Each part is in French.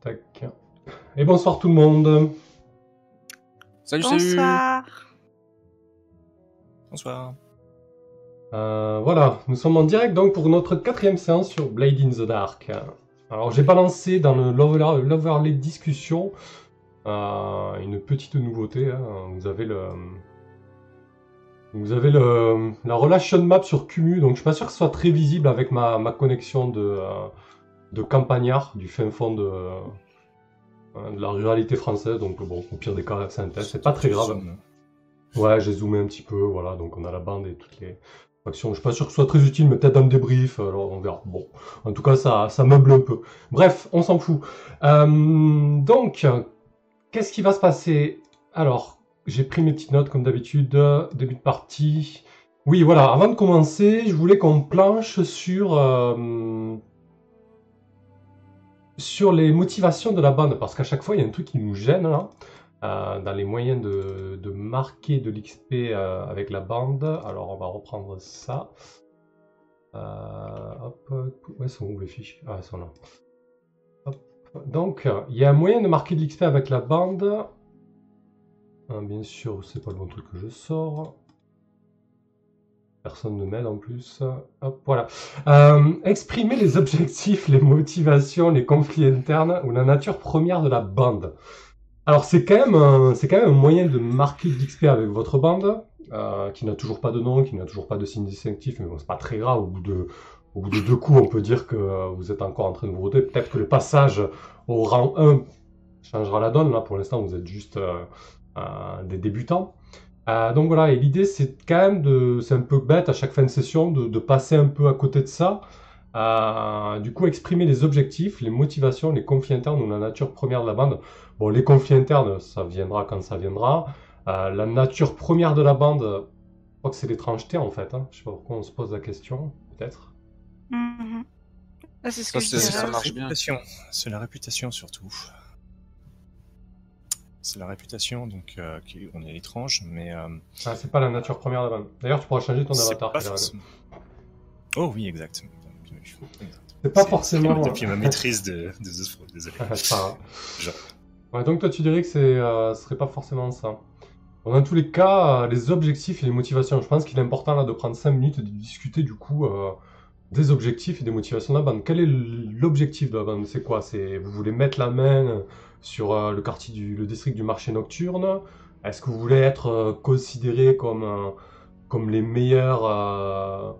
tac. Et bonsoir tout le monde. Salut, salut. Bonsoir. Bonsoir. Euh, voilà, nous sommes en direct donc pour notre quatrième séance sur Blade in the Dark. Alors j'ai balancé dans le l'overlay l'overlay discussion euh, une petite nouveauté. hein. Vous avez le vous avez le, la relation map sur Cumu, donc je suis pas sûr que ce soit très visible avec ma, ma connexion de, euh, de campagnard du fin fond de, euh, de la ruralité française. Donc bon, au pire des cas, c'est un test, c'est pas très grave. Ouais, j'ai zoomé un petit peu, voilà, donc on a la bande et toutes les factions. Je suis pas sûr que ce soit très utile, mais peut-être un débrief, alors on verra. Bon, en tout cas, ça, ça meuble un peu. Bref, on s'en fout. Euh, donc, qu'est-ce qui va se passer? Alors, j'ai pris mes petites notes comme d'habitude, début de partie. Oui, voilà, avant de commencer, je voulais qu'on planche sur, euh, sur les motivations de la bande, parce qu'à chaque fois, il y a un truc qui nous gêne, là. Euh, dans les moyens de, de marquer de l'XP euh, avec la bande. Alors on va reprendre ça. Euh, hop, où sont où les fiches Ah, elles sont là. Hop. Donc, il y a un moyen de marquer de l'XP avec la bande. Ah, bien sûr, c'est pas le bon truc que je sors. Personne ne m'aide en plus. Voilà. Euh, exprimer les objectifs, les motivations, les conflits internes ou la nature première de la bande. Alors c'est quand même un, c'est quand même moyen de marquer l'XP avec votre bande, euh, qui n'a toujours pas de nom, qui n'a toujours pas de signe distinctif, mais bon, c'est pas très grave. Au bout de, deux coups, on peut dire que euh, vous êtes encore en train de vous roder. Peut-être que le passage au rang 1 changera la donne. Là, pour l'instant, vous êtes juste des débutants. Euh, donc voilà, et l'idée c'est quand même de, c'est un peu bête à chaque fin de session de, de passer un peu à côté de ça. Euh, du coup, exprimer les objectifs, les motivations, les conflits internes ou la nature première de la bande. Bon, les conflits internes, ça viendra quand ça viendra. Euh, la nature première de la bande, je crois que c'est l'étrangeté en fait. Hein. Je sais pas pourquoi on se pose la question, peut-être. C'est ce Ça, que je ça la marche bien. réputation. C'est la réputation surtout. C'est la réputation, donc euh, qui- on est étrange, mais euh, Ah, c'est pas la nature première bande. D'ailleurs, tu pourras changer ton avatar. pas forcément. Oh oui, exact. C'est pas forcément. Depuis ma maîtrise de, de The désolé. Grave. Genre. Ouais, donc toi tu dirais que c'est, euh, ce serait pas forcément ça. Bon, dans tous les cas, euh, les objectifs et les motivations, je pense qu'il est important là de prendre 5 minutes et de discuter du coup des objectifs et des motivations de la bande. Quel est l'objectif de la bande C'est quoi? C'est vous voulez mettre la main sur euh, le quartier du le district du marché nocturne Est-ce que vous voulez être euh, considéré comme euh, comme les meilleurs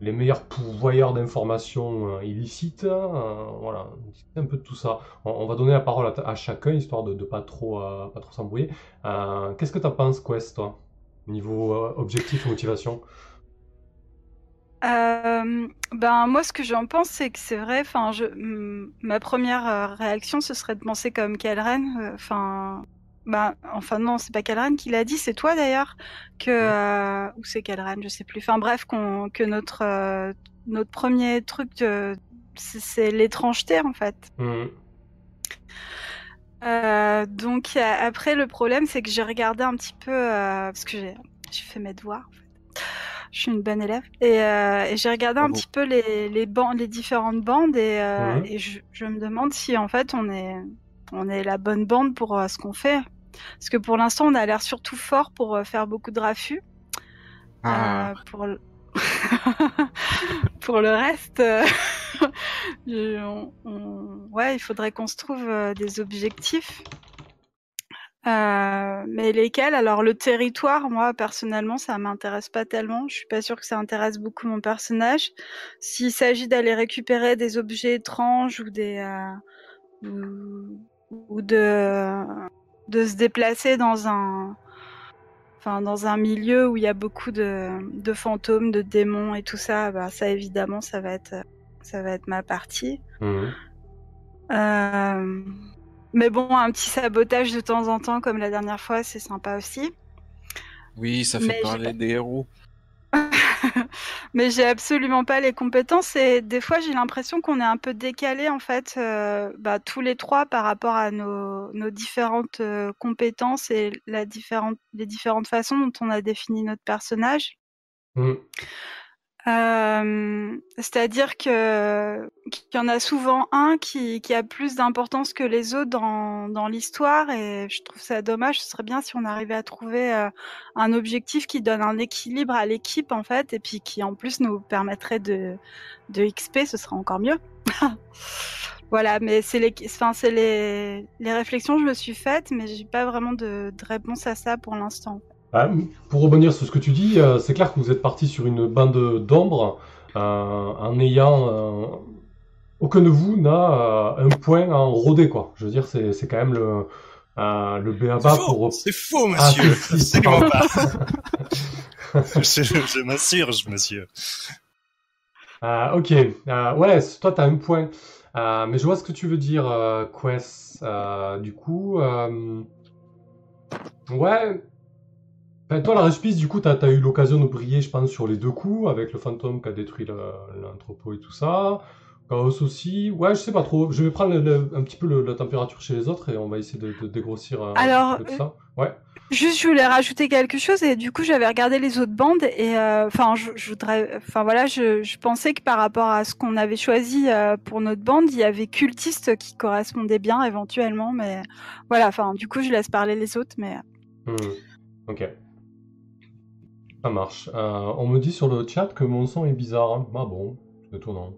les meilleurs pourvoyeurs d'informations illicites euh, Voilà, c'est un peu de tout ça. On, va donner la parole à, chacun histoire de, de pas trop pas trop s'embrouiller. Qu'est-ce que t'en penses, Quest, toi Niveau objectif et motivation? Euh, ben moi ce que j'en pense c'est que c'est vrai enfin je ma première euh, réaction ce serait de penser comme Kalren euh, enfin ben enfin non c'est pas Kalren qui l'a dit c'est toi d'ailleurs que ou c'est Kalren je sais plus enfin bref qu'on que notre notre premier truc de- c'est l'étrangeté en fait. Euh, donc après le problème c'est que j'ai regardé un petit peu euh, parce que j'ai j'ai fait mes devoirs en fait. Je suis une bonne élève. Et, euh, et j'ai regardé un petit peu les les bandes les différentes bandes et, euh, et je, je me demande si en fait on est on est la bonne bande pour euh, ce qu'on fait. Parce que pour l'instant on a l'air surtout fort pour faire beaucoup de raffus. Ah. pour le... pour le reste, je- on- on- ouais, il faudrait qu'on se trouve des objectifs. Euh, mais lesquels? Alors le territoire, moi personnellement, ça m'intéresse pas tellement. Je suis pas sûre que ça intéresse beaucoup mon personnage. S'il s'agit d'aller récupérer des objets étranges ou des euh, ou, ou de de se déplacer dans un enfin dans un milieu où il y a beaucoup de, de fantômes, de démons et tout ça, bah ça évidemment ça va être ça va être ma partie. Mhm. Euh, mais bon, un petit sabotage de temps en temps comme la dernière fois, c'est sympa aussi. Oui, ça fait Mais parler des héros. mais j'ai absolument pas les compétences et des fois j'ai l'impression qu'on est un peu décalé en fait, euh, bah, tous les trois par rapport à nos, nos différentes euh, compétences et la différente, les différentes façons dont on a défini notre personnage. Mhm. Euh, C'est-à-dire que qu'il y en a souvent un qui, qui a plus d'importance que les autres dans, dans l'histoire et je trouve ça dommage. Ce serait bien si on arrivait à trouver euh, un objectif qui donne un équilibre à l'équipe en fait et puis qui en plus nous permettrait de, de XP, ce serait encore mieux. voilà, mais c'est les, enfin, c'est les, les réflexions que je me suis faites, mais j'ai pas vraiment de, de réponse à ça pour l'instant. Ah, pour rebondir sur ce que tu dis, euh, c'est clair que vous êtes parti sur une bande d'ombre euh, en ayant euh, aucun de vous n'a euh, un point en rodé quoi. Je veux dire, c'est c'est quand même le euh, le C'est BABA faux, pour. c'est faux, Ah, monsieur. si, si, Absolument pas. je je m'insurge, monsieur. Ah, ok, Euh, ouais, toi t'as un point. Euh, mais je vois ce que tu veux dire, euh, Quest. Euh, du coup, euh, ouais. Enfin, toi, la Respise, du coup, t'as, t'as eu l'occasion de briller, je pense, sur les deux coups, avec le fantôme qui a détruit le- l'entrepôt et tout ça. Chaos aussi. Ouais, je sais pas trop. Je vais prendre le- le- un petit peu le- la température chez les autres et on va essayer de, de dégrossir euh, Alors, tout ça. Ouais. Juste, je voulais rajouter quelque chose et du coup, j'avais regardé les autres bandes et euh, enfin, je, je voudrais, enfin voilà, je, je pensais que par rapport à ce qu'on avait choisi euh, pour notre bande, il y avait cultiste qui correspondait bien éventuellement, mais voilà, enfin, du coup, je laisse parler les autres, mais Hmm. Ok. Ça marche. Euh, on me dit sur le chat que mon son est bizarre. Ah bon, c'est étonnant.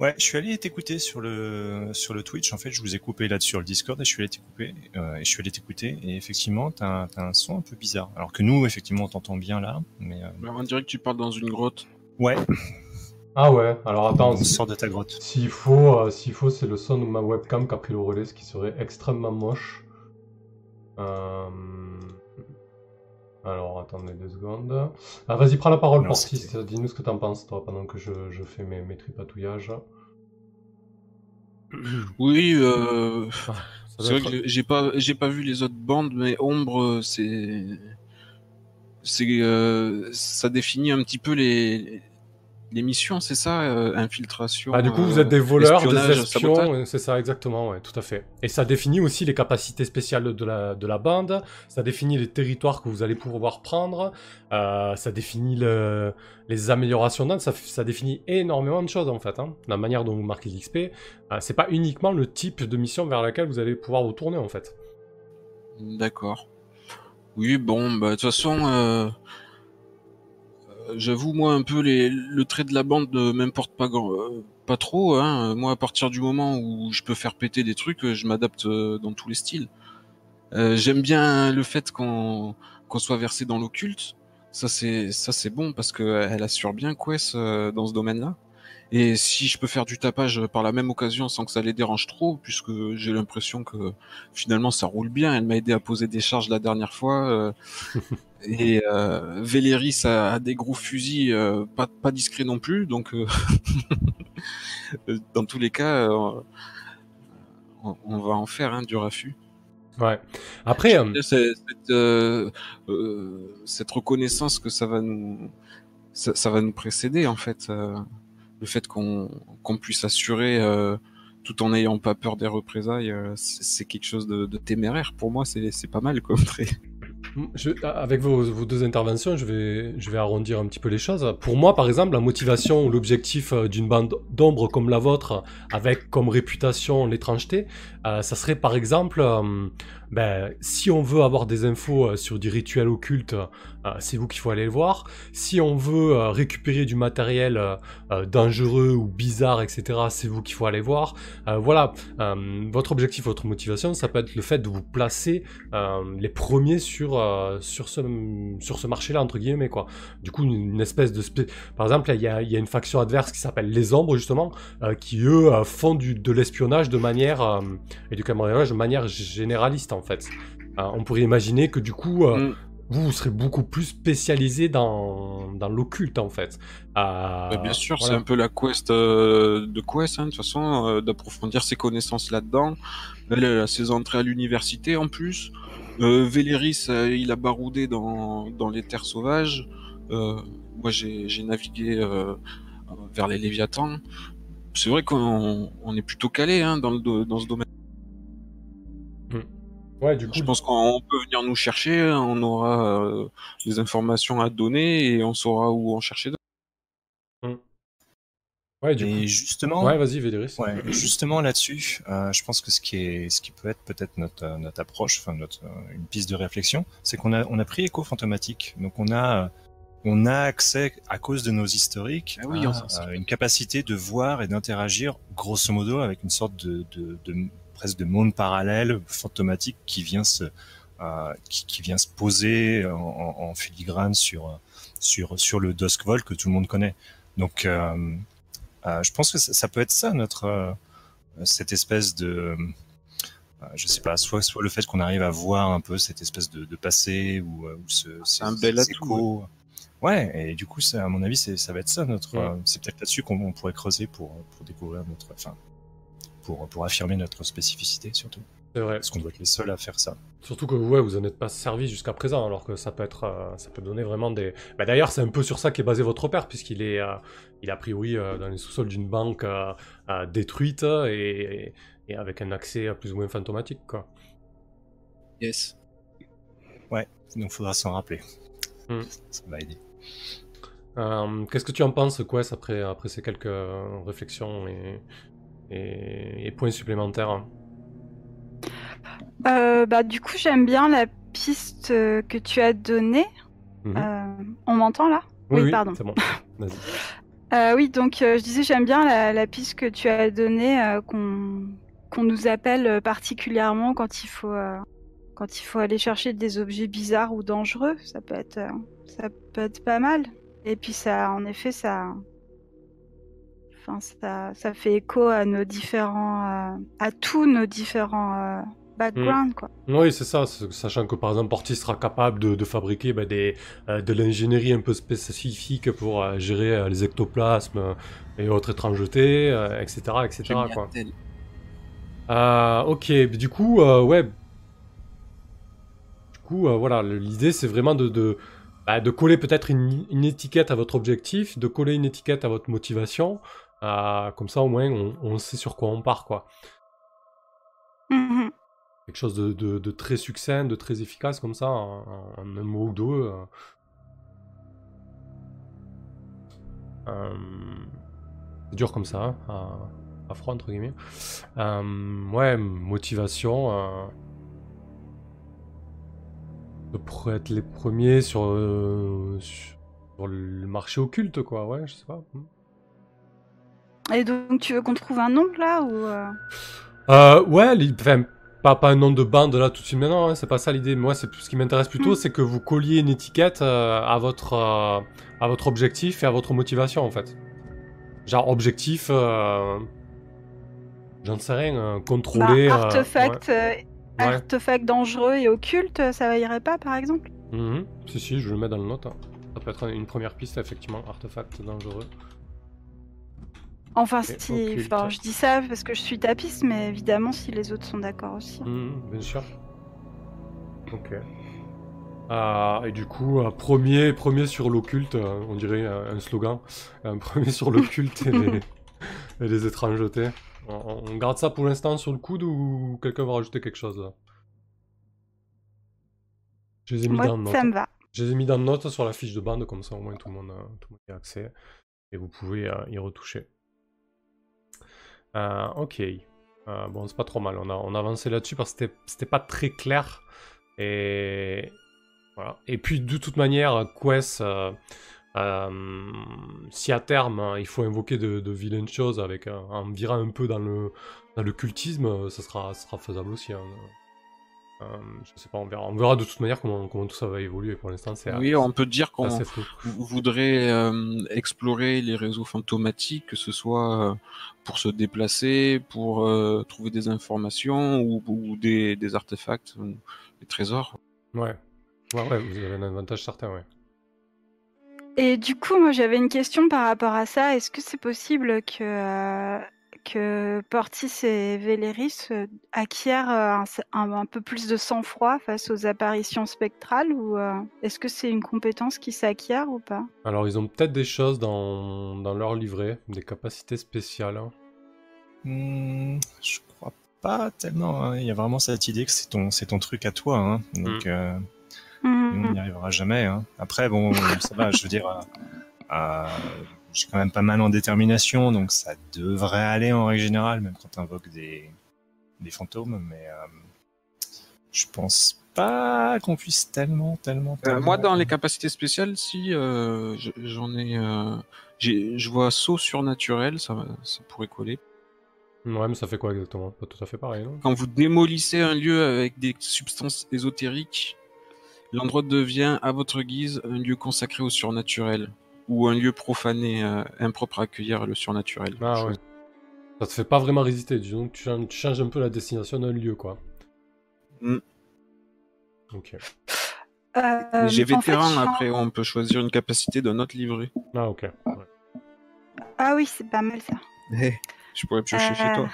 Ouais, je suis allé t'écouter sur le sur le Twitch. En fait, je vous ai coupé là sur le Discord et je suis allé t'écouter. Euh, et je suis allé t'écouter et effectivement, t'as un, son un peu bizarre. Alors que nous, effectivement, on t'entend bien là, mais euh, Bah, on dirait que tu parles dans une grotte. ouais, Ah ouais, alors attends, on si- sort de ta grotte. s'il faut, euh, s'il faut, c'est le son de ma webcam qui a pris le relais, ce qui serait extrêmement moche. Euh, Alors, attendez deux secondes. Ah, vas-y, prends la parole, Non, Portis. Dis-nous ce que t'en penses, toi, pendant que je, je fais mes, mes tripatouillages. Oui, euh, c'est vrai être- que j'ai pas, j'ai pas vu les autres bandes, mais Ombre, c'est, c'est, euh, ça définit un petit peu les, les missions, c'est ça, euh, infiltration. Ah, du coup, vous euh, êtes des voleurs, des espions, euh, c'est ça exactement, ouais, tout à fait. Et ça définit aussi les capacités spéciales de la, de la bande, ça définit les territoires que vous allez pouvoir prendre, euh, ça définit le- les améliorations d'âme, ça, ça définit énormément de choses en fait. Hein. La manière dont vous marquez l'XP, euh, c'est pas uniquement le type de mission vers laquelle vous allez pouvoir vous tourner en fait. D'accord. Oui, bon, bah, de toute façon, euh, euh, j'avoue, moi, un peu, le trait de la bande ne m'importe pas, euh, trop. Hein. Moi, à partir du moment où je peux faire péter des trucs, euh, je m'adapte euh, dans tous les styles. J'aime bien le fait qu'on soit versé dans l'occulte. Ça, c'est bon parce que elle assure bien euh, dans ce domaine-là. Et si je peux faire du tapage par la même occasion sans que ça les dérange trop, puisque j'ai l'impression que finalement ça roule bien. Elle m'a aidé à poser des charges la dernière fois. euh, et euh, Véléris a, a des gros fusils, euh, pas, pas discrets non plus. Donc euh, dans tous les cas, euh, on, on va en faire hein, du raffut. Ouais. Après, euh, C'est- Cette, cette reconnaissance que ça va nous, ça, ça va nous précéder en fait. euh, le fait qu'on qu'on puisse assurer euh, tout en n'ayant pas peur des représailles, euh, c'est quelque chose de, téméraire. Pour moi, c'est pas mal comme trait. Avec vos, vos deux interventions, je vais, je vais arrondir un petit peu les choses. Pour moi, par exemple, la motivation ou l'objectif euh, d'une bande d'ombre comme la vôtre, avec comme réputation l'étrangeté, ça serait par exemple, ben, si on veut avoir des infos euh, sur des rituels occultes, euh, c'est vous qu'il faut aller le voir. Si on veut euh, récupérer du matériel dangereux ou bizarre, etc., c'est vous qu'il faut aller voir. Voilà, votre objectif, votre motivation, ça peut être le fait de vous placer les premiers sur, sur ce, sur ce marché-là, entre guillemets, quoi. Du coup, une, espèce de... Par exemple, il y a, y a une faction adverse qui s'appelle les Ombres, justement, qui, eux, font du, de l'espionnage de manière... et du cambriolage de manière généraliste, en fait. Euh, on pourrait imaginer que, du coup... euh, Mm. Vous, vous serez beaucoup plus spécialisé dans, dans l'occulte, en fait. Euh, Bah, bien sûr, voilà. c'est un peu la quest de Quest, hein, de toute façon, d'approfondir ses connaissances là-dedans. Elle a ses entrées à l'université en plus. Véléris, il a baroudé dans, dans les terres sauvages. Moi, j'ai navigué vers les Léviathans. C'est vrai qu'on on est plutôt calé hein, dans, le, dans ce domaine. Ouais, du coup, Je pense qu'on peut venir nous chercher, on aura euh, des informations à donner et on saura où en chercher d'autres. Ouais, du Et coup. justement, Ouais, vas-y, Véléris. Ouais, justement là-dessus, euh, je pense que ce qui est, ce qui peut être peut-être notre euh, notre approche, enfin notre une piste de réflexion, c'est qu'on a on a pris Echo Fantomatique, donc on a on a accès à cause de nos historiques Ah oui, à, une capacité de voir et d'interagir grosso modo avec une sorte de, de, de presque de monde parallèle fantomatique qui vient se euh, qui, qui vient se poser en, filigrane sur sur sur le Duskvolt que tout le monde connaît. Donc euh, euh, je pense que ça, ça peut être ça notre cette espèce de je sais pas soit soit le fait qu'on arrive à voir un peu cette espèce de, de passé ou, ou ce, ces- un bel atout. Ouais, et du coup, ça, à mon avis, ça va être ça notre. Ouais. c'est peut-être là-dessus qu'on on pourrait creuser pour pour découvrir notre, enfin, pour pour affirmer notre spécificité surtout, C'est vrai. parce qu'on doit être les seuls à faire ça. Surtout que ouais, vous en êtes pas servi jusqu'à présent, alors que ça peut être, euh, ça peut donner vraiment des. Bah, D'ailleurs, c'est un peu sur ça qu'est basé votre père, puisqu'il est, euh, il est a priori euh, dans les sous-sols d'une banque euh, euh, détruite et, et avec un accès plus ou moins fantomatique, quoi. Yes. Donc, faudra s'en rappeler. Hmm. Ça va aider. Euh, Qu'est-ce que tu en penses, Quest, après, après ces quelques euh, réflexions et, et, et points supplémentaires Euh, bah, du coup, j'aime bien la piste euh, que tu as donnée. Mhm. Euh, on m'entend là? Oui, pardon. c'est bon. Oui, donc je disais, j'aime bien la, la piste que tu as donnée, qu'on nous appelle particulièrement quand il faut quand il faut aller chercher des objets bizarres ou dangereux. Ça peut être ça peut être pas mal. Et puis ça, en effet, ça, enfin ça, ça fait écho à nos différents, euh, à tous nos différents euh, backgrounds, quoi. Oui, c'est ça, sachant que par exemple Portis sera capable de, de fabriquer bah, des, euh, de l'ingénierie un peu spécifique pour euh, gérer euh, les ectoplasmes et autres étrangetés, euh, etc. etc. Quoi. Euh, ok, du coup, euh, ouais. Du coup, euh, voilà, l'idée c'est vraiment de, de, bah, de coller peut-être une, une étiquette à votre objectif, de coller une étiquette à votre motivation. Euh, comme ça, au moins, on, on sait sur quoi on part, quoi. Mhm. quelque chose de, de- de très succinct, de très efficace comme ça, en, en un mot ou deux. euh. Euh, c'est dur comme ça, hein, à, à froid, entre guillemets. Euh, ouais, motivation. euh, de pour être les premiers sur, euh, sur le marché occulte, quoi, ouais, je sais pas. Et donc, tu veux qu'on trouve un nom là ou euh, Euh, ouais, enfin, pas, pas un nom de bande là tout de suite maintenant, hein, c'est pas ça l'idée. Moi, c'est ce qui m'intéresse plutôt, Mm. c'est que vous colliez une étiquette euh, à votre euh, à votre objectif et à votre motivation en fait. Genre objectif, j'en sais rien, bah, contrôler. euh, artefact, ouais. artefact dangereux et occulte, ça irait pas par exemple? Mhm. Si si, je le mets dans le note. hein. Ça peut être une première piste effectivement, artefact dangereux. Enfin, si, enfin, je dis ça parce que je suis tapiste, mais évidemment si les autres sont d'accord aussi. Mhm, bien sûr. Ok. Ah, et du coup, euh, premier, premier sur l'occulte, euh, on dirait euh, un slogan. Un premier sur l'occulte et, les, et les étrangetés. On, on garde ça pour l'instant sur le coude ou quelqu'un va rajouter quelque chose là? Je les ai mis Moi, dans le note. ça me va. Je les ai mis dans le note sur la fiche de bande, comme ça au moins tout le monde, a- tout le monde y a accès. Et vous pouvez y retoucher. Euh, ok. Euh, bon, c'est pas trop mal. On a, on a avancé là-dessus parce que c'était- pas très clair. Et voilà. Et puis de toute manière, Quest, euh, si à terme hein, il faut invoquer de, de vilaines choses avec en virant un peu dans le, dans le cultisme, ça sera, sera faisable aussi. hein. Euh, je sais pas, on verra. On verra de toute manière comment, comment tout ça va évoluer. Pour l'instant, c'est Oui, on peut dire qu'on voudrait euh, explorer les réseaux fantomatiques, que ce soit euh, pour se déplacer, pour euh, trouver des informations ou, ou des, des artefacts, ou des trésors. Ouais. Ouais, ouais, vous avez un avantage certain, ouais. Et du coup, moi j'avais une question par rapport à ça. Est-ce que c'est possible que, euh, que Portis et Véléris euh, acquièrent euh, un, un- un peu plus de sang-froid face aux apparitions spectrales ou euh, est-ce que c'est une compétence qui s'acquiert ou pas? Alors, ils ont peut-être des choses dans, dans leur livret, des capacités spéciales. hein. Hmm, je crois pas tellement. hein. Il y a vraiment cette idée que c'est ton, truc à toi. Hein. Donc, euh, Mhm. on n'y arrivera jamais. Hein. Après, bon, ça va. Je veux dire, euh, euh, j'ai quand même pas mal en détermination, donc ça devrait aller en règle générale, même quand tu invoques des, des fantômes, mais euh, je pense pas qu'on puisse tellement, tellement, Euh, tellement- moi, dans les capacités spéciales, si euh, je- j'en ai, euh, je vois saut surnaturel, ça, ça pourrait coller. Ouais, mais ça fait quoi exactement? Pas tout à fait pareil, non? Quand vous démolissez un lieu avec des substances ésotériques, l'endroit devient, à votre guise, un lieu consacré au surnaturel ou un lieu profané, euh, impropre à accueillir le surnaturel. Ah ouais. Ça te fait pas vraiment résister, disons que tu changes, tu changes un peu la destination d'un lieu, quoi. Mm. Ok. Euh, J'ai fait, vétéran, après on peut choisir une capacité d'un autre livret. Ah ok. Ouais. Ah oui, c'est pas mal ça. Je pourrais piocher chez Euh, toi.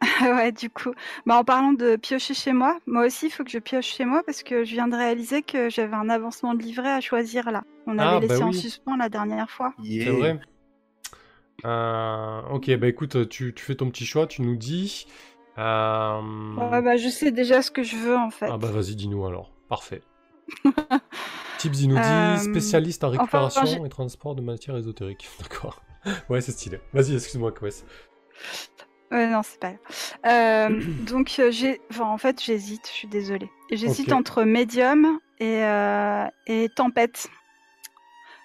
ouais, du coup. Bah, en parlant de piocher chez moi, moi aussi, il faut que je pioche chez moi parce que je viens de réaliser que j'avais un avancement de livret à choisir là. On Ah, avait bah laissé en suspens la dernière fois. C'est vrai. Euh, ok, bah écoute, tu, tu fais ton petit choix, tu nous dis. Euh, Ouais, bah, je sais déjà ce que je veux en fait. Ah bah vas-y, dis-nous alors. Parfait. Tips, il nous dit Euh, spécialiste en enfin, récupération et transport de matières ésotériques. D'accord. Ouais, c'est stylé. Vas-y, excuse-moi, Quest. Ouais, non, c'est pas grave. Euh, donc, euh, j'ai... Enfin, en fait, j'hésite, je suis désolée. J'hésite Ok. entre médium et, euh, et tempête.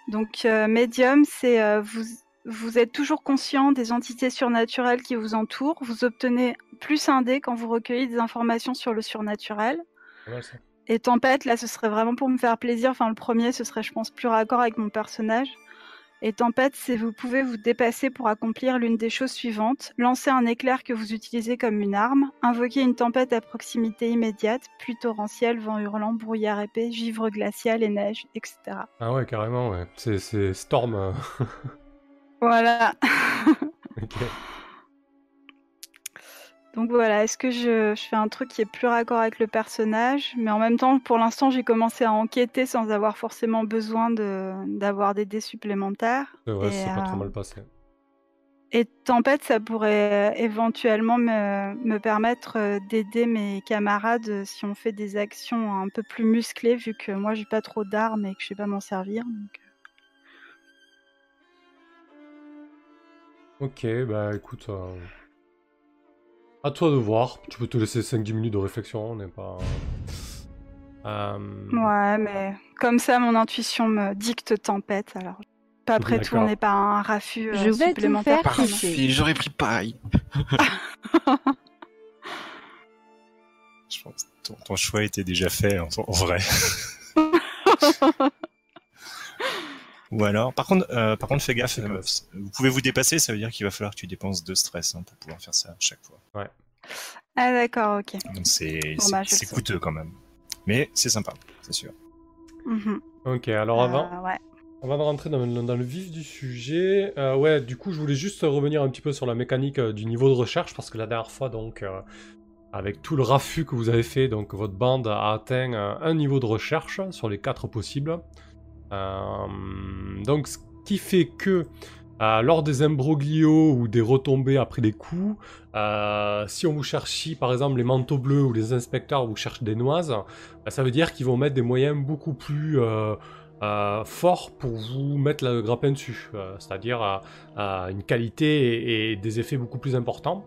Donc, euh, médium, c'est euh, vous, vous êtes toujours conscient des entités surnaturelles qui vous entourent. Vous obtenez plus un dé quand vous recueillez des informations sur le surnaturel. Ça. Et tempête, là, ce serait vraiment pour me faire plaisir. Enfin, le premier, ce serait, je pense, plus raccord avec mon personnage. Et tempête, c'est vous pouvez vous dépasser pour accomplir l'une des choses suivantes lancer un éclair que vous utilisez comme une arme, invoquer une tempête à proximité immédiate, pluie torrentielle, vent hurlant, brouillard épais, givre glacial et neige, etc. Ah ouais, carrément, ouais. C'est, Storm. euh, Voilà. ok. Donc voilà, est-ce que je, je fais un truc qui est plus raccord avec le personnage Mais en même temps, pour l'instant, j'ai commencé à enquêter sans avoir forcément besoin de, d'avoir des dés supplémentaires. C'est vrai, Et, c'est pas trop euh, mal passé. Et Tempête, ça pourrait euh, éventuellement me, me permettre euh, d'aider mes camarades si on fait des actions un peu plus musclées, vu que moi j'ai pas trop d'armes et que je sais pas m'en servir. donc. Ok, bah écoute. euh, À toi de voir. Tu peux te laisser 5-10 minutes de réflexion, on n'est pas. Euh, Ouais, mais comme ça, mon intuition me dicte Tempête. Alors, pas prêt de D'accord. tourner par un raffut euh, Je vais tout supplémentaire. faire j'aurais pris pareil. Je pense que ton, ton choix était déjà fait en, en vrai. Ou alors, par contre, euh, par contre, fais gaffe. euh, vous pouvez vous dépasser, ça veut dire qu'il va falloir que tu dépenses de stress hein, pour pouvoir faire ça à chaque fois. Ah d'accord, ok. Donc c'est Bon, bah, coûteux quand même. Mais c'est sympa, c'est sûr. Mhm. Ok, alors avant, Euh, ouais. Avant de rentrer dans, le- dans le vif du sujet, euh, ouais, du coup, je voulais juste revenir un petit peu sur la mécanique euh, du niveau de recherche, parce que la dernière fois, donc, euh, avec tout le raffut que vous avez fait, donc, votre bande a atteint un niveau de recherche sur les quatre possibles. Euh, donc, ce qui fait que, euh, lors des imbroglios ou des retombées après les coups, euh, si on vous cherche, par exemple, les manteaux bleus ou les inspecteurs vous cherchent des noises, bah, ça veut dire qu'ils vont mettre des moyens beaucoup plus... euh, euh, fort pour vous mettre le grappin dessus, c'est-à-dire une qualité et, des effets beaucoup plus importants.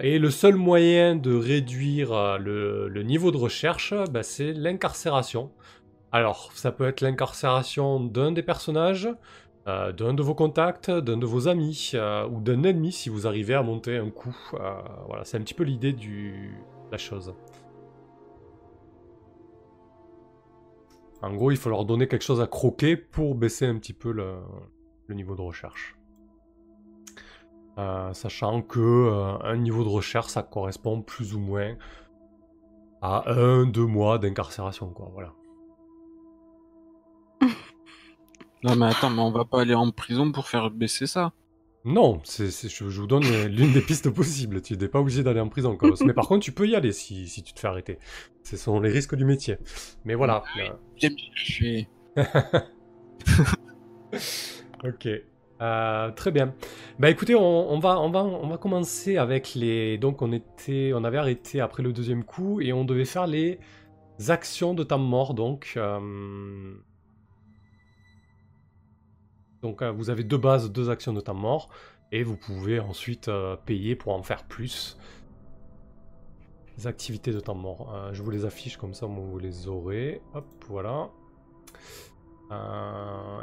Et le seul moyen de réduire le, le niveau de recherche, bah, c'est l'incarcération. Alors, ça peut être l'incarcération d'un des personnages, euh, d'un de vos contacts, d'un de vos amis, euh, ou d'un ennemi si vous arrivez à monter un coup. Euh, voilà, c'est un petit peu l'idée du de la chose. En gros, il faut leur donner quelque chose à croquer pour baisser un petit peu le, niveau de recherche. Sachant que un niveau de recherche, ça correspond plus ou moins à un, deux mois d'incarcération, quoi. Voilà. Non mais attends, mais on va pas aller en prison pour faire baisser ça. Non, c'est, c'est- je, vous donne l'une des pistes possibles. Tu n'es pas obligé d'aller en prison, Carlos. Mais par contre, tu peux y aller si, si tu te fais arrêter. Ce sont les risques du métier. Mais voilà. euh, J'aime bien. Ok. Euh, très bien. Bah écoutez, on, on va, on, va, on va commencer avec les... Donc on était... On avait arrêté après le deuxième coup et on devait faire les actions de temps mort. Donc... euh, Donc euh, vous avez deux bases, deux actions de temps mort, et vous pouvez ensuite euh, payer pour en faire plus. Les activités de temps mort. Euh, je vous les affiche comme ça, vous les aurez. Hop, voilà.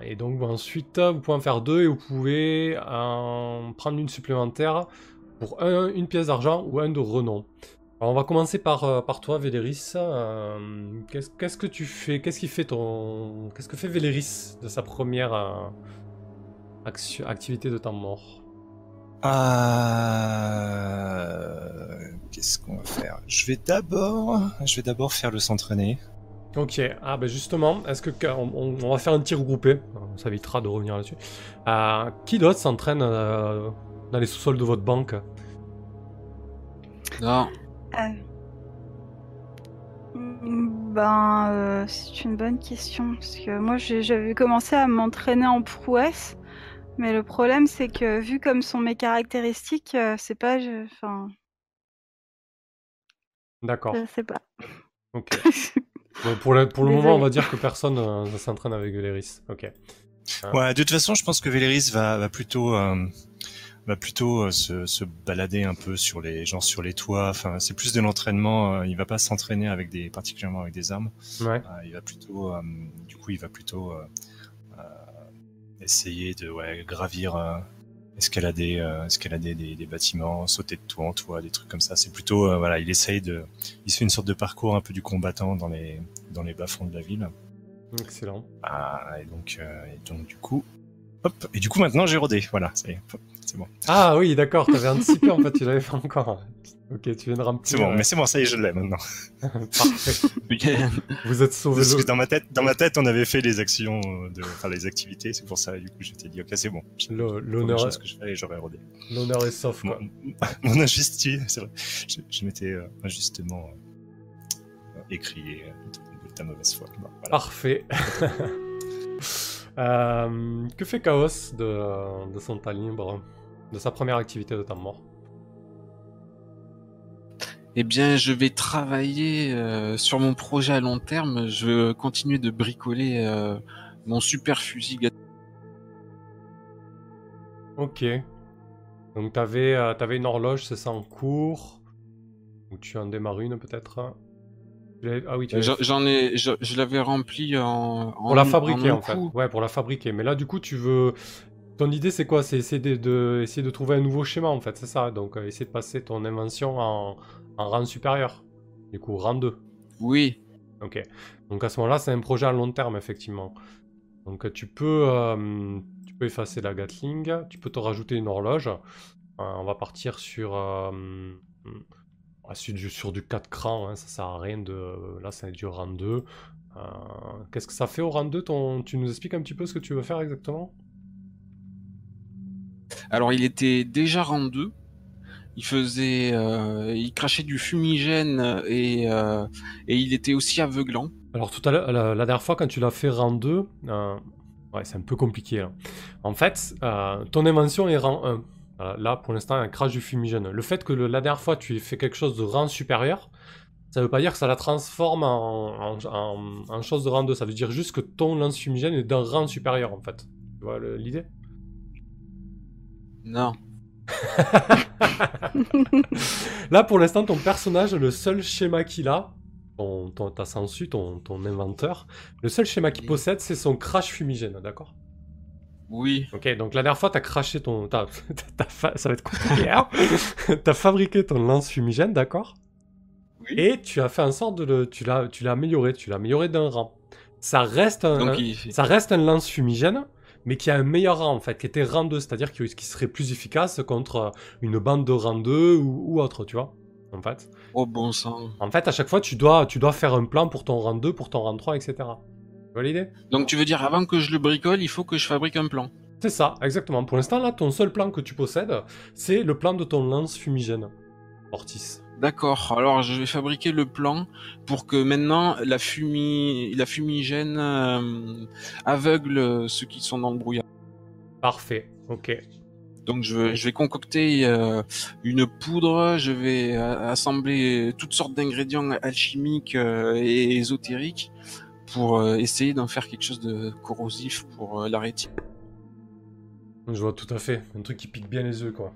Et donc ensuite, vous pouvez en faire deux et vous pouvez en prendre une supplémentaire pour un- une pièce d'argent ou un de renom. Alors on va commencer par, toi, Véléris. Qu'est-ce que tu fais? Qu'est-ce qui fait ton. Qu'est-ce que fait Véléris de sa première action- activité de temps mort Euh, Qu'est-ce qu'on va faire? Je vais d'abord, je vais d'abord faire le s'entraîner. Ok, ah ben justement, est-ce que on, on- on va faire un tir groupé On s'évitera de revenir là-dessus. Euh, qui d'autre s'entraîne euh, dans les sous-sols de votre banque? Non. Ben, euh, c'est une bonne question. Parce que moi, j'avais commencé à m'entraîner en prouesse. Mais le problème, c'est que vu comme sont mes caractéristiques, euh, c'est pas. je- Enfin, D'accord, je sais pas. ok. Bon, pour le, pour le moment, Désolée. on va dire que personne euh, ne s'entraîne avec Véléris. Ok. Ah. Ouais, de toute façon, je pense que Véléris va, va plutôt, euh, va plutôt euh, se, se balader un peu sur les, genre sur les toits. Enfin, c'est plus de l'entraînement. euh, il va pas s'entraîner avec des, particulièrement avec des armes. Ouais. Euh, il va plutôt, euh, du coup, il va plutôt euh, euh, essayer de ouais, gravir, euh, escalader, euh, escalader des, des bâtiments, sauter de toit en toit, des trucs comme ça. C'est plutôt, euh, voilà, il essaye de, il se fait une sorte de parcours un peu du combattant dans les, dans les bas-fonds de la ville. Excellent. Ah, et donc, et donc du coup, hop, et du coup maintenant j'ai rodé, voilà, ça y est, hop, c'est bon, Ah oui, d'accord, t'avais anticipé en fait, tu l'avais fait encore. Ok, tu viens de remplir. c'est bon, euh, mais c'est bon, ça y est, je l'ai maintenant. Parfait. Vous êtes sauvé. Parce que dans ma tête, dans ma tête, on avait fait les actions euh, de, enfin les activités, c'est pour ça, du coup, j'étais dit, ok, c'est bon. L'honneur chose que je fais et j'aurais rodé. l'honneur est sauf, Mon, quoi. mon injustice, c'est vrai, je, je m'étais euh, injustement euh, écrié euh, de ta mauvaise foi. Bon, voilà. Parfait. Euh, que fait Chaos de, de son temps libre, de sa première activité de temps mort? Eh bien, je vais travailler euh, sur mon projet à long terme. Je veux continuer de bricoler euh, mon super fusil. Ok. Donc t'avais t'avais une horloge, c'est ça en cours? Ou tu en démarres une peut-être? Ah oui, tu l'avais J'en ai, je, je l'avais rempli en, en Pour la fabriquer en, fait. Ouais, pour la fabriquer. Mais là, du coup, tu veux. Ton idée, c'est quoi? C'est essayer de, de- essayer de trouver un nouveau schéma, en fait, c'est ça. Donc, euh, essayer de passer ton invention en, en rang supérieur. Du coup, rang 2. Oui. Ok. Donc, à ce moment-là, c'est un projet à long terme, effectivement. Donc, tu peux, euh, tu peux effacer la Gatling. Tu peux te rajouter une horloge. Euh, on va partir sur. euh, sur, du, sur du 4 crans, hein, ça sert à rien de. Là, c'est du rang 2. Euh, Qu'est-ce que ça fait au rang 2 ton... Tu nous expliques un petit peu ce que tu veux faire exactement? Alors, il était déjà rang 2. Il faisait, euh, il crachait du fumigène et, euh, et il était aussi aveuglant. Alors tout à l'heure, la, la dernière fois quand tu l'as fait rang 2, euh, ouais, c'est un peu compliqué là. En fait, ton invention est rang 1. Voilà, là, pour l'instant, un crash du fumigène. Le fait que le- la dernière fois tu aies fait quelque chose de rang supérieur, ça veut pas dire que ça la transforme en, en, en- en chose de rang 2. Ça veut dire juste que ton lance fumigène est d'un rang supérieur en fait. Tu vois l'idée? Non. Là, pour l'instant, ton personnage, le seul schéma qu'il a, ton, ton, ta sensu, ton, ton inventeur, le seul schéma qu'il possède, c'est son crash fumigène, d'accord? Oui. Ok, donc la dernière fois, t'as craché ton... fa- Ça va être compliqué, hein T'as fabriqué ton lance fumigène, d'accord? Oui. Et tu as fait en sorte de le... Tu l'as tu l'as amélioré, tu l'as amélioré d'un rang. Ça reste un... Donc, un- il, ça reste un lance fumigène, mais qui a un meilleur rang en fait, qui était rang 2, c'est-à-dire qui, qui serait plus efficace contre euh, une bande de rang 2 ou, ou autre, tu vois. En fait. oh bon sang. en fait, à chaque fois, tu dois, tu dois faire un plan pour ton rang 2, pour ton rang 3, etc. Tu vois l'idée Donc, tu veux dire, avant que je le bricole, il faut que je fabrique un plan. C'est ça, exactement. Pour l'instant, là, ton seul plan que tu possèdes, c'est le plan de ton lance fumigène. Ortis. D'accord. Alors, je vais fabriquer le plan pour que maintenant la fumigène euh, aveugle ceux qui sont dans le brouillard. Parfait, ok. Donc, je, vais- je vais concocter euh, une poudre. Je vais euh, assembler toutes sortes d'ingrédients alchimiques euh, et ésotériques pour euh, essayer d'en faire quelque chose de corrosif pour euh, la rétine. Je vois tout à fait. Un truc qui pique bien les yeux, quoi.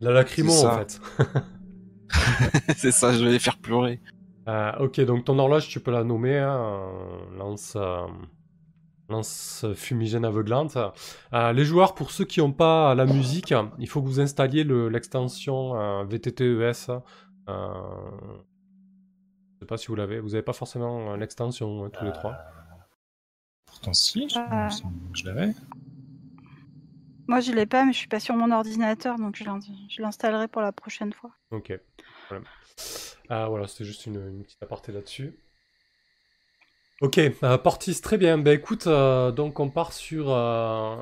La lacrymo, en fait. c'est ça, je vais les faire pleurer. Euh, ok, donc ton horloge, tu peux la nommer hein, lance, euh, lance fumigène aveuglante. Euh, les joueurs, pour ceux qui n'ont pas la musique, il faut que vous installiez le- l'extension VTTES. Euh, je sais pas si vous l'avez. Vous n'avez pas forcément euh, l'extension hein, tous les trois. Pourtant, si, je, Euh. je l'avais. Moi, je l'ai pas, mais je suis pas sur mon ordinateur, donc je l'in- je l'installerai pour la prochaine fois. Ok. Voilà, Ah, voilà c'était juste une, une petite aparté là-dessus. Ok, euh, Portis, très bien. Ben écoute, euh, donc on part sur. euh,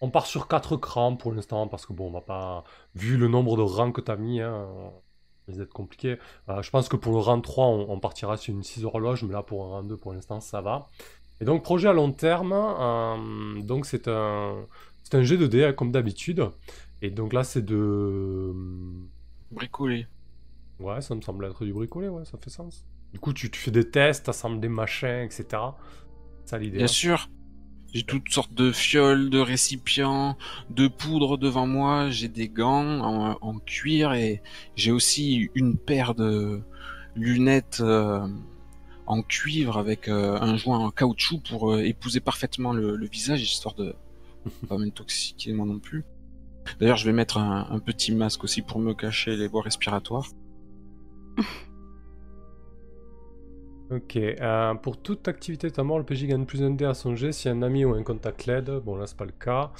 on part sur 4 crans pour l'instant, parce que bon, on va pas. Vu le nombre de rangs que tu as mis, hein, ça risque d'être compliqué. Euh, je pense que pour le rang 3, on, on partira sur une 6 horloge, mais là pour un rang 2, pour l'instant, ça va. Et donc, projet à long terme, euh, donc c'est un. C'est un G2D, hein, comme d'habitude. Et donc là, c'est de. Bricoler. Ouais, ça me semble être du bricolé, ouais, ça fait sens. Du coup, tu, tu fais des tests, t'assembles des machins, etc. Ça l'idée. Bien hein. sûr. J'ai toutes sortes de fioles, de récipients, de poudre devant moi. J'ai des gants en, en cuir et j'ai aussi une paire de lunettes euh, en cuivre avec euh, un joint en caoutchouc pour euh, épouser parfaitement le, le visage, histoire de pas m'intoxiquer moi non plus. D'ailleurs, je vais mettre un, un petit masque aussi pour me cacher les voies respiratoires. Ok, euh, pour toute activité de ta mort, le PJ gagne plus un dé à son jet si un ami ou un contact l'aide. Bon, là, c'est pas le cas.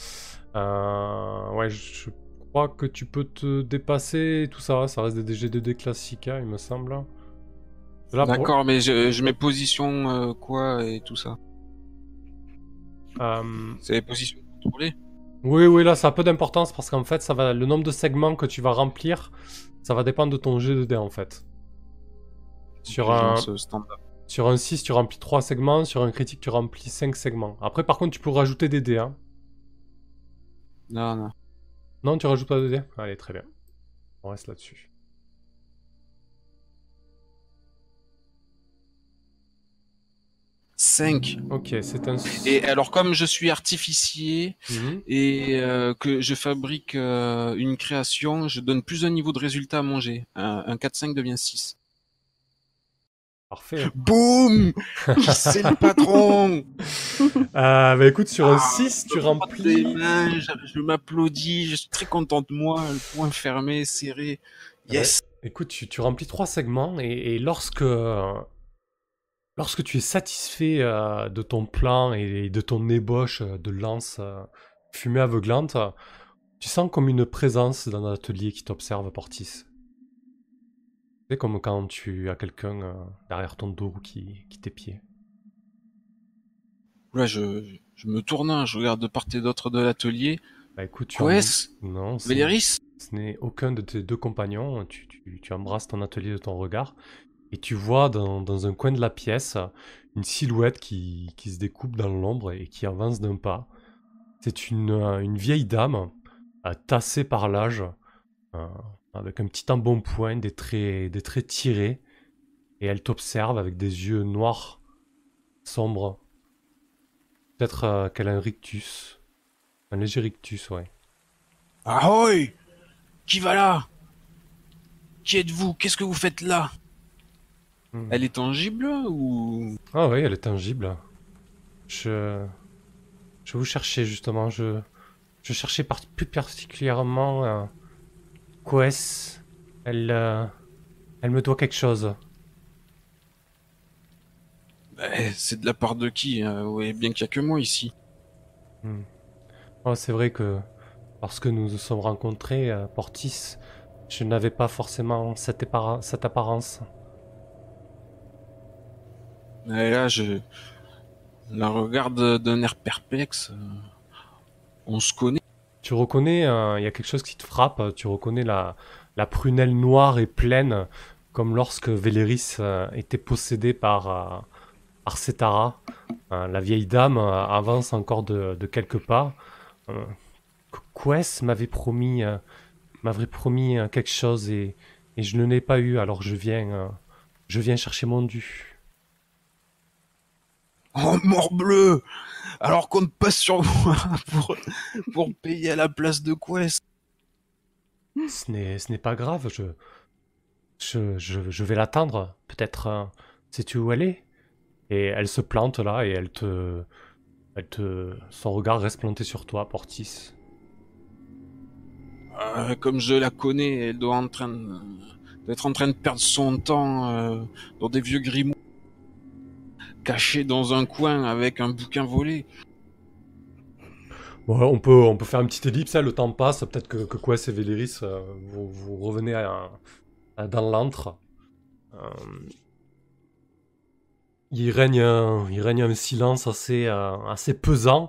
Euh, ouais, je crois que tu peux te dépasser et tout ça. Ça reste des G2D classiques, hein, il me semble. Pour- D'accord, mais je, je mets position euh, quoi et tout ça. C'est les positions contrôlées. Oui, oui, là, ça a peu d'importance parce qu'en fait, ça va, le nombre de segments que tu vas remplir, ça va dépendre de ton jet de dés en fait. Sur un, lance, euh, standard. sur un 6, tu remplis 3 segments, sur un critique, tu remplis 5 segments. Après, par contre, tu peux rajouter des dés. Hein. Non, non. Non, tu rajoutes pas de dés? Allez, très bien. On reste là-dessus. Cinq. Ok, c'est un. Et alors, comme je suis artificier Mhm. et euh, que je fabrique euh, une création, je donne plus un niveau de résultat à manger. Un, un 4-5 devient 6. Parfait. Boum C'est le patron Euh, bah écoute, sur un Ah, 6, tu les remplis. mains, je, je m'applaudis, je suis très content de moi, le poing fermé, serré. Yes Écoute, tu, tu remplis trois segments et, et lorsque, euh, lorsque tu es satisfait euh, de ton plan et de ton ébauche euh, de lance euh, fumée aveuglante, tu sens comme une présence dans l'atelier qui t'observe, Portis. C'est comme quand tu as quelqu'un euh, derrière ton dos qui, qui t'épie. Là, je, je me tourne, hein, je regarde de part et d'autre de l'atelier. Bah écoute, tu Quest Non, c'est- Véléris Ce n'est aucun de tes deux compagnons. Tu, tu- tu embrasses ton atelier de ton regard et tu vois dans, dans un coin de la pièce une silhouette qui, qui se découpe dans l'ombre et qui avance d'un pas. C'est une, euh, une vieille dame euh, tassée par l'âge, avec un petit embonpoint, des traits, des traits tirés, et elle t'observe avec des yeux noirs, sombres. Peut-être euh, qu'elle a un rictus. Un léger rictus, ouais. Ahoy Qui va là? Qui êtes-vous? Qu'est-ce que vous faites là? Hmm. Elle est tangible ou? Ah oui, elle est tangible. Je... Je vous cherchais justement, je... Je cherchais par- plus particulièrement euh, Quest. Elle... euh, Elle me doit quelque chose. Eh, C'est de la part de qui euh, Vous voyez bien qu'il n'y a que moi ici. Hmm. Oh, c'est vrai que lorsque nous nous sommes rencontrés à Portis, je n'avais pas forcément cette, cette apparence. Et là, je la regarde d'un air perplexe. On se connaît. Tu reconnais, euh, il y a quelque chose qui te frappe, tu reconnais la, prunelle noire et pleine, comme lorsque Véléris euh, était possédé par, euh, par Cetara. Euh, la vieille dame avance encore de, quelques pas. Quest m'avait promis, m'avait promis quelque chose et, je ne l'ai pas eu, alors je viens, je viens chercher mon dû. Oh morbleu Alors compte pas sur moi pour, pour payer à la place de Quest. Ce n'est, ce n'est pas grave, je, je, je, je vais l'attendre. Peut-être, euh, sais-tu où elle est? Et elle se plante là et elle te, elle te, son regard reste planté sur toi, Portis. Euh, comme je la connais, elle doit en train d'être en train de perdre son temps euh, dans des vieux grimoires, cachés dans un coin avec un bouquin volé. Bon, on peut, on peut faire une petite ellipse, hein, le temps passe, peut-être que, que Quest et Véléris, euh, vous, vous revenez à- dans l'antre. Euh, il, règne, un- il règne un silence assez, euh, assez pesant.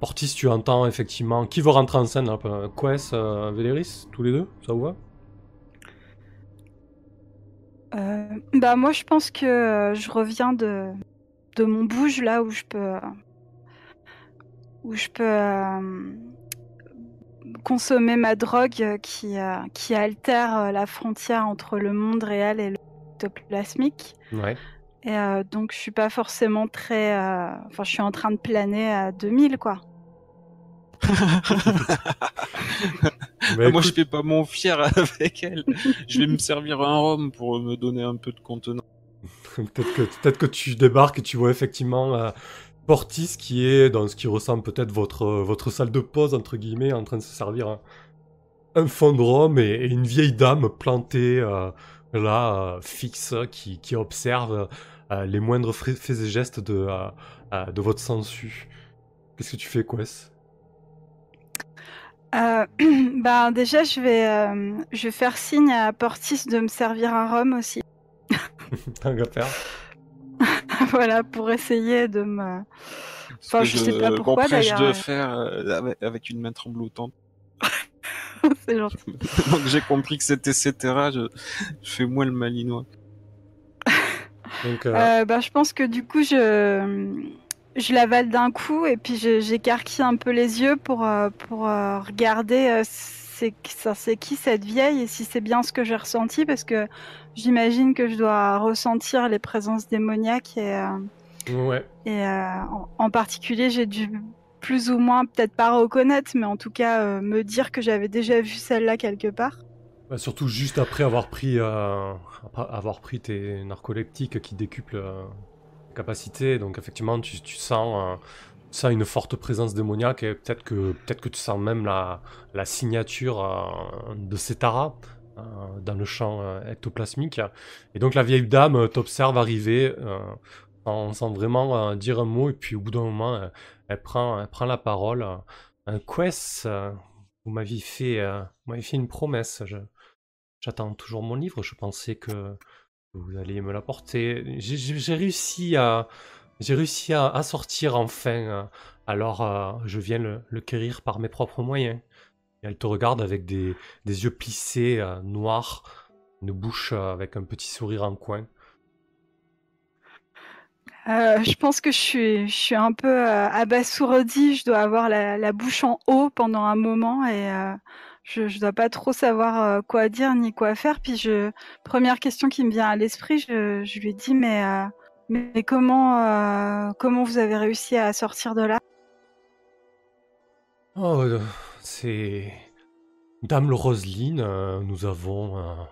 Portis, tu entends effectivement... Qui veut rentrer en scène là Quest, Véléris, tous les deux Ça vous va? Euh, bah moi je pense que euh, je reviens de, de mon bouge là où je peux où je peux euh, consommer ma drogue qui, qui altère la frontière entre le monde réel et le ectoplasmique. Ouais. Et donc je suis pas forcément très... Enfin je suis en train de planer à 2000 quoi. Bah, Moi, je écoute, fais pas mon fier avec elle. je vais me servir un rhum pour me donner un peu de contenance. peut-être que, peut que tu débarques et tu vois effectivement euh, Portis qui est dans ce qui ressemble peut-être votre, votre salle de pause, entre guillemets, en train de se servir un, un fond de rhum et, et une vieille dame plantée euh, là, euh, fixe, qui, qui observe euh, les moindres faits et gestes de, de votre sensu. Qu'est-ce que tu fais, Quest? Euh, bah déjà je vais, euh, je vais faire signe à Portis de me servir un rhum aussi. Voilà, pour essayer de me... Enfin, que je sais pas pourquoi, d'ailleurs. de faire euh, avec, une main tremblotante. C'est gentil. Donc j'ai compris que c'était etc. Je, je fais moi le malinois. Donc, euh, Euh, bah, je pense que du coup, je, je l'avale d'un coup et puis j'écarquille un peu les yeux pour, euh, pour euh, regarder euh, c'est qui cette vieille et si c'est bien ce que j'ai ressenti parce que j'imagine que je dois ressentir les présences démoniaques et, euh, ouais. et euh, en, en particulier, j'ai dû plus ou moins, peut-être pas reconnaître, mais en tout cas euh, me dire que j'avais déjà vu celle-là quelque part. Bah, surtout juste après avoir pris, avoir pris tes narcoleptiques qui décuplent capacité. Donc effectivement, tu, tu sens, euh, tu sens une forte présence démoniaque et peut-être que, tu sens même la, signature euh, de Cetara euh, dans le champ euh, ectoplasmique. Et donc la vieille dame t'observe arriver sans, vraiment dire un mot et puis au bout d'un moment, elle, prend, la parole. Un quest, vous m'aviez fait, une promesse. J'attends toujours mon livre, je pensais que vous alliez me l'apporter. J'ai- réussi à, j'ai réussi à, sortir enfin, euh, alors euh, je viens le, le quérir par mes propres moyens. Elle te regarde avec des, des yeux plissés, euh, noirs, une bouche avec un petit sourire en coin. Je pense que je suis, je suis un peu abasourdie. Je dois avoir la, la bouche en haut pendant un moment et je, je dois pas trop savoir euh, quoi dire ni quoi faire. Puis je, première question qui me vient à l'esprit, je, lui dis mais, euh, mais comment, euh, comment vous avez réussi à sortir de là? Oh, c'est Dame Roseline, nous avons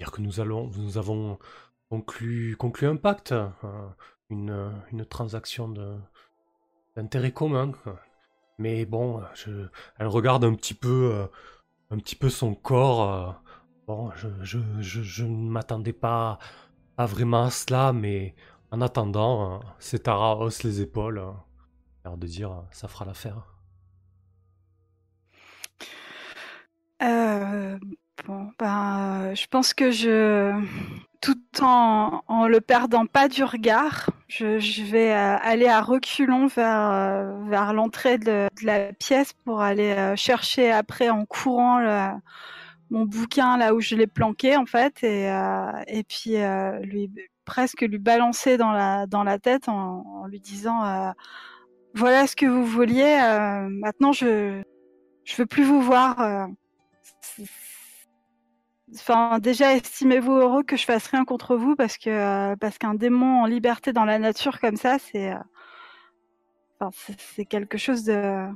dire que nous allons, nous avons conclu, conclu un pacte, euh, une, une transaction d'intérêt commun. Mais bon, elle regarde un petit peu, euh, son corps. euh, bon, je, je, je, ne m'attendais pas, vraiment à cela, mais en attendant, euh, Cetara hausse les épaules, euh, l'air de dire, euh, ça fera l'affaire. Bon, ben, je pense que je, tout en, en le perdant pas du regard, je, je vais euh, aller à reculons vers, euh, vers l'entrée de, de la pièce pour aller euh, chercher après en courant le- mon bouquin là où je l'ai planqué en fait et, euh, et puis euh, lui presque lui balancer dans la, dans la tête en, en lui disant voilà ce que vous vouliez, maintenant je, je veux plus vous voir. C'est- Enfin, déjà, estimez-vous heureux que je fasse rien contre vous parce que euh, parce qu'un démon en liberté dans la nature comme ça, c'est euh, enfin, c'est- c'est quelque chose de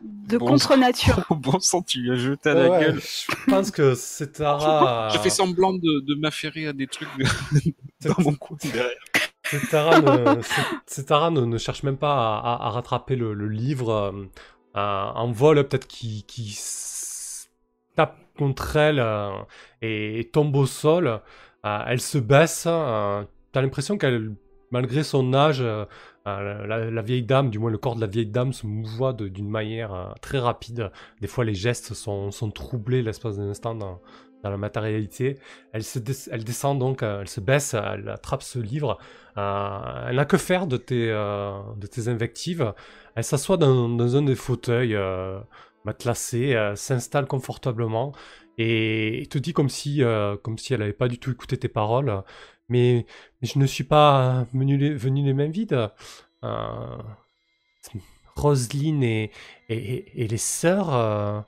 de Bon contre nature. Au bon sang, tu lui as jeté à Ouais, la ouais, gueule. Je pense que Setara. J'ai fait semblant de, de m'affairer à des trucs de- dans mon coin derrière. Setara ne, Setara ne, ne cherche même pas à, à- à rattraper le, le livre euh, euh, en vol, peut-être qui, qui tape contre elle euh, et, tombe au sol. Euh, elle se baisse. euh, T'as l'impression qu'elle, malgré son âge, la, vieille dame, du moins le corps de la vieille dame, se mouvoit d'une manière très rapide. Des fois, les gestes sont, troublés l'espace d'un instant dans, la matérialité. Elle, se elle descend donc, elle se baisse, elle attrape ce livre. Elle n'a que faire de tes, de tes invectives. Elle s'assoit dans, un des fauteuils matelassés, euh, s'installe confortablement et, et te dit comme si, euh, comme si elle n'avait pas du tout écouté tes paroles. Mais, mais je ne suis pas venu les, venu les mains vides. Euh, Roselyne et, et, et- et les sœurs euh,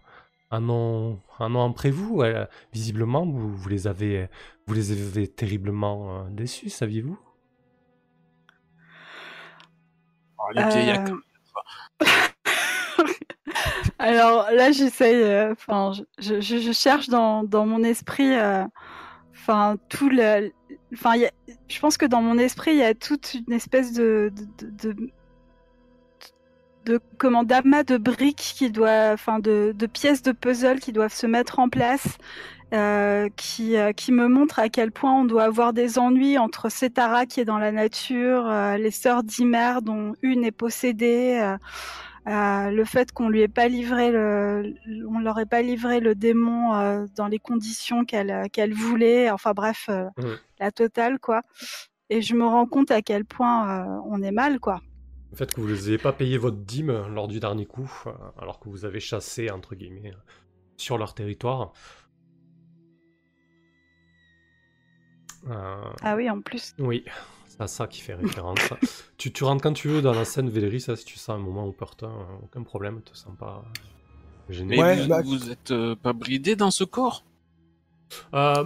en, ont, en ont après vous. Visiblement, vous, vous, les avez, vous les avez terriblement euh, déçus, saviez-vous? Oh, les vieillards. Euh, Alors là, j'essaye. euh, Enfin, je, je- je cherche dans, dans mon esprit. euh, Enfin, tout le. Enfin, je pense que dans mon esprit, il y a toute une espèce de de, de, de, comment d'amas de briques qui doivent, enfin, de, de pièces de puzzle qui doivent se mettre en place. euh, qui, euh, qui me montre à quel point on doit avoir des ennuis entre Setara qui est dans la nature, les sœurs d'Imer dont une est possédée, euh, le fait qu'on lui ait pas livré le, on leur ait pas livré le démon euh, dans les conditions qu'elle euh, qu'elle voulait. Enfin bref, euh, la totale quoi. Et je me rends compte à quel point on est mal quoi. Le fait que vous ne les ayez pas payé votre dîme lors du dernier coup, alors que vous avez chassé, entre guillemets, sur leur territoire. Ah oui, en plus. oui, c'est à ça qui fait référence. tu, tu rentres quand tu veux dans la scène Véléris, ça, si tu sens un moment opportun, euh, aucun problème, te sens pas gêné. Mais Ouais, vous, bah- vous êtes euh, pas bridé dans ce corps? Euh,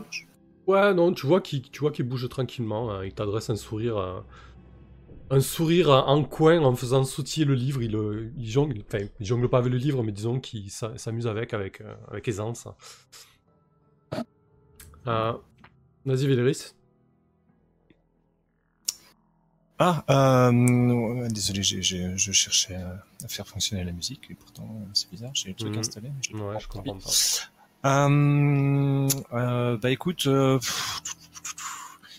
ouais, non, tu vois qu'il tu vois qu'il bouge tranquillement. hein. il t'adresse un sourire, euh, un sourire en coin en faisant sautiller le livre. Il, euh, il jongle, enfin, il jongle pas avec le livre, mais disons qu'il s'a- s'amuse avec, avec, euh, avec aisance. Euh, Vas-y, Véléris. Ah, euh, désolé, j'ai- j'ai- je cherchais à, faire fonctionner la musique, et pourtant c'est bizarre, j'ai le truc Mhm. installé. mais je Ouais, je comprends pas. Euh, euh, bah écoute, euh, pff,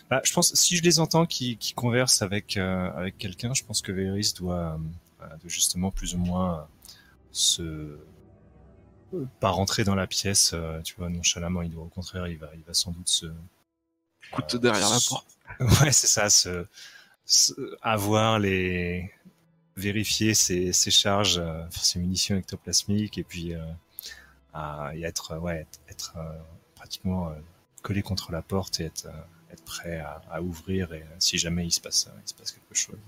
bah, je pense si je les entends qui, qui conversent avec euh, avec quelqu'un, je pense que Véris doit, euh, doit justement plus ou moins se pas rentrer dans la pièce, euh, tu vois, nonchalamment. Il doit au contraire, il va il va sans doute se Écoute derrière la porte. Ouais, c'est ça, se, se- avoir les vérifier ses, charges, euh, ses munitions ectoplasmiques et puis euh, à, être ouais être, euh, pratiquement euh, collé contre la porte et être euh, être prêt à, à ouvrir et euh, si jamais il se passe il se passe quelque chose.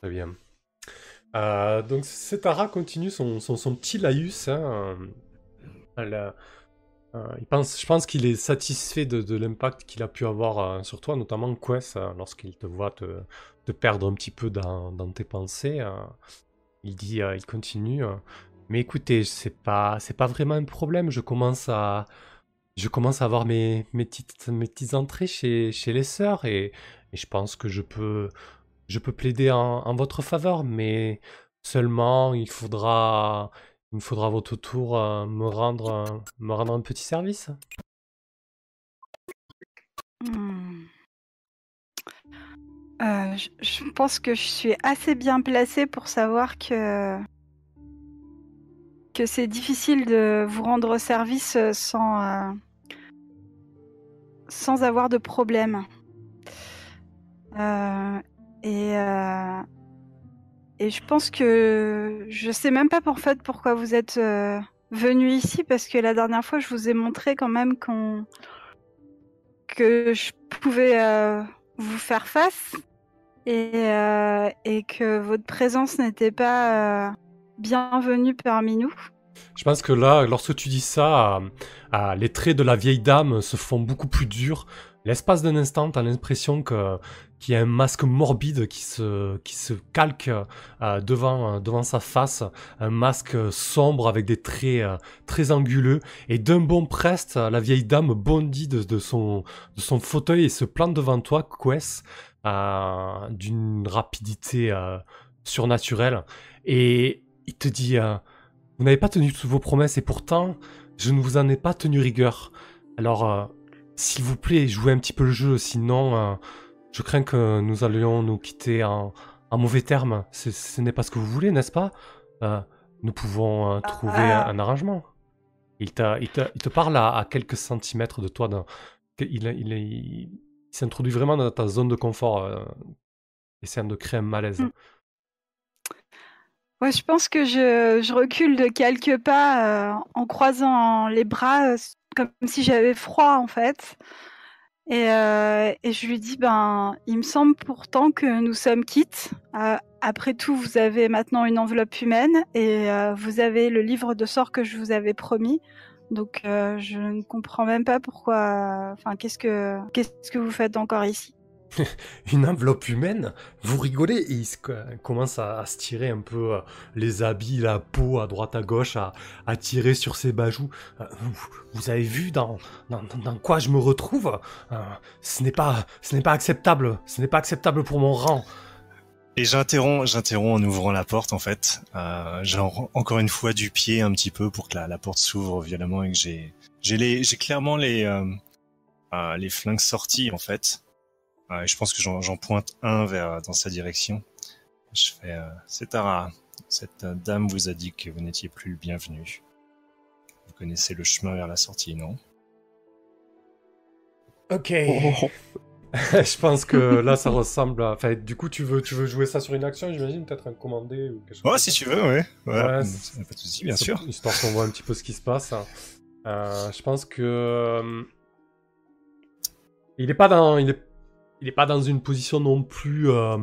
Très bien. Euh, donc, Setara continue son, son, petit laïus. Hein, euh, euh, euh, pense, je pense qu'il est satisfait de, l'impact qu'il a pu avoir euh, sur toi, notamment Quest, euh, lorsqu'il te voit te, perdre un petit peu dans, tes pensées. euh, il dit, euh, il continue. euh, mais écoutez, c'est pas, c'est pas vraiment un problème. Je commence à, je commence à avoir mes, mes petites, mes petites entrées chez, chez les sœurs et, et je pense que je peux, je peux plaider en votre faveur, mais seulement il faudra, il me faudra à votre tour me rendre, me rendre un petit service. Hmm. Euh, je, pense que je suis assez bien placée pour savoir que que c'est difficile de vous rendre service sans euh, sans avoir de problème. Euh, et et je pense que je sais même pas pour fait pourquoi vous êtes euh, venu ici parce que la dernière fois je vous ai montré quand même que je pouvais euh, vous faire face et, euh, et que votre présence n'était pas bienvenue parmi nous. Je pense que là, lorsque tu dis ça, les traits de la vieille dame se font beaucoup plus durs. L'espace d'un instant, t'as l'impression que qu'il y a un masque morbide qui se, qui se calque euh, devant, devant sa face, un masque sombre avec des traits très anguleux, et d'un bon preste, la vieille dame bondit de, son, de son fauteuil et se plante devant toi, Quest, d'une rapidité surnaturelle, et il te dit vous n'avez pas tenu toutes vos promesses et pourtant, je ne vous en ai pas tenu rigueur. Alors, euh, s'il vous plaît, jouez un petit peu le jeu, sinon, euh, je crains que nous allions nous quitter en, mauvais termes. Ce n'est pas ce que vous voulez, n'est-ce pas? Euh, Nous pouvons trouver ah. un, arrangement. Il, il, te parle à, quelques centimètres de toi. Il, il, s'introduit vraiment dans ta zone de confort, essayant de créer un malaise. Mm. Ouais, je pense que je, je recule de quelques pas euh, en croisant les bras, euh, comme si j'avais froid en fait. Et, euh, et, je lui dis, ben, il me semble pourtant que nous sommes quittes. après tout, vous avez maintenant une enveloppe humaine et vous avez le livre de sorts que je vous avais promis. Donc, je ne comprends même pas pourquoi. Enfin, qu'est-ce que qu'est-ce que vous faites encore ici? une enveloppe humaine, vous rigolez et il commence à, se tirer un peu euh, les habits, la peau à droite à gauche, à, tirer sur ses bajoux. Euh, vous, avez vu dans, dans, quoi je me retrouve? Euh, Ce n'est pas, ce n'est pas acceptable. Ce n'est pas acceptable pour mon rang. Et j'interromps, j'interromps en ouvrant la porte en fait. genre encore une fois du pied un petit peu pour que la, porte s'ouvre violemment et que j'ai, j'ai les, j'ai clairement les, les flingues sorties en fait je pense que j'en pointe un vers dans sa direction. Je fais euh, C'est Tara. Cette euh, dame vous a dit que vous n'étiez plus le bienvenu. Vous connaissez le chemin vers la sortie, non? Ok. Oh. je pense que là, ça ressemble à. Enfin, du coup, tu veux, tu veux jouer ça sur une action, j'imagine Peut-être un commandé ou quelque chose Ouais, si tu veux, ouais. ouais, pas de soucis, bien sûr. Histoire qu'on voit un petit peu ce qui se passe. Euh, je pense que. Il est pas dans. Il est il n'est pas dans une position non plus euh,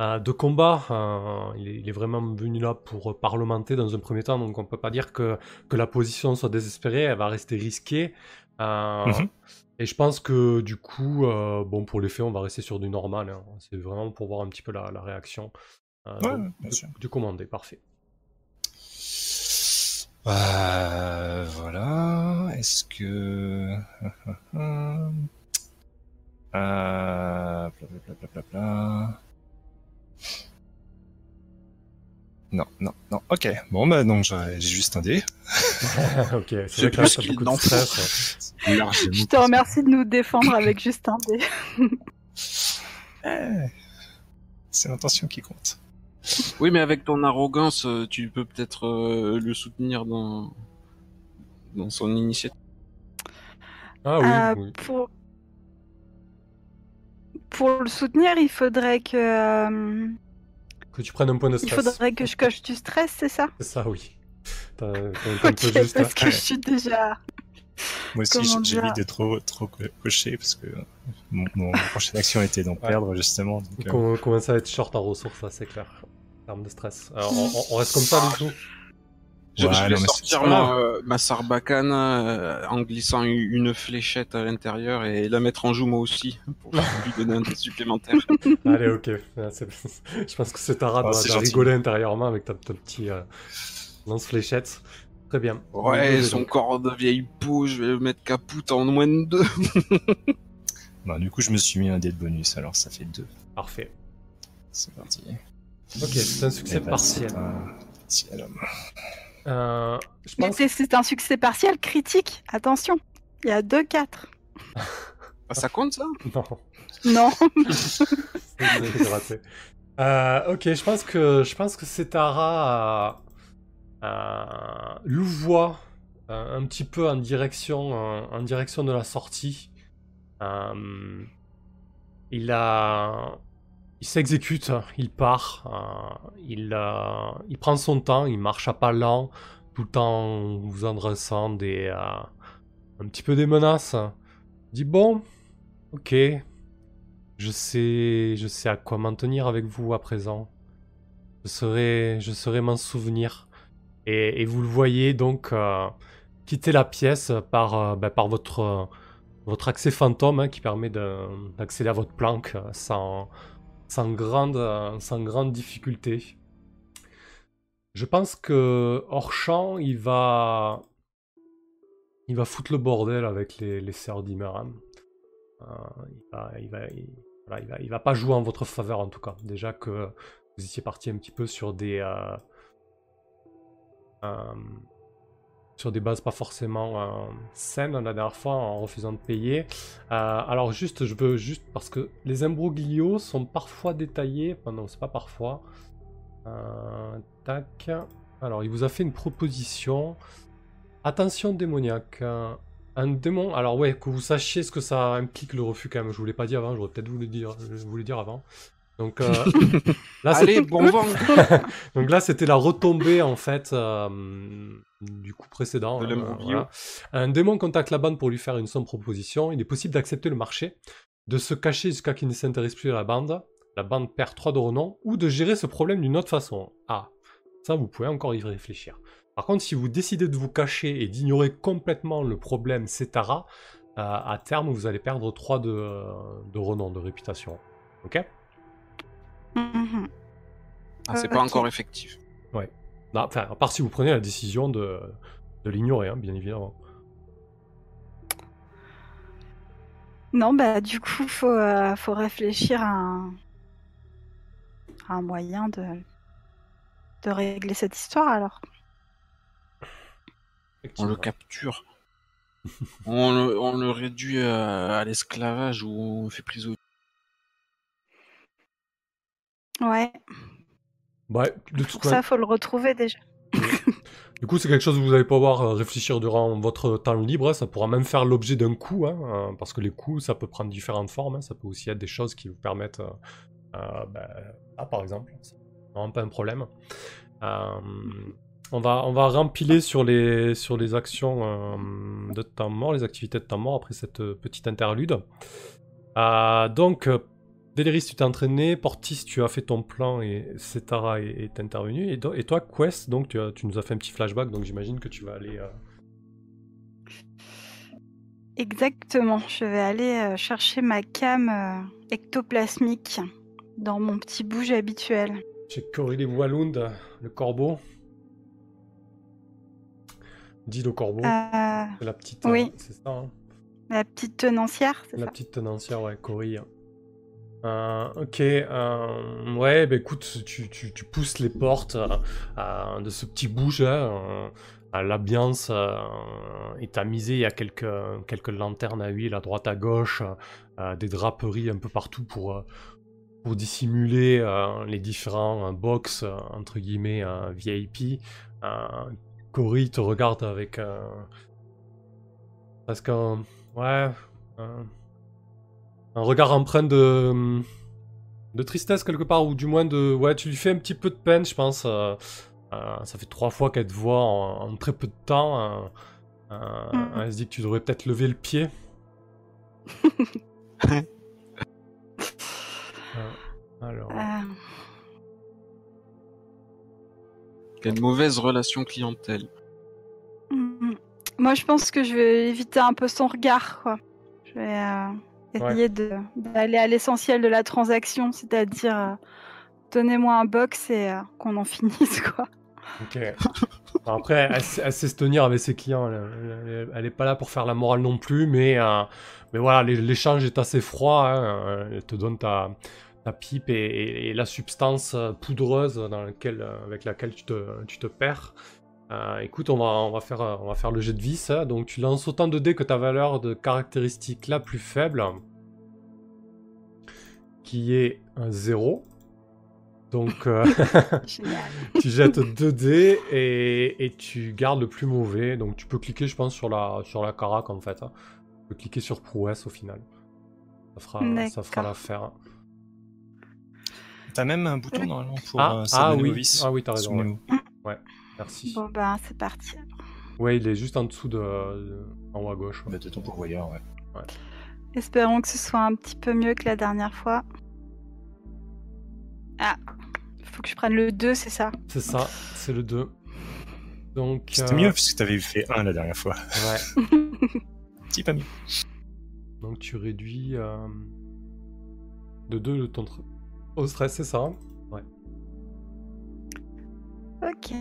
euh, de combat. Euh, il, est, vraiment venu là pour parlementer dans un premier temps, donc on ne peut pas dire que, que la position soit désespérée, elle va rester risquée. Mhm. Et je pense que du coup, bon, pour les faits, on va rester sur du normal. Hein. C'est vraiment pour voir un petit peu la, réaction du, commandé. Parfait. voilà. Est-ce que. Euh... Non, non, non. Ok. Bon, bah non, j'ai juste un dé. ok, c'est vrai que là, beaucoup de stress. Je te remercie de nous défendre avec juste un dé. Eh, c'est l'intention qui compte. Oui, mais avec ton arrogance, euh, tu peux peut-être euh, le soutenir dans... dans son initiative. Ah oui. Euh, oui. Pour pour le soutenir, il faudrait que. Euh, que tu prennes un point de stress. Il faudrait que je coche du stress, c'est ça? C'est ça, oui. ok, parce hein. que je suis déjà. Moi aussi, j'ai envie de trop, trop cocher parce que mon, prochaine action était d'en perdre justement. Donc, euh... commence à être short en ressources, ça c'est clair. En termes de stress. Alors, on, reste comme ça du coup? Je, vais sortir ma, sarbacane euh, en glissant une fléchette à l'intérieur et la mettre en joue moi aussi pour lui donner un test supplémentaire. Allez, ok. Je pense que c'est ta rate oh, de rigoler intérieurement avec ta, petit euh, lance-fléchette. Très bien. Ouais, son corps de vieille peau, je vais le mettre capoute en moins de deux. bah, du coup, je me suis mis un dé de bonus, alors ça fait deux. Parfait. C'est parti. Ok, c'est un succès eh ben, partiel. partiel. Euh, c'est un succès partiel critique. Attention, il y a 2-4. Ah, ça compte ça? Non. Non. euh, ok, je pense que je pense que c'est Tara euh, louvoie un petit peu en direction en direction de la sortie. Euh, il a il s'exécute, il part, euh, il, euh, il prend son temps, il marche à pas lent, tout en vous adressant des, euh, un petit peu des menaces. Il dit bon, ok, je sais, je sais à quoi m'en tenir avec vous à présent. Je serai, je m'en souvenir. Et, vous le voyez donc quitter la pièce par, ben, votre, accès fantôme hein, qui permet de- d'accéder à votre planque sans, sans, grande, euh, sans grande difficulté. Je pense que hors champ, il va, il va foutre le bordel avec les, sœurs d'Imeram. Euh, il, va, il va- il va pas jouer en votre faveur en tout cas. Déjà que vous étiez parti un petit peu sur des, euh, euh, sur des bases pas forcément euh, saines la dernière fois en refusant de payer. Euh, alors juste, je veux juste parce que les imbroglios sont parfois détaillés. Enfin non, c'est pas parfois. Euh, tac. Alors, il vous a fait une proposition. Attention démoniaque. Un démon. Alors ouais, que vous sachiez ce que ça implique le refus quand même. Je vous l'ai pas dit avant. J'aurais peut-être voulu dire, je voulais dire avant. Donc euh, là, c'est- Allez, bon vent donc là, c'était la retombée en fait euh, du coup précédent. De hein, voilà. Un démon contacte la bande pour lui faire une somme proposition. Il est possible d'accepter le marché, de se cacher jusqu'à qu'il ne s'intéresse plus à la bande. La bande perd 3 de renom, ou de gérer ce problème d'une autre façon. Ah, ça vous pouvez encore y réfléchir. Par contre, si vous décidez de vous cacher et d'ignorer complètement le problème Cetara, euh, à terme, vous allez perdre 3 de, de renom, de réputation. Ok? Mhm. Ah, C'est pas Ok. encore effectif. Non, Enfin, à part si vous prenez la décision de, de l'ignorer, hein, bien évidemment. Non, bah du coup, faut, euh, faut réfléchir à un, à un moyen de, de régler cette histoire alors. On le capture. on, le, on le réduit à, à l'esclavage ou on fait prisonnier. Ouais, Ouais, de toute pour ça, faut le retrouver déjà. Du coup, c'est quelque chose que vous allez pouvoir euh, réfléchir durant votre temps libre. hein. Ça pourra même faire l'objet d'un coup, hein, euh, parce que les coups, ça peut prendre différentes formes. hein. Ça peut aussi être des choses qui vous permettent, euh, euh, ben, ah, par exemple, c'est vraiment pas un problème. Euh, on va, on va rempiler sur les, sur les actions de temps mort, les activités de temps mort après cette petite interlude. Donc, Véléris, tu t'es entraîné, Portis, tu as fait ton plan et Cetara est, est intervenu. Et, toi, Quest, donc tu, as- tu nous as fait un petit flashback, donc j'imagine que tu vas aller. euh, Exactement, je vais aller euh, chercher ma cam euh, ectoplasmique dans mon petit bouge habituel. chez Corélie Wallund, le corbeau. Dis le corbeau, la petite. oui. c'est ça, hein la petite tenancière, c'est La ça petite tenancière, ouais, Cory. Euh, ok, euh, ouais, bah écoute, tu, tu, tu pousses les portes euh, de ce petit bouge. hein, L'ambiance est tamisée, il y a quelques, quelques lanternes à huile à droite à gauche, des draperies un peu partout pour, pour dissimuler les différents box, entre guillemets, VIP. Cory te regarde avec... parce que... Ouais... un regard empreint de de tristesse quelque part ou du moins de ouais tu lui fais un petit peu de peine je pense. Euh, euh, ça fait trois fois qu'elle te voit en, en très peu de temps euh, elle se dit que tu devrais peut-être lever le pied. Euh, alors. Euh, Quelle mauvaise relation clientèle. mm, Moi, je pense que je vais éviter un peu son regard, quoi. Je vais euh, essayer d'aller à l'essentiel de la transaction, c'est-à-dire euh, donnez-moi un box et euh, qu'on en finisse, quoi. ok après elle, sait- elle sait se tenir avec ses clients elle, elle- elle est pas là pour faire la morale non plus mais euh, mais voilà l'é- l'échange est assez froid hein, elle te donne ta ta pipe et, et- et la substance euh, poudreuse dans laquelle, euh, avec laquelle tu te, tu te perds. Euh, écoute, on va, on, va faire, on va faire le jet de vis. hein. Donc tu lances autant de dés que ta valeur de caractéristique la plus faible, qui est un 0. Donc euh, tu jettes 2 dés et, et tu gardes le plus mauvais. Donc tu peux cliquer, je pense, sur la, sur la carac en fait. hein. Tu peux cliquer sur prouesse au final. Ça fera, ça fera l'affaire. T'as même un bouton normalement pour Ah, euh, ah oui, ah oui, t'as raison. ouais. Merci. Bon, ben, c'est parti. Ouais, il est juste en dessous de, de- en haut à gauche. ouais. Bah, t'es ton pourvoyeur, ouais. Espérons que ce soit un petit peu mieux que la dernière fois. Ah, faut que je prenne le 2, c'est ça? C'est ça, c'est le 2. Donc, C'était euh, mieux parce que t'avais fait un la dernière fois. Ouais. Petit pas mieux. Donc tu réduis euh, de 2 le ton au stress, c'est ça? Ouais. Ok.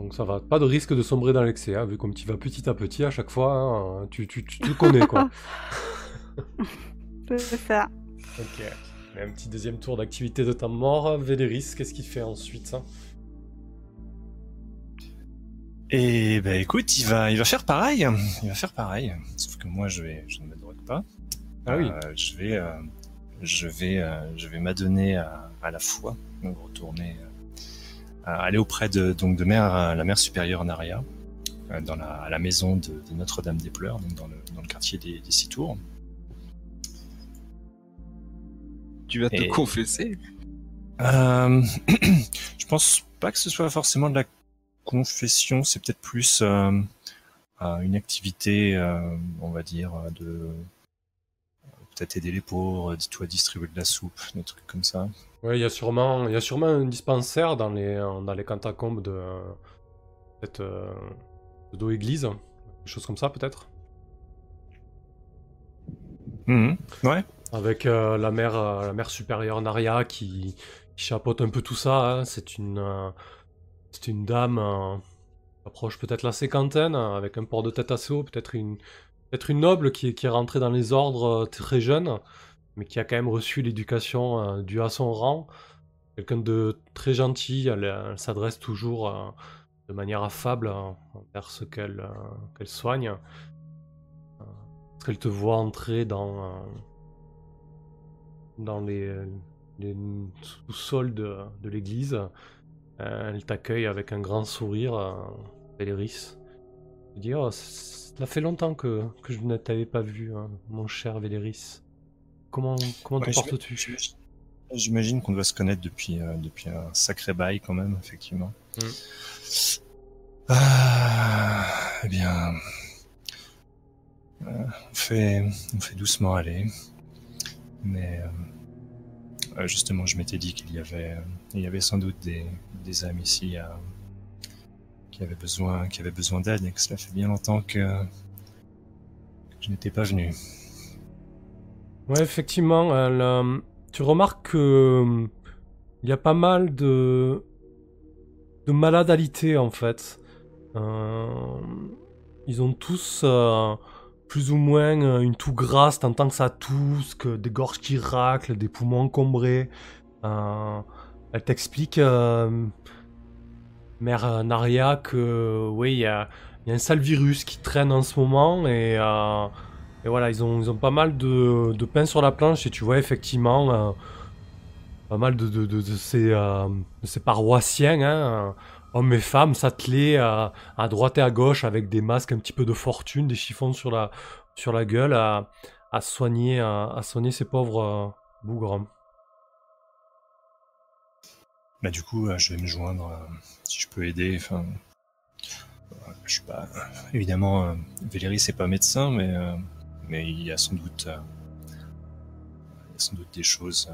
Donc ça va, pas de risque de sombrer dans l'excès, hein, vu comme tu vas petit à petit à chaque fois, hein, tu, tu, tu te connais quoi. C'est ça. ok. Et un petit deuxième tour d'activité de temps mort. Véléris, qu'est-ce qu'il fait ensuite hein? Et ben écoute, il va, il va faire pareil. Il va faire pareil. Sauf que moi, je vais, je ne me drogue pas. Ah oui. Euh, je vais, euh, je vais, euh, je vais m'adonner à, à la foi. Donc retourner, euh, aller auprès de donc de mère, euh, la mère supérieure Naria, euh, dans la, à la maison de, de Notre-Dame des Pleurs, donc dans le, dans le quartier des, des Six Tours. Tu vas te confesser? Euh, je pense pas que ce soit forcément de la confession, c'est peut-être plus euh, euh, une activité, euh, on va dire, euh, de euh, peut-être aider les pauvres, dis-toi distribuer de la soupe, des trucs comme ça. Ouais, il y a sûrement, il y a sûrement un dispensaire dans les, dans les catacombes de cette euh, église, des choses comme ça peut-être. Mhm. Ouais. Avec euh, la mère, euh, la mère supérieure Naria qui, qui chapeaute un peu tout ça. hein. C'est une, euh, c'est une dame qui approche peut-être la cinquantaine, avec un port de tête assez haut, peut-être une, peut-être une noble qui, est- qui est rentrée dans les ordres euh, très jeune, mais qui a quand même reçu l'éducation euh, due à son rang. Quelqu'un de très gentil, elle, s'adresse toujours euh, de manière affable envers ceux qu'elle soigne. Parce qu'elle te voit entrer dans, dans les, sous-sols de, de l'église. Elle t'accueille avec un grand sourire, Véléris. Je dis, oh, ça fait longtemps que, que je ne t'avais pas vu, hein, mon cher Véléris. Comment, comment Ouais, te portes-tu? j'imagine- qu'on doit se connaître depuis, euh, depuis un sacré bail quand même, effectivement. Mm. Ah, eh bien, euh, on, fait, on fait doucement aller. Mais euh, justement, je m'étais dit qu'il y avait, il y avait sans doute des, des âmes ici euh, qui avaient besoin, qui avaient besoin d'aide et que cela fait bien longtemps que, que je n'étais pas venu. Ouais, effectivement, euh, tu remarques que il y a pas mal de de malades en fait. Euh, ils ont tous euh, plus ou moins euh, une toux grasse, t'entends que ça tousse, des gorges qui raclent, des poumons encombrés. Euh, elle t'explique, euh, Naria, que oui, il y a, un sale virus qui traîne en ce moment et euh, voilà, ils ont, ils ont pas mal de, pain sur la planche et tu vois effectivement euh, pas mal de, ces, euh, ces paroissiens, hein, euh, hommes et femmes, s'atteler à, à droite et à gauche avec des masques un petit peu de fortune, des chiffons sur la, sur la gueule, à, soigner, à, soigner ces pauvres euh, bougres. Bah du coup, euh, je vais me joindre euh, si je peux aider. Enfin, je suis pas évidemment euh, Véléry c'est pas médecin, mais euh, mais il y a sans doute euh, il y a sans doute des choses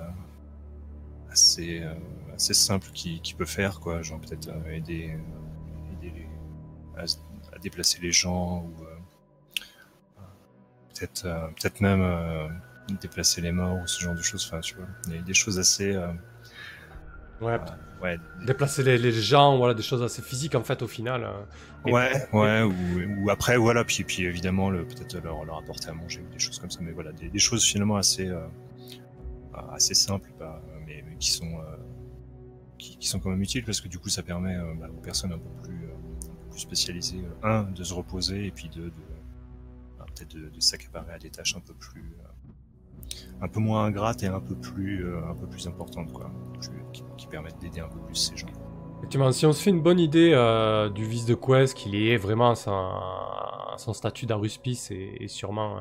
assez assez simples qu'il qui peut faire quoi. Genre peut-être aider aider les- à, déplacer les gens ou peut-être peut-être même euh, déplacer les morts ou ce genre de choses. Enfin, tu vois, il y a des choses assez euh, Ouais, ouais déplacer les, les gens, voilà, des choses assez physiques en fait au final. euh. Et- Ouais, ouais, ou, ou après, voilà, puis, puis évidemment, le- peut-être leur, leur apporter à manger ou des choses comme ça, mais voilà, des, des choses finalement assez, euh, assez simples, mais, mais qui sont, euh, qui, qui sont quand même utiles parce que du coup, ça permet euh, bah, aux personnes un peu plus, euh, un peu plus spécialisées, euh, un, de se reposer, et puis deux, de, bah, peut-être de, de s'accaparer à des tâches un peu plus, euh, un peu moins ingrates et un peu plus, euh, importantes, quoi, qui, permettent d'aider un peu plus ces gens. Effectivement, si on se fait une bonne idée euh, du vice de Quest, qu'il est vraiment son, statut d'aruspice et, et sûrement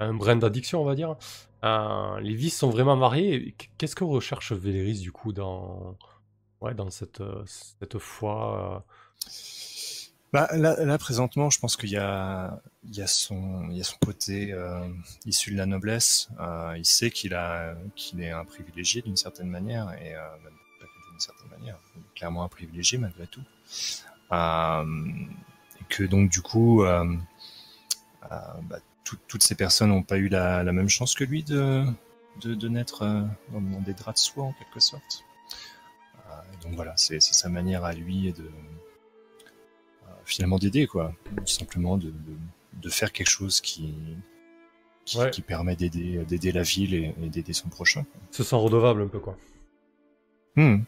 un, brin d'addiction, on va dire, euh, les vices sont vraiment variés. Qu'est-ce que recherche Véléris du coup dans, euh, cette foi Bah, là, présentement, je pense qu'il y a, il son, il côté euh, issu de la noblesse. Euh, il sait qu'il est un privilégié d'une certaine manière, et euh, d'une certaine manière, clairement un privilégié malgré tout. et que donc du coup, bah, toutes ces personnes n'ont pas eu la, même chance que lui de, de, naître dans, des draps de soie en quelque sorte. donc voilà, c'est sa manière à lui de finalement d'aider quoi, tout simplement de, de, faire quelque chose qui qui, permet d'aider d'aider la ville et, d'aider son prochain. Se sent redevable un peu quoi. Hmm.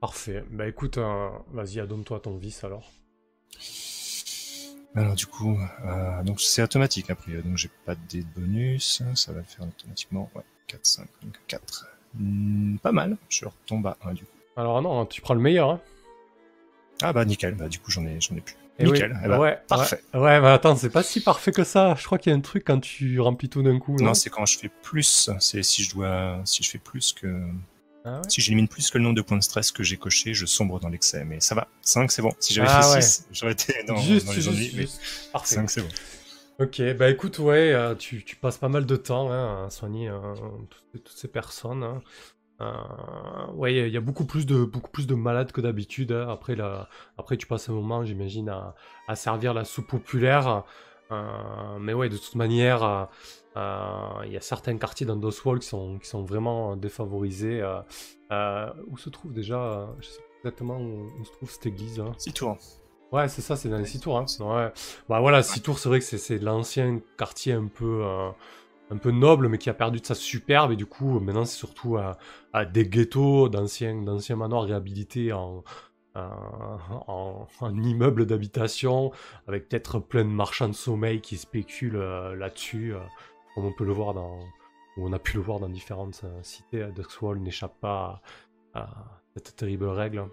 Parfait. Bah écoute, euh, vas-y, adonne-toi ton vice alors. Alors du coup, euh, donc c'est automatique après, donc j'ai pas de dés de bonus, ça va le faire automatiquement. Ouais, 4, 5, 4. pas mal, je retombe à 1 du coup. Alors non, tu prends le meilleur. Hein. Ah bah nickel, bah du coup j'en ai, j'en ai plus. Et nickel, eh bah, ouais, parfait. Ouais, mais attends, c'est pas si parfait que ça. Je crois qu'il y a un truc quand tu remplis tout d'un coup. Non, c'est quand je fais plus. C'est si je dois, si je fais plus que. Ah si j'élimine plus que le nombre de points de stress que j'ai coché, je sombre dans l'excès. Mais ça va. 5, c'est bon. Si j'avais ah fait 6, j'aurais été dans, juste, dans les ennuis. Mais Parfait. 5, c'est bon. Ok, bah écoute, ouais, euh, tu, tu, passes pas mal de temps hein, à soigner hein, toutes, toutes, ces personnes. Hein. Euh, ouais, il y a beaucoup plus de beaucoup plus de malades que d'habitude. Hein. Après, la, après, tu passes un moment, j'imagine, à, à, servir la soupe populaire. Euh, mais ouais, de toute manière, euh, il y a certains quartiers dans Doswall qui sont, qui sont vraiment défavorisés. où se trouve déjà Je sais pas exactement où, se trouve cette église. Hein. Six tours. Ouais, c'est ça, c'est dans les six tours. Hein. Ouais. Bah voilà, six tours, c'est vrai que c'est l'ancien quartier un peu un peu noble, mais qui a perdu de sa superbe. Et du coup, maintenant, c'est surtout à, des ghettos d'anciens, d'anciens manoirs réhabilités en, en, immeuble d'habitation, avec peut-être plein de marchands de sommeil qui spéculent euh, là-dessus, euh, comme on peut le voir dans, ou on a pu le voir dans différentes euh, cités. Duxwall n'échappe pas à, cette terrible règle.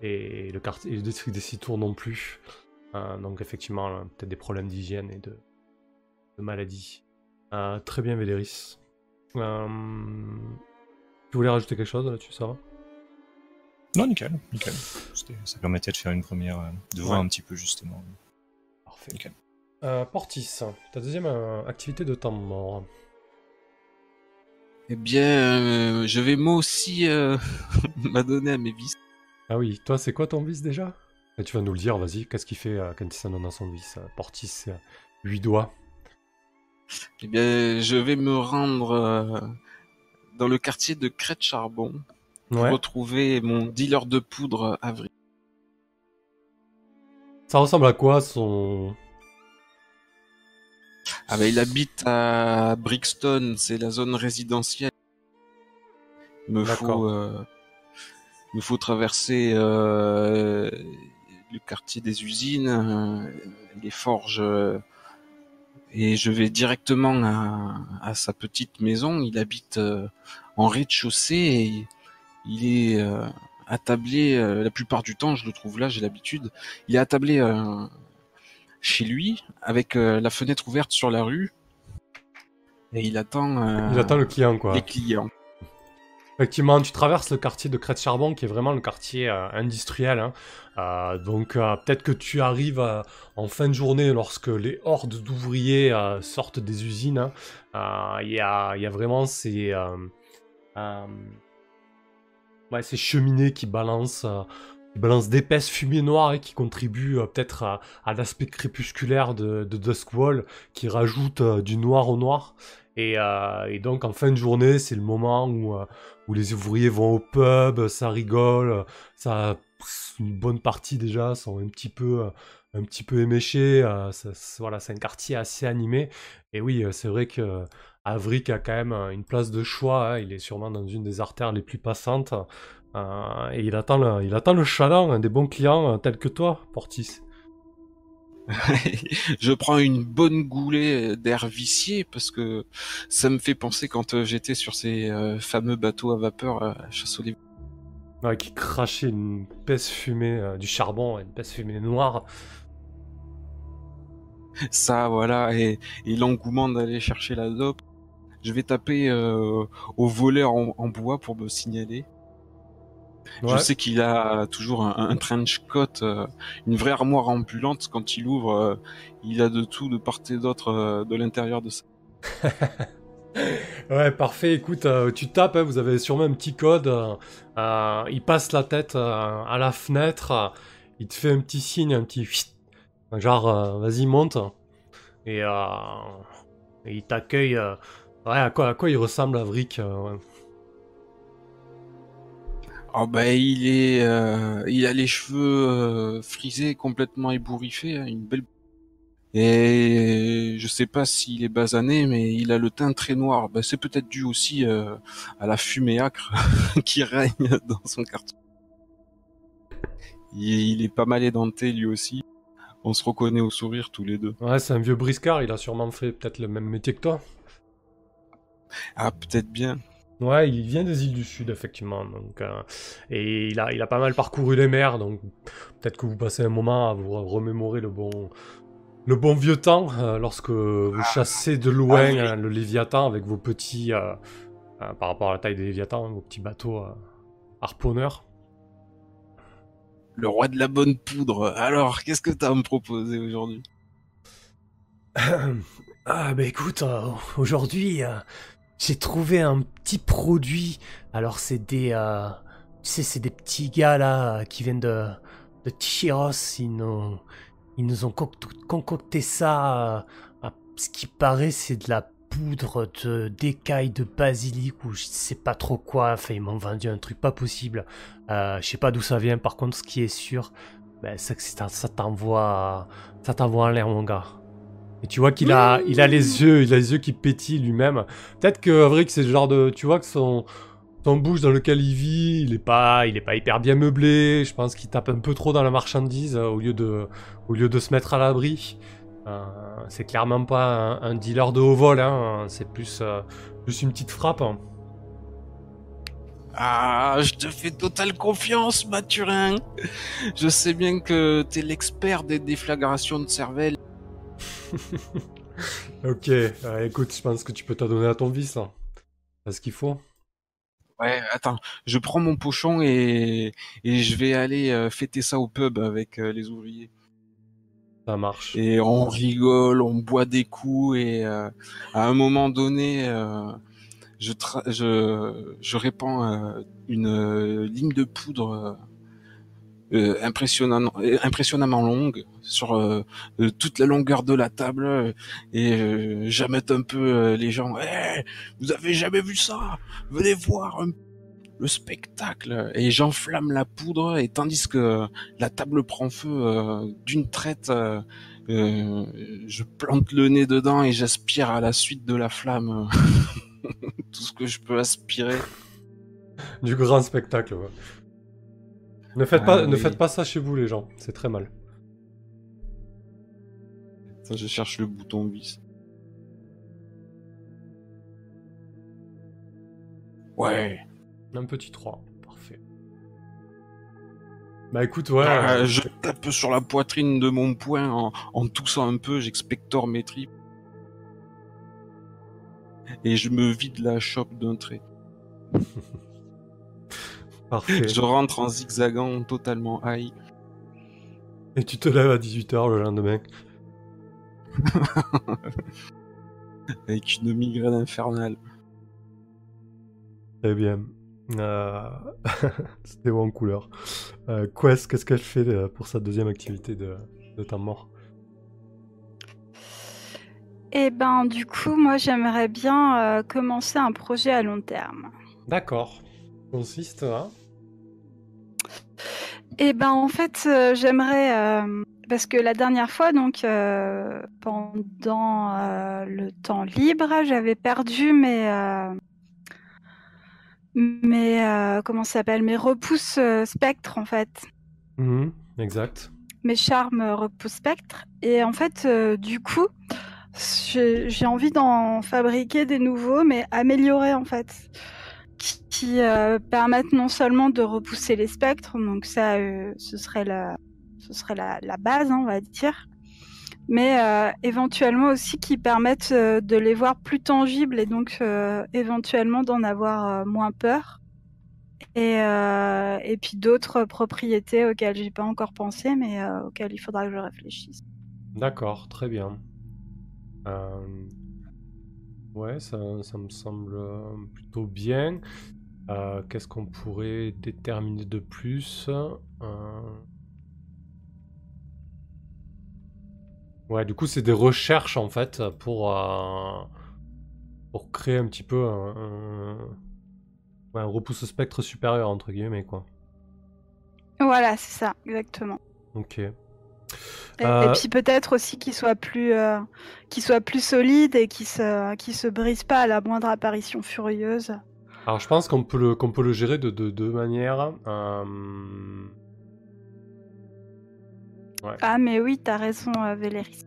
Et le, quartier, district des Six Tours non plus. donc effectivement, peut-être des problèmes d'hygiène et de, de maladies. Ah, très bien, Véléris. Euh, tu voulais rajouter quelque chose là-dessus, ça va Non, nickel, nickel. Ça permettait de faire une première, euh, de voir un petit peu justement. Parfait. Nickel. Euh, Portis, ta deuxième activité de temps mort. Eh bien, je vais moi aussi m'adonner à mes vices. Ah oui, toi, c'est quoi ton vice déjà? Et Tu vas nous le dire, vas-y. Qu'est-ce qu'il fait quand il s'adonne à son vice? Portis, 8 doigts. Eh bien, je vais me rendre euh, dans le quartier de Crête Charbon pour retrouver mon dealer de poudre Avril. Ça ressemble à quoi son Ah ben, il habite à Brixton, c'est la zone résidentielle. Il me faut, euh, me faut traverser euh, le quartier des usines, les forges et je vais directement à, sa petite maison. Il habite euh, en rez-de-chaussée et il est euh, attablé euh, la plupart du temps. Je le trouve là, j'ai l'habitude. Il est attablé chez lui avec la fenêtre ouverte sur la rue et il attend. il attend le client quoi. Les clients. Effectivement, tu traverses le quartier de Crête-Charbon, qui est vraiment le quartier euh, industriel. Hein. Euh, donc euh, peut-être que tu arrives en fin de journée, lorsque les hordes d'ouvriers sortent des usines. Hein. Il y, a, vraiment ces, ces cheminées qui balancent, qui balancent d'épaisses fumées noires et qui contribuent peut-être à, l'aspect crépusculaire de, de Duskwall, qui rajoute du noir au noir. Et, et, donc en fin de journée, c'est le moment où, où les ouvriers vont au pub, ça rigole, ça une bonne partie déjà sont un petit peu un petit peu éméchés, euh, voilà, c'est un quartier assez animé et oui, euh, c'est vrai que Avric a quand même une place de choix, hein. il est sûrement dans une des artères les plus passantes euh, et il attend le, il attend le chaland des bons clients tels que toi, Portis. je prends une bonne goulée d'air vicié parce que ça me fait penser quand euh, j'étais sur ces euh, fameux bateaux à vapeur à chasse Ouais, qui crachait une peste fumée, euh, du charbon, une peste fumée noire. Ça, voilà, et, l'engouement d'aller chercher la dope. Je vais taper au voleur en, bois pour me signaler. Je sais qu'il a toujours un, trench coat, euh, une vraie armoire ambulante. Quand il ouvre, euh, il a de tout de part et d'autre euh, de l'intérieur de ça. Ouais, parfait. Écoute, tu tapes, hein, vous avez sûrement un petit code. il passe la tête à la fenêtre. il te fait un petit signe, un petit genre, vas-y, monte. Et, et il t'accueille. ouais, à quoi, à quoi il ressemble, Avric euh. Oh bah il est, euh, il a les cheveux euh, frisés, complètement ébouriffés, hein, une belle. Et je sais pas s'il est basané, mais il a le teint très noir. Bah, c'est peut-être dû aussi euh, à la fumée acre qui règne dans son carton. Il, il est pas mal édenté lui aussi. On se reconnaît au sourire tous les deux. Ouais, c'est un vieux briscard. Il a sûrement fait peut-être le même métier que toi. Ah peut-être bien. Ouais, il vient des îles du Sud, effectivement. Donc, euh, et il a, il a pas mal parcouru les mers, donc peut-être que vous passez un moment à vous remémorer le bon, le bon vieux temps euh, lorsque vous chassez de loin Ah euh, le Léviathan avec vos petits, par rapport à la taille des Léviathans, hein, vos petits bateaux harponneurs. Le roi de la bonne poudre. Alors, qu'est-ce que t'as à me proposer aujourd'hui? Ah bah écoute, aujourd'hui j'ai trouvé un petit produit. Alors c'est des, euh, c'est des petits gars là qui viennent de de. Ils nous, ils nous ont conc- concocté ça. euh, ce qui paraît, c'est de la poudre de d'écailles de basilic ou je sais pas trop quoi. Enfin, ils m'ont vendu un truc pas possible. Euh, je sais pas d'où ça vient. Par contre, ce qui est sûr, ben, c'est que ça t'envoie, ça t'envoie en l'air, mon gars. Et tu vois qu'il a, il a les yeux, il a les yeux qui pétillent lui-même. Peut-être que Avric, c'est le genre de, tu vois que son, son bouche dans lequel il vit, il est pas, il est pas hyper bien meublé. Je pense qu'il tape un peu trop dans la marchandise euh, au lieu de, au lieu de se mettre à l'abri. Euh, c'est clairement pas un, un dealer de haut vol, hein. C'est plus, euh, juste une petite frappe. hein. Ah, je te fais totale confiance, Mathurin. Je sais bien que t'es l'expert des déflagrations de cervelle. Ok, euh, écoute, je pense que tu peux t'adonner à ton vice là. C'est ce qu'il faut. Ouais, attends, je prends mon pochon et, et je vais aller euh, fêter ça au pub avec euh, les ouvriers. Ça marche. Et on rigole, on boit des coups et à un moment donné, je, tra- je, je répands une ligne de poudre euh, impressionnant, euh, impressionnamment longue sur euh, toute la longueur de la table et j'amène un peu les gens. Eh, vous avez jamais vu ça Venez voir un- le spectacle et j'enflamme la poudre et tandis que la table prend feu euh, d'une traite. euh, je plante le nez dedans et j'aspire à la suite de la flamme tout ce que je peux aspirer. Du grand spectacle, ouais. Ne faites, Ah pas, ne oui. faites pas ça chez vous, les gens. C'est très mal. Ça, je cherche le bouton vis. Ouais. Un petit 3. Parfait. Bah écoute, ouais. Ah, euh, je tape sur la poitrine de mon poing en, en toussant un peu, j'expectore mes tripes. Et je me vide la chope d'un trait. parfait. Je rentre en zigzagant totalement high. Et tu te lèves à 18h le lendemain. avec une migraine infernale. Très bien. Euh... C'était bon en couleur. Euh, Quest, qu'est-ce qu'elle fait euh, pour sa deuxième activité de, de temps mort? Et ben, du coup, moi, j'aimerais bien euh, commencer un projet à long terme. D'accord. Consiste à... Et ben, en fait, euh, j'aimerais. euh, parce que la dernière fois, donc, euh, pendant le temps libre, j'avais perdu mes. mes. comment s'appelle Mes repousses spectres, en fait. Mhm, exact. mes charmes repousse spectre. Et en fait, du coup, j'ai j'ai envie d'en fabriquer des nouveaux, mais améliorés en fait, qui, euh, permettent non seulement de repousser les spectres, donc ça, euh, ce serait la, ce serait la, base, hein, on va dire, mais euh, éventuellement aussi qui permettent de les voir plus tangibles et donc éventuellement d'en avoir moins peur. Et, et puis d'autres propriétés auxquelles j'ai pas encore pensé, mais auxquelles il faudra que je réfléchisse. D'accord, très bien. Ouais, ça, ça me semble euh, plutôt bien. Euh, Qu'est-ce qu'on pourrait déterminer de plus Euh, Ouais, du coup, c'est des recherches en fait pour, euh, pour créer un petit peu un, un... ouais, un repousse spectre supérieur, entre guillemets, quoi. Voilà, c'est ça, exactement. Ok. Et, Euh, et puis peut-être aussi qu'il soit plus, euh, qu'il soit plus solide et qu'il se, qu'il se brise pas à la moindre apparition furieuse. Alors, je pense qu'on peut le, qu'on peut le gérer de de deux manières. Euh, Ah mais oui, t'as raison, Véléris.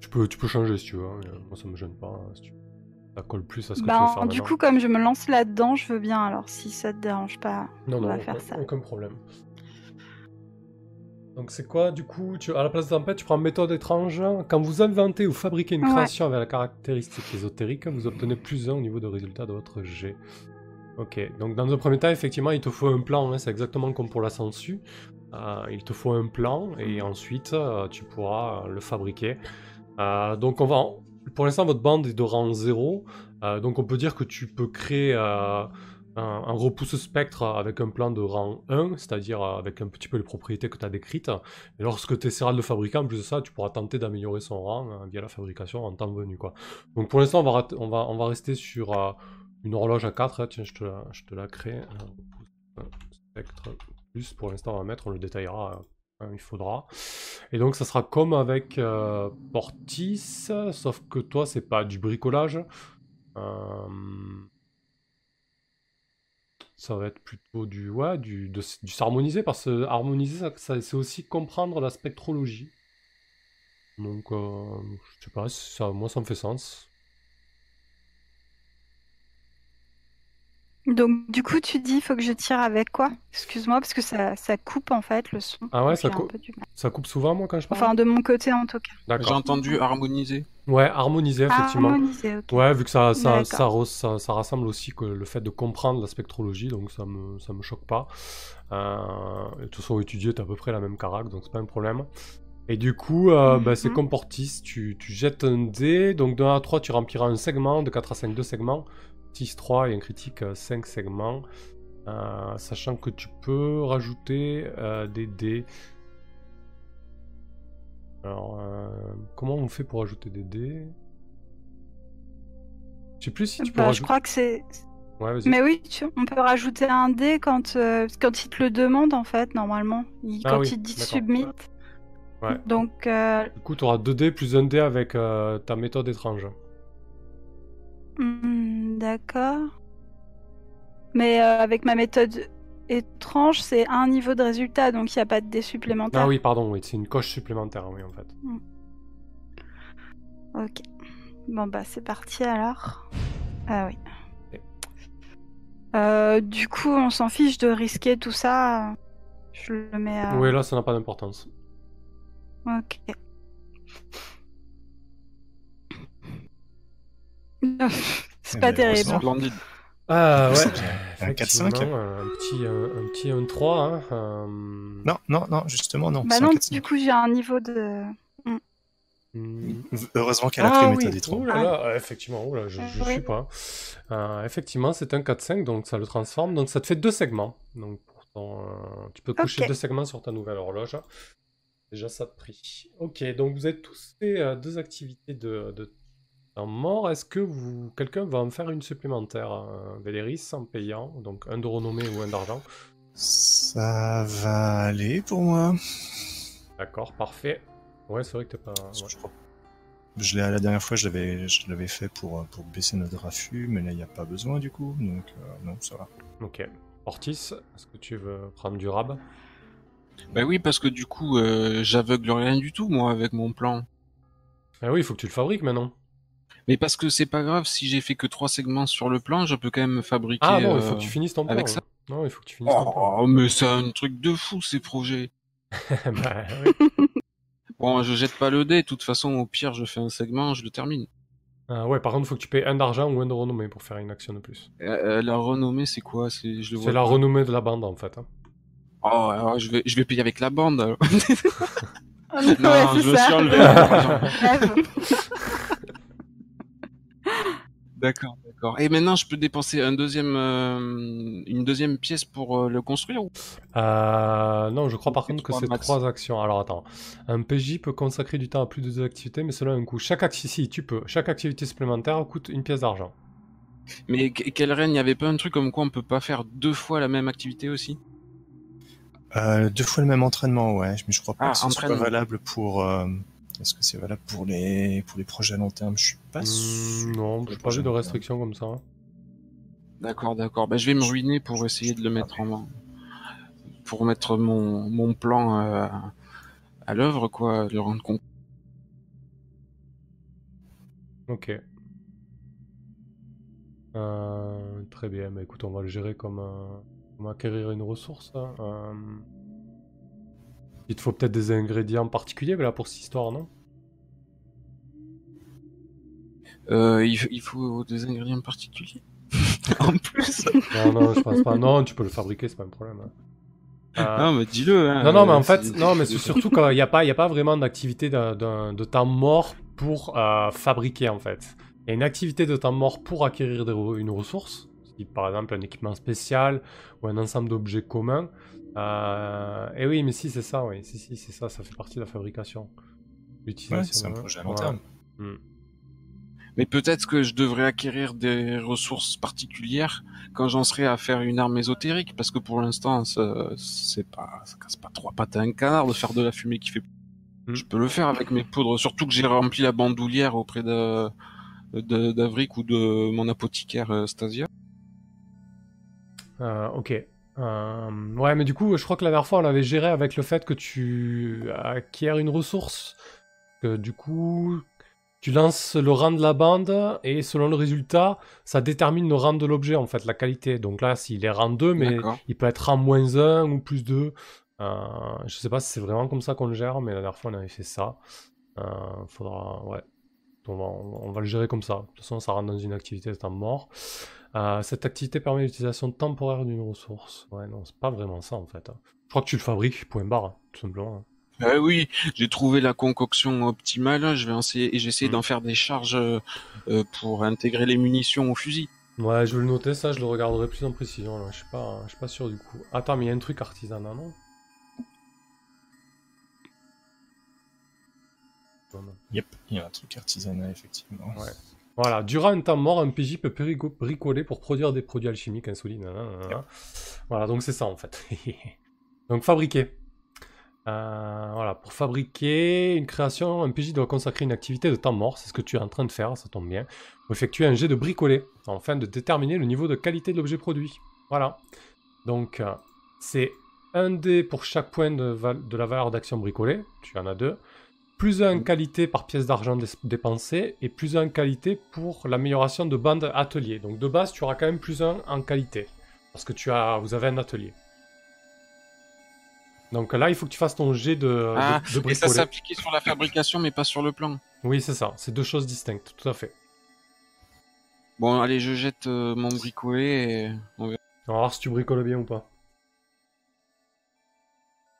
Tu peux, tu peux changer si tu veux. hein. Moi, ça me gêne pas. hein, si tu- Ça colle plus à ce que tu veux Bah, faire du maintenant. coup, comme je me lance là-dedans, je veux bien. Alors, si ça te dérange pas, non, on non, va aucun, faire ça. aucun problème. Donc, c'est quoi, du coup tu, À la place de tempête, tu prends méthode étrange. Quand vous inventez ou fabriquez une Ouais. création avec la caractéristique ésotérique, vous obtenez plus 1 au niveau de résultat de votre jet. Ok, donc dans un premier temps, effectivement, il te faut un plan. hein, c'est exactement comme pour la sangsue. Euh, il te faut un plan et ensuite, euh, tu pourras euh, le fabriquer. Euh, donc, on va. Pour l'instant, votre bande est de rang 0. Euh, donc, on peut dire que tu peux créer un, repousse spectre avec un plan de rang 1, c'est-à-dire avec un petit peu les propriétés que tu as décrites. Et lorsque tu essaieras de le fabriquer, en plus de ça, tu pourras tenter d'améliorer son rang euh, via la fabrication en temps venu. Quoi. Donc, pour l'instant, on va, rester sur euh, une horloge à 4. Tiens, je te la, je crée. Spectre plus. Pour l'instant, on va mettre, on le détaillera. euh, hein, il faudra. Et donc, ça sera comme avec euh, Portis, sauf que toi, c'est pas du bricolage. Ça va être plutôt du, ouais, du, de- du s'harmoniser, parce que harmoniser, ça, c'est aussi comprendre la spectrologie. Donc, euh, je sais pas, ça, moi, ça me fait sens. Donc, du coup, tu dis, il faut que je tire avec quoi? Excuse-moi, parce que ça, ça coupe en fait le son. Ah ouais, ça coupe. Ça coupe souvent, moi, quand je parle? Enfin, de mon côté en tout cas. J'ai entendu harmoniser. Ouais, harmoniser, effectivement. Harmoniser, ok. Ouais, vu que ça, ça, ça, ça, ça rassemble aussi que le fait de comprendre la spectrologie, donc ça me, ça me choque pas. Euh, et de toute façon, étudier, t'as à peu près la même carac, donc c'est pas un problème. Et du coup, euh, bah, c'est Mhm. comme Portis, tu, tu jettes un dé, donc de 1 à 3, tu rempliras un segment, de 4 à 5, deux segments, 6, 3 et un critique, 5 segments. Euh, sachant que tu peux rajouter euh, des dés. Alors, euh, comment on fait pour ajouter des dés? Je sais plus si tu peux Bah, je crois que c'est. Ouais. Mais oui, tu- on peut rajouter un dé quand, euh, quand il te le demande en fait, normalement. Il- Ah quand oui, il te dit submit. Ouais. Donc, euh, Du coup, tu auras 2 dés plus un dé avec euh, ta méthode étrange. Hmm, d'accord. Mais euh, avec ma méthode étrange, c'est un niveau de résultat, donc il n'y a pas de dé supplémentaire. Ah oui, pardon, oui, c'est une coche supplémentaire, oui, en fait. Ok. Bon bah c'est parti alors. Ah oui. Euh, du coup, on s'en fiche de risquer tout ça. Je le mets à... Oui, là, ça n'a pas d'importance. Ok. c'est pas ben, terrible. Splendide. Ah ouais. Un effectivement, 4-5 un petit, un, un petit 1-3. Hein, euh, Non, non, non, justement, non. Bah non, 4-5. du coup j'ai un niveau de... hmm. Heureusement qu'elle a Ah pris oui, méthode oh là là, euh, effectivement, oh là, je, je Oui. suis pas. Euh, effectivement, c'est un 4-5, donc ça le transforme. Donc ça te fait deux segments. Donc pour ton, euh, tu peux coucher deux segments sur ta nouvelle horloge. Déjà ça de prix. Ok, donc vous avez tous fait euh, deux activités de, de mort. Est-ce que vous quelqu'un va en faire une supplémentaire, euh, Véléris, en payant Donc un de renommée ou un d'argent. Ça va aller pour moi. D'accord, parfait. Ouais, c'est vrai que t'es pas. Ouais. je crois- Je l'ai, la dernière fois, je l'avais, je l'avais fait pour, pour baisser notre affût, mais là, il n'y a pas besoin du coup, donc euh, non, ça va. Ok. Ortis, est-ce que tu veux prendre du rab? Bah oui, parce que du coup, euh, j'aveugle rien du tout, moi, avec mon plan. Ah oui, il faut que tu le fabriques maintenant. Mais parce que c'est pas grave, si j'ai fait que trois segments sur le plan, je peux quand même fabriquer. Ah non, il euh, faut que tu finisses ton plan. avec hein. ça. Non, il faut que tu finisses ton plan. Oh, mais c'est un truc de fou, ces projets. Bah, oui. Bon, je jette pas le dé, de toute façon, au pire, je fais un segment, je le termine. Ah ouais, par contre, il faut que tu payes un d'argent ou un de renommée pour faire une action de plus. Euh, euh, la renommée, c'est quoi? C'est je le vois C'est la pas. renommée de la bande en fait. hein. Oh, alors, je vais, je vais payer avec la bande. alors. Ah, non, ouais, je me ça. suis enlevé. D'accord, d'accord. Et maintenant, je peux dépenser un deuxième, euh, une deuxième pièce pour euh, le construire ou? Euh, non, je crois par contre que c'est trois actions. Alors attends, un PJ peut consacrer du temps à plus de deux activités, mais cela a un coût. Chaque activité, si tu peux, chaque activité supplémentaire coûte une pièce d'argent. Mais que- quelle reine, il n'y avait pas un truc comme quoi on peut pas faire deux fois la même activité aussi? Euh, deux fois le même entraînement, ouais. Mais je crois pas Ah, que ce soit valable pour. Euh, Est-ce que c'est valable pour les pour les projets à long terme Je suis pas Hmm, sûr. non, vu projets de à long restriction comme ça. hein. D'accord, d'accord. Bah, je vais me ruiner pour essayer de le mettre en pour mettre mon, mon plan euh, à l'œuvre, quoi, le rendre compte. Ok. Euh, très bien, bah écoute, on va le gérer comme, euh, comme acquérir une ressource. hein. Il te faut peut-être des ingrédients particuliers là, pour cette histoire, non? Euh, il, il faut des ingrédients particuliers. en plus. Non, non, je pense pas. Non, tu peux le fabriquer, c'est pas un problème. hein. Euh, Non, mais dis-le. hein, Non, non, mais en fait, c'est- non, mais c'est surtout qu'il n'y a, pas- il y a pas vraiment d'activité de, de- de temps mort pour euh, fabriquer, en fait. Il y a une activité de temps mort pour acquérir des une ressource, si, par exemple un équipement spécial ou un ensemble d'objets communs. Euh, et oui, mais si, c'est ça, oui, si, si, c'est ça, ça fait partie de la fabrication. Ouais, L'utilisation c'est un de- projet à long voilà. terme. Mais peut-être que je devrais acquérir des ressources particulières quand j'en serai à faire une arme ésotérique, parce que pour l'instant, ça- c'est pas, ça casse pas trois pattes à un canard de faire de la fumée qui fait. Mm. Je peux le faire avec mes poudres, surtout que j'ai rempli la bandoulière auprès de de- d'Avric ou de mon apothicaire euh, Stasia. Euh, ok. Euh, ouais, mais du coup, je crois que la dernière fois, on l'avait géré avec le fait que tu acquiers une ressource. Que du coup, tu lances le rang de la bande et selon le résultat, ça détermine le rang de l'objet, en fait, la qualité. Donc là, s'il est rang 2, mais il peut être rang moins 1 ou plus 2. Euh, je sais pas si c'est vraiment comme ça qu'on le gère, mais la dernière fois, on avait fait ça. Euh, faudra. Ouais. On va, on va le gérer comme ça. De toute façon, ça rentre dans une activité de temps mort. Euh, cette activité permet l'utilisation temporaire d'une ressource. Ouais, non, c'est pas vraiment ça en fait. Je crois que tu le fabriques, point barre, hein, tout simplement. Eh oui, j'ai trouvé la concoction optimale. Je vais essayer et j'essaie Mm. d'en faire des charges euh, pour intégrer les munitions au fusil. Ouais, je vais le noter, ça, je le regarderai plus en précision. Là. Je suis pas, je suis pas sûr du coup. Attends, mais il y a un truc artisanal, non? Yep, il y a un truc artisanal, effectivement. Ouais. Voilà, durant un temps mort, un PJ peut bricoler pour produire des produits alchimiques nanana. Voilà, donc c'est ça en fait. donc fabriquer. Euh, voilà, pour fabriquer une création, un PJ doit consacrer une activité de temps mort, c'est ce que tu es en train de faire, ça tombe bien, pour effectuer un jet de bricoler, afin de déterminer le niveau de qualité de l'objet produit. Voilà. Donc, euh, c'est un dé pour chaque point de, de la valeur d'action bricolée, tu en as deux, plus un qualité par pièce d'argent dépensée, et plus un qualité pour l'amélioration de bande atelier. Donc de base, tu auras quand même plus un en qualité, parce que tu as, vous avez un atelier. Donc là, il faut que tu fasses ton jet de, Ah, de, de Et ça s'appliquait sur la fabrication, mais pas sur le plan. Oui, c'est ça. C'est deux choses distinctes, tout à fait. Bon, allez, je jette euh, mon bricolé et on verra. On va voir si tu bricoles bien ou pas.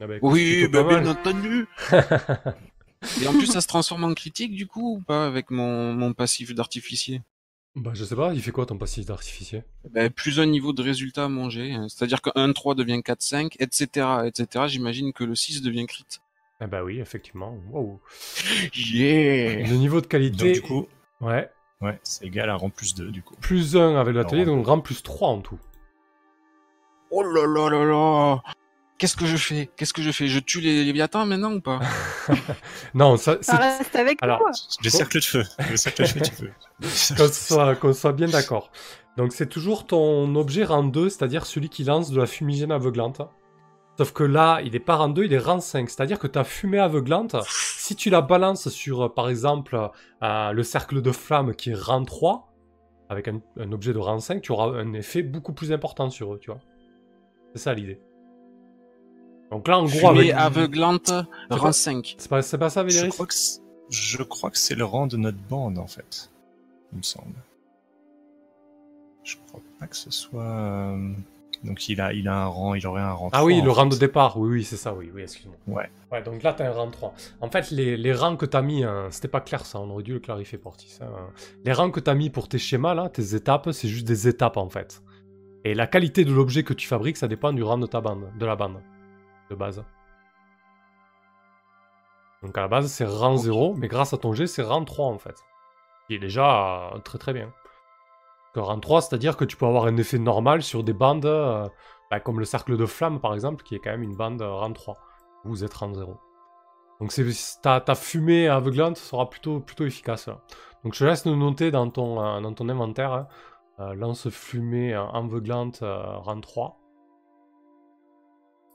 Ah bah, écoute, Oui, bah, pas bien entendu. et en plus, ça se transforme en critique du coup ou pas avec mon, mon passif d'artificier? Bah, je sais pas, il fait quoi ton passif d'artificier? Bah, Plus un niveau de résultat à manger. hein. C'est-à-dire que 1-3 devient 4-5, etc. etc. J'imagine que le 6 devient crit. Ah bah oui, effectivement. Wow. Yeah Le niveau de qualité... Donc, du coup, Ouais, ouais, c'est égal à rang plus 2, du coup. plus 1 avec l'atelier, donc rang plus 3 en tout. Oh là là là là Qu'est-ce que je fais? Qu'est-ce que je fais? Je tue les Léviathans maintenant ou pas? Non, ça. Ça reste avec Alors, toi. Le cercle de feu. Le cercle de feu, tu peux. qu'on soit, bien d'accord. Donc c'est toujours ton objet rang 2, c'est-à-dire celui qui lance de la fumigène aveuglante. Sauf que là, il est pas rang 2, il est rang 5. C'est-à-dire que ta fumée aveuglante, si tu la balances sur, euh, par exemple, euh, le cercle de flamme qui est rang 3, avec un, un objet de rang 5, tu auras un effet beaucoup plus important sur eux, tu vois. C'est ça l'idée. Donc là, en gros, Fumée avec... aveuglante, rang pas- 5. C'est pas, pas ça, Véléris je crois que c'est le rang de notre bande, en fait. Il me semble. Je crois pas que ce soit. euh, Donc il a, il a un rang, il aurait un rang. Ah oui, 3, le rang fait. de départ, oui, oui, c'est ça, oui, oui, excuse-moi. Ouais. Ouais, donc là, t'as un rang 3. En fait, les, les rangs que t'as mis, hein, c'était pas clair ça, on aurait dû le clarifier, Portis. hein. Les rangs que t'as mis pour tes schémas, là, tes étapes, c'est juste des étapes, en fait. Et la qualité de l'objet que tu fabriques, ça dépend du rang de ta bande, de la bande, de base. Donc à la base, c'est rang 0, mais grâce à ton jet, c'est rang 3, en fait. Qui est déjà euh, très très bien. Que rang 3, c'est-à-dire que tu peux avoir un effet normal sur des bandes, euh, bah, comme le cercle de flamme, par exemple, qui est quand même une bande euh, rang 3. Vous êtes rang 0. Donc c'est ta, ta fumée aveuglante sera plutôt, plutôt efficace là. Donc je te laisse nous noter dans ton, dans ton inventaire hein, lance fumée aveuglante rang 3.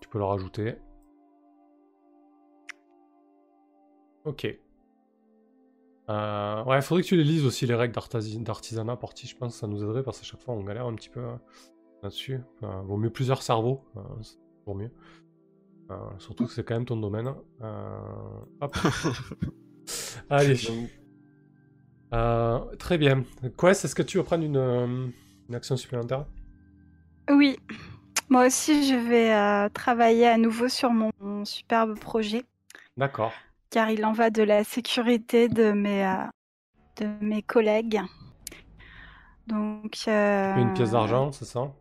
Tu peux le rajouter. Ok. Euh, ouais, faudrait que tu les lises aussi les règles d'artisanat partie, je pense que ça nous aiderait parce qu'à chaque fois on galère un petit peu euh, là-dessus. Enfin, vaut mieux plusieurs cerveaux, euh, c'est toujours mieux. Euh, surtout que c'est quand même ton domaine. Euh, hop. Allez. Euh, très bien. Quest, est-ce que tu veux prendre une, une action supplémentaire? Oui. Moi aussi, je vais euh, travailler à nouveau sur mon, mon superbe projet, D'accord. car il en va de la sécurité de mes, euh, de mes collègues. Donc. euh, Une pièce d'argent, c'est ça?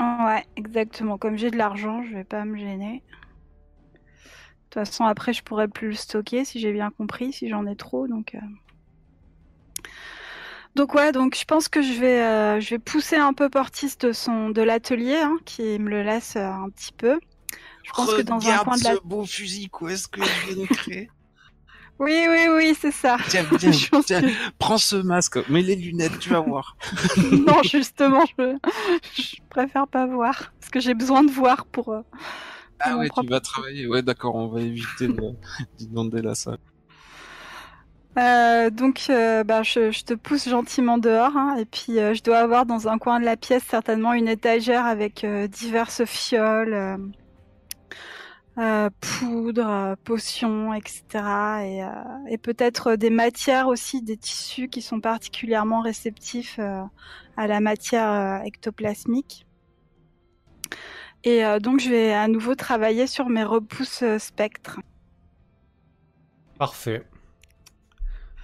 Ouais, exactement. Comme j'ai de l'argent, je vais pas me gêner. De toute façon, après, je pourrais plus le stocker si j'ai bien compris, si j'en ai trop. Donc. Donc ouais, donc je pense que je vais, euh, je vais pousser un peu Portis de son, de l'atelier, hein, qui me le laisse euh, un petit peu. Je pense que dans un coin de la. ce beau fusil, quoi, est-ce que je viens de créer Oui, oui, oui, c'est ça. Tiens, tiens, tiens, que- prends ce masque, mets les lunettes, tu vas voir. non, justement, je, je préfère pas voir, parce que j'ai besoin de voir pour. euh, Ah ouais, tu vas travailler. Ouais, d'accord, on va éviter de- d'inonder la salle. Euh, donc, euh, bah, je, te pousse gentiment dehors, hein, et puis euh, je dois avoir dans un coin de la pièce certainement une étagère avec diverses fioles, poudre, euh, potions, etc. Et, et peut-être des matières aussi, des tissus qui sont particulièrement réceptifs à la matière ectoplasmique. Et donc, je vais à nouveau travailler sur mes repousses spectres. Parfait.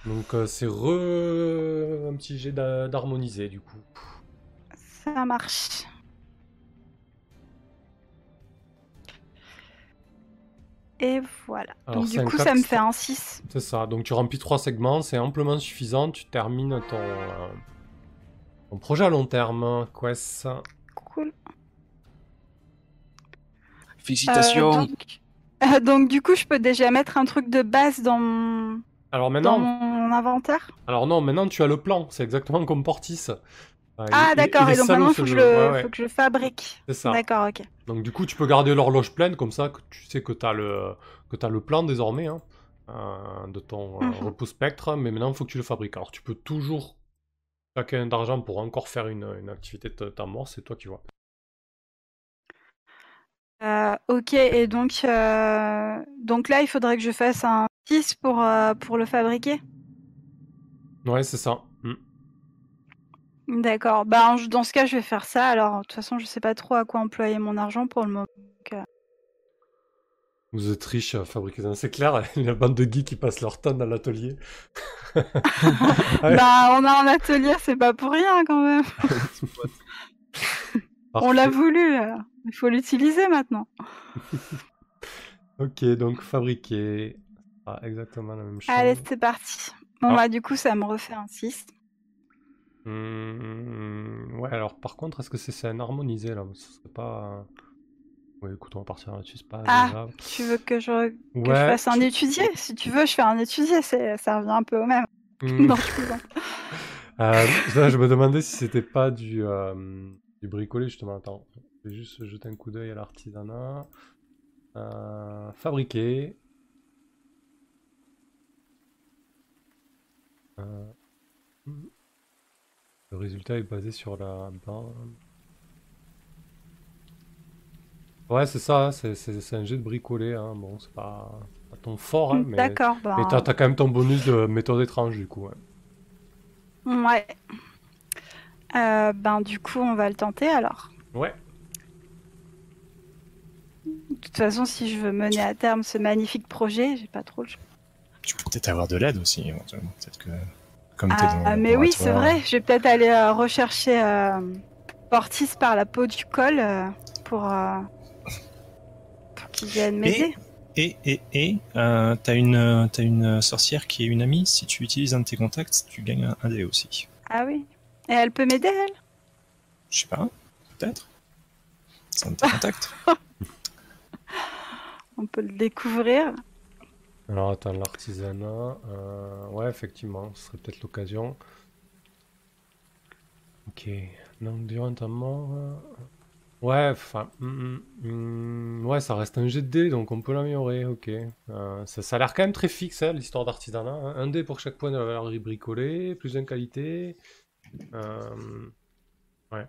Donc euh, c'est re... un petit jet d'harmoniser du coup. Ça marche. Et voilà. Alors, Donc du coup, ça me fait un 6. C'est ça, donc tu remplis trois segments, c'est amplement suffisant, tu termines ton, euh, ton projet à long terme, Quest. Cool. Félicitations. Euh, donc... euh, donc, du coup, je peux déjà mettre un truc de base dans mon, Alors dans maintenant, mon inventaire alors non, maintenant tu as le plan, c'est exactement comme Portis. Ah d'accord, et donc maintenant, il faut, que je jeu. le... Ouais, ouais, faut que je fabrique. c'est ça. D'accord, ok. Donc du coup, tu peux garder l'horloge pleine comme ça, que tu sais que tu as le que t'as le plan désormais hein, euh, de ton euh, Mhm. repos spectre, mais maintenant il faut que tu le fabriques. Alors tu peux toujours claquer un d'argent pour encore faire une, une activité de ta mort, c'est toi qui vois. Euh, ok, et donc, donc là, il faudrait que je fasse un 6 pour, euh, pour le fabriquer Ouais, c'est ça. Mm. D'accord. Bah, en- dans ce cas, je vais faire ça. Alors, de toute façon, je sais pas trop à quoi employer mon argent pour le moment. Vous êtes riche à fabriquer c'est clair. La bande de geeks qui passent leur temps dans l'atelier. Bah, on a un atelier, c'est pas pour rien quand même. On l'a voulu. euh, Il faut l'utiliser maintenant. Ok, donc fabriquer. Ah, exactement la même chose. Allez, c'est parti. Bon, Ah. bah, du coup, ça me refait un 6. Hmm, ouais, alors par contre, est-ce que c'est c'est un harmonisé là? Ce serait pas. Ouais, écoute, on va partir là-dessus, c'est pas Ah, grave. Tu veux que je, que je fasse un étudié Si tu veux, je fais un étudier. c'est- Ça revient un peu au même. Hmm. Non, je. Euh, ça, je me demandais si c'était pas du, euh, du bricolé justement. Attends, je vais juste jeter un coup d'œil à l'artisanat. Euh, fabriquer. Euh. Le résultat est basé sur la. Ouais, c'est ça, c'est un jet de bricolé. Hein. Bon, c'est pas, pas ton fort, hein, mais. Bah, mais t'as t'as quand même ton bonus de méthode étrange du coup. ouais. Ouais. Euh, ben, du coup, on va le tenter alors. Ouais. De toute façon, si je veux mener à terme ce magnifique projet, j'ai pas trop le choix. Tu peux peut-être avoir de l'aide aussi, éventuellement. Peut-être que, comme t'es Ah, dans le mais oui, c'est vrai. Je vais peut-être aller euh, rechercher euh, Portis par la peau du col euh, pour, pour qu'il vienne m'aider. Et, et, et, t'as une, une sorcière qui est une amie. Si tu utilises un de tes contacts, tu gagnes un, un dé aussi. Ah oui. Et elle peut m'aider, elle? Je sais pas, peut-être. C'est un de tes contacts. On peut le découvrir. Alors attends, l'artisanat. euh, Ouais, effectivement, ce serait peut-être l'occasion. Ok. Donc durant mort. Ouais, enfin. hum, hum, hum, Ouais, ça reste un jet de dés, donc on peut l'améliorer. Ok. Euh, ça, ça a l'air quand même très fixe, hein, l'histoire d'artisanat. hein. Un dé pour chaque point de la valeur bricolée, plus une qualité. Euh, Ouais.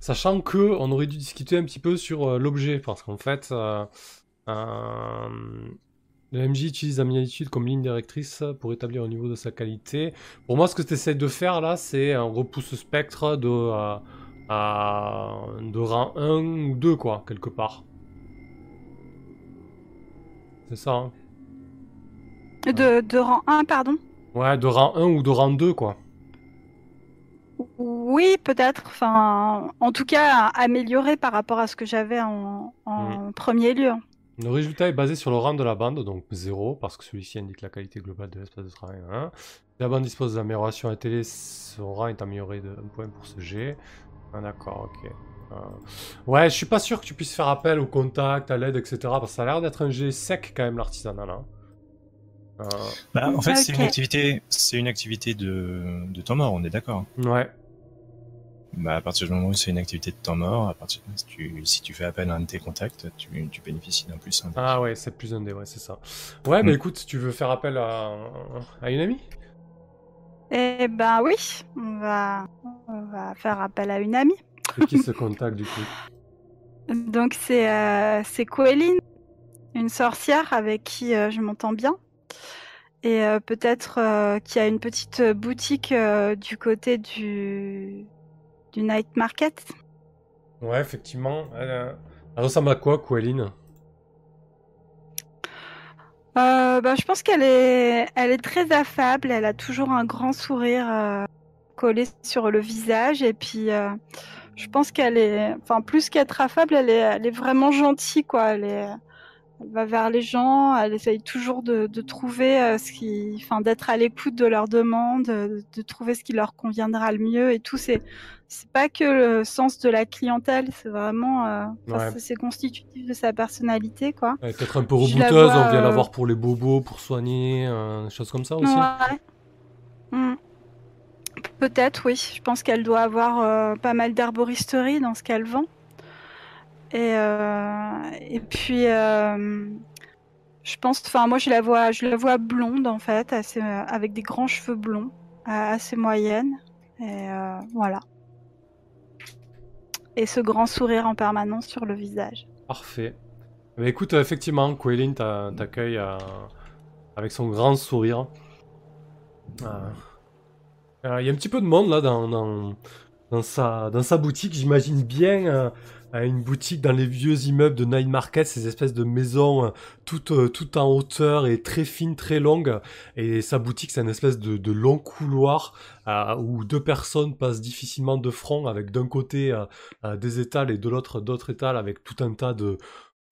Sachant que on aurait dû discuter un petit peu sur l'objet, parce qu'en fait. euh, le MJ utilise la mini-attitude comme ligne directrice pour établir au niveau de sa qualité. Pour moi, ce que tu essaies de faire là, c'est un repousse spectre de, euh, à- de rang 1 ou 2, quoi, quelque part. C'est ça, hein De, de rang 1, pardon? Ouais, de rang 1 ou de rang 2, quoi. Oui, peut-être. Enfin, en tout cas, amélioré par rapport à ce que j'avais en, en premier lieu. Le résultat est basé sur le rang de la bande, donc 0, parce que celui-ci indique la qualité globale de l'espace de travail. 1. Si la bande dispose d'amélioration à télé, son rang est amélioré de 1 point pour ce G. Ah, d'accord, ok. Euh, Ouais, je suis pas sûr que tu puisses faire appel au contact, à l'aide, etc. Parce que ça a l'air d'être un G sec quand même, l'artisanat là. Euh, Bah, en fait, c'est une activité, c'est une activité de, de temps mort, on est d'accord. ouais. Bah, à partir du moment où c'est une activité de temps mort, à partir si tu, si tu fais appel à un de tes contacts, tu, tu bénéficies d'un plus un dé. Ah ouais, c'est plus un D, ouais, c'est ça. Ouais, bah Mm. écoute, si tu veux faire appel à, à une amie? Eh ben oui, on va, on va faire appel à une amie. C'est qui ce contact du coup? Donc c'est euh, c'est Coéline, une sorcière avec qui euh, je m'entends bien. Et euh, peut-être euh, qui a une petite boutique euh, du côté du, du night market? Ouais, effectivement. Elle, euh, elle ressemble à quoi, Queline? Euh, bah, je pense qu'elle est, elle est très affable. Elle a toujours un grand sourire euh, collé sur le visage. Et puis, euh, je pense qu'elle est, enfin, plus qu'être affable, elle est, elle est vraiment gentille, quoi. Elle est, elle va vers les gens. Elle essaye toujours de, de trouver ce qui, enfin, d'être à l'écoute de leurs demandes, de, de trouver ce qui leur conviendra le mieux et tout. C'est, c'est pas que le sens de la clientèle. C'est vraiment, euh, Ouais. c'est- constitutif de sa personnalité, quoi. Est peut-être un peu la rebouteuse, vois, on vient la euh, voir pour les bobos, pour soigner, euh, des choses comme ça aussi. Ouais. Hmm. Peut-être, oui. Je pense qu'elle doit avoir euh, pas mal d'herboristerie dans ce qu'elle vend. Et, et puis, je pense, enfin, moi, je la vois, je la vois blonde en fait, assez, avec des grands cheveux blonds, assez moyenne. Et voilà. Et ce grand sourire en permanence sur le visage. Parfait. Bah écoute, euh, effectivement, Quéline t'a- t'accueille euh, avec son grand sourire. Euh, euh, Il y a un petit peu de monde là dans, sa, boutique. J'imagine bien une boutique dans les vieux immeubles de Night Market, ces espèces de maisons euh, toutes, euh, toutes en hauteur et très fines, très longues. Et sa boutique, c'est une espèce de, long couloir euh, où deux personnes passent difficilement de front avec d'un côté des étals et de l'autre d'autres étals avec tout un tas de,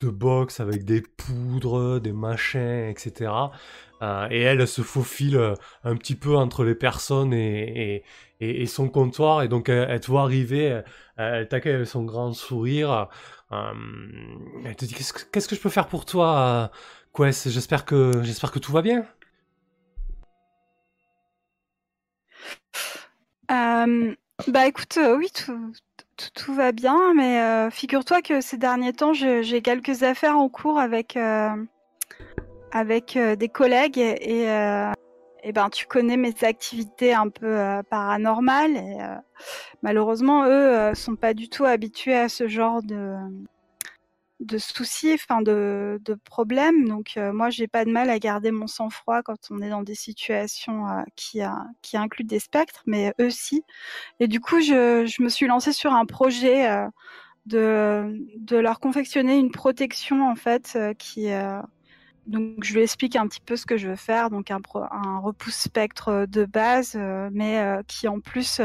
de box avec des poudres, des machins, etc. Et elle, se faufile un petit peu entre les personnes et, et- son comptoir. Et donc, elle, te voit arriver, elle t'accueille avec son grand sourire. euh, elle te dit Qu'est-ce que, je peux faire pour toi, euh, Quest? J'espère que, j'espère que tout va bien. Euh, bah écoute, oui, tout, tout, va bien, mais figure-toi que ces derniers temps, j'ai quelques affaires en cours avec, avec des collègues et, et ben tu connais mes activités un peu euh, paranormales et euh, malheureusement eux euh, sont pas du tout habitués à ce genre de de soucis, enfin de, de problèmes. Donc moi, j'ai pas de mal à garder mon sang-froid quand on est dans des situations qui, qui incluent des spectres, mais eux si. Et du coup, je, je me suis lancée sur un projet de, de leur confectionner une protection en fait qui donc je lui explique un petit peu ce que je veux faire, donc un, repousse spectre de base, mais qui en plus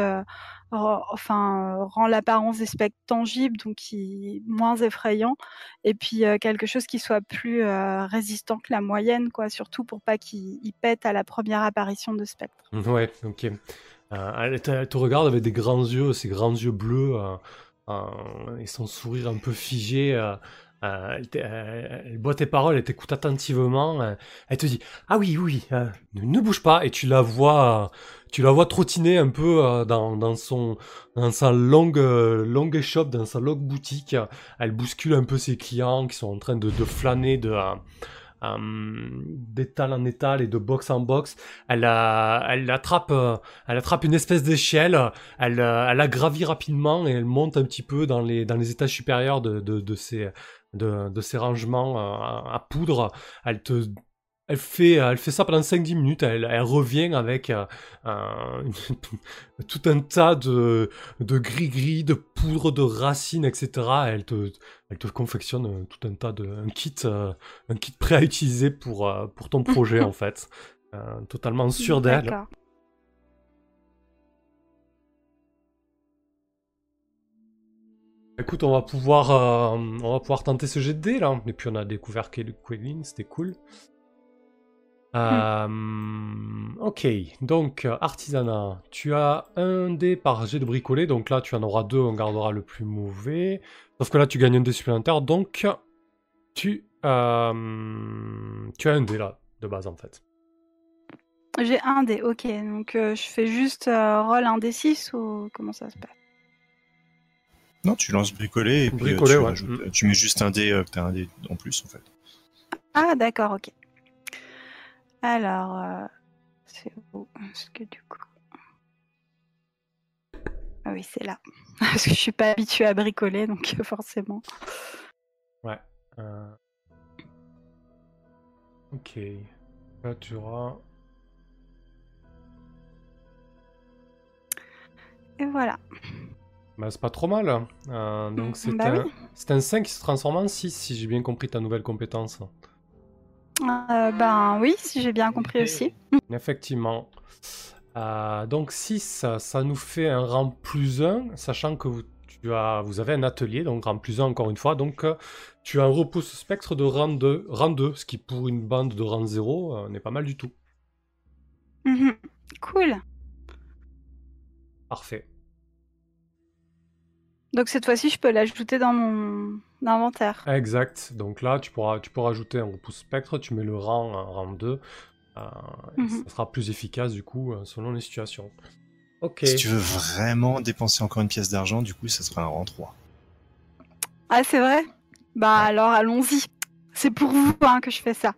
enfin rend l'apparence des spectres tangibles, donc qui moins effrayant, et puis quelque chose qui soit plus résistant que la moyenne, quoi, surtout pour pas qu'il pète à la première apparition de spectre. Ouais, ok. elle, te, regarde avec des grands yeux, ses grands yeux bleus. Euh, et son sourire un peu figé. Euh, euh, elle, boit tes paroles, elle t'écoute attentivement. elle te dit Ah oui, oui, ne, bouge pas. Et tu la vois, tu la vois trottiner un peu dans, dans, son, dans sa longue, longue shop, dans sa longue boutique. Elle bouscule un peu ses clients qui sont en train de, de flâner de euh, d'étal en étal et de box en box. Elle, elle, attrape, euh, elle attrape une espèce d'échelle, elle, euh, elle la gravit rapidement et elle monte un petit peu dans les, dans les étages supérieurs de, de, de ces, de, de, ces rangements à poudre. Elle te elle fait, elle fait ça pendant 5-10 minutes, elle, elle, revient avec euh, tout un tas de, de gris-gris, de poudre, de racines, etc. Elle te, elle te confectionne tout un tas de... un kit, euh, un kit prêt à utiliser pour, euh, pour ton projet en fait. totalement sûr d'elle. Écoute, on va pouvoir, on va pouvoir tenter ce jet de dés là. Et puis on a découvert Quellin, c'était cool. Euh, ok, donc artisanat, tu as un dé par jet de bricolé, donc là tu en auras deux, on gardera le plus mauvais. Sauf que là tu gagnes un dé supplémentaire, donc tu, euh, tu as un dé là, de base en fait. J'ai un dé, ok, donc euh, je fais juste roll un dé 6 ou comment ça se passe? Non, tu lances bricolé et puis tu, tu, mets juste un dé, tu as un dé en plus en fait. Ah d'accord, ok. Alors, euh, c'est où Est-ce que du coup. Ah oui, c'est là. Parce que je suis pas habituée à bricoler, donc forcément. Ouais. Euh... Ok. Là, tu auras. Et voilà. Bah, c'est pas trop mal. Hein. Euh, donc, c'est bah un... un 5 qui se transforme en 6, si j'ai bien compris ta nouvelle compétence. Euh, ben oui, si j'ai bien compris aussi. Effectivement. Euh, donc 6, ça nous fait un rang plus 1, sachant que vous, tu as, vous avez un atelier, donc rang plus 1 encore une fois. Donc tu as un repousse spectre de rang 2, rang 2 ce qui pour une bande de rang 0 n'est pas mal du tout. Mhm. Cool. Parfait. Donc cette fois-ci, je peux l'ajouter dans mon inventaire. Exact. Donc là, tu pourras, tu pourras ajouter un repousse spectre, tu mets le rang en rang 2. Euh, mhm. Ça sera plus efficace du coup euh, selon les situations. Ok. Si tu veux vraiment dépenser encore une pièce d'argent, du coup, ça sera un rang 3. Ah, c'est vrai? Bah alors allons-y. C'est pour vous hein, que je fais ça.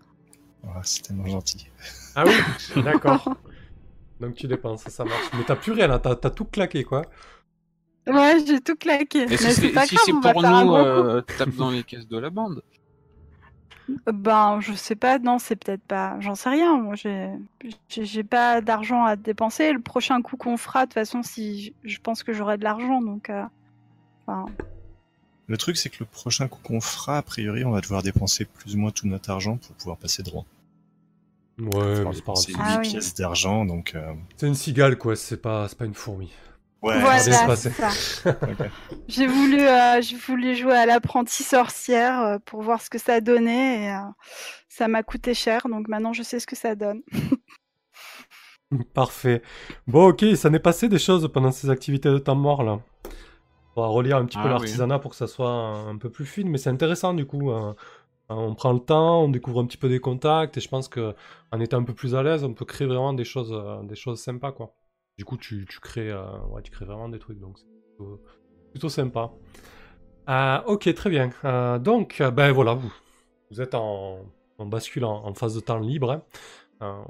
Ah, c'est tellement gentil. Ah oui? D'accord. Donc tu dépenses, ça marche. Mais t'as plus rien là, t'as tout claqué quoi. Ouais, j'ai tout claqué. Et si c'est pour nous, euh, tape dans les caisses de la bande. Ben, je sais pas, non, c'est peut-être pas. J'en sais rien. Moi, j'ai pas d'argent à dépenser. Le prochain coup qu'on fera, de toute façon, si je pense que j'aurai de l'argent, donc. Euh, le truc, c'est que le prochain coup qu'on fera, a priori, on va devoir dépenser plus ou moins tout notre argent pour pouvoir passer droit. Ouais, c'est 8 ah pièces d'argent, donc. Euh, c'est une cigale, quoi. C'est pas, pas une fourmi. Ouais, voilà, c'est ça. J'ai voulu, euh, voulu jouer à l'apprenti sorcière euh, pour voir ce que ça donnait et euh, ça m'a coûté cher, donc maintenant je sais ce que ça donne. Parfait. Bon, ok, ça n'est passé des choses pendant ces activités de temps mort là. On va relire un petit peu ah l'artisanat pour que ça soit un, peu plus fine, mais c'est intéressant du coup. on prend le temps, on découvre un petit peu des contacts et je pense que en étant un peu plus à l'aise, on peut créer vraiment des choses, des choses sympas quoi. Du coup, tu, crées, euh, tu crées vraiment des trucs, donc c'est plutôt, sympa. Euh, ok, très bien. Euh, donc, ben voilà, vous, vous êtes en, en bascule en, phase de temps libre. Hein.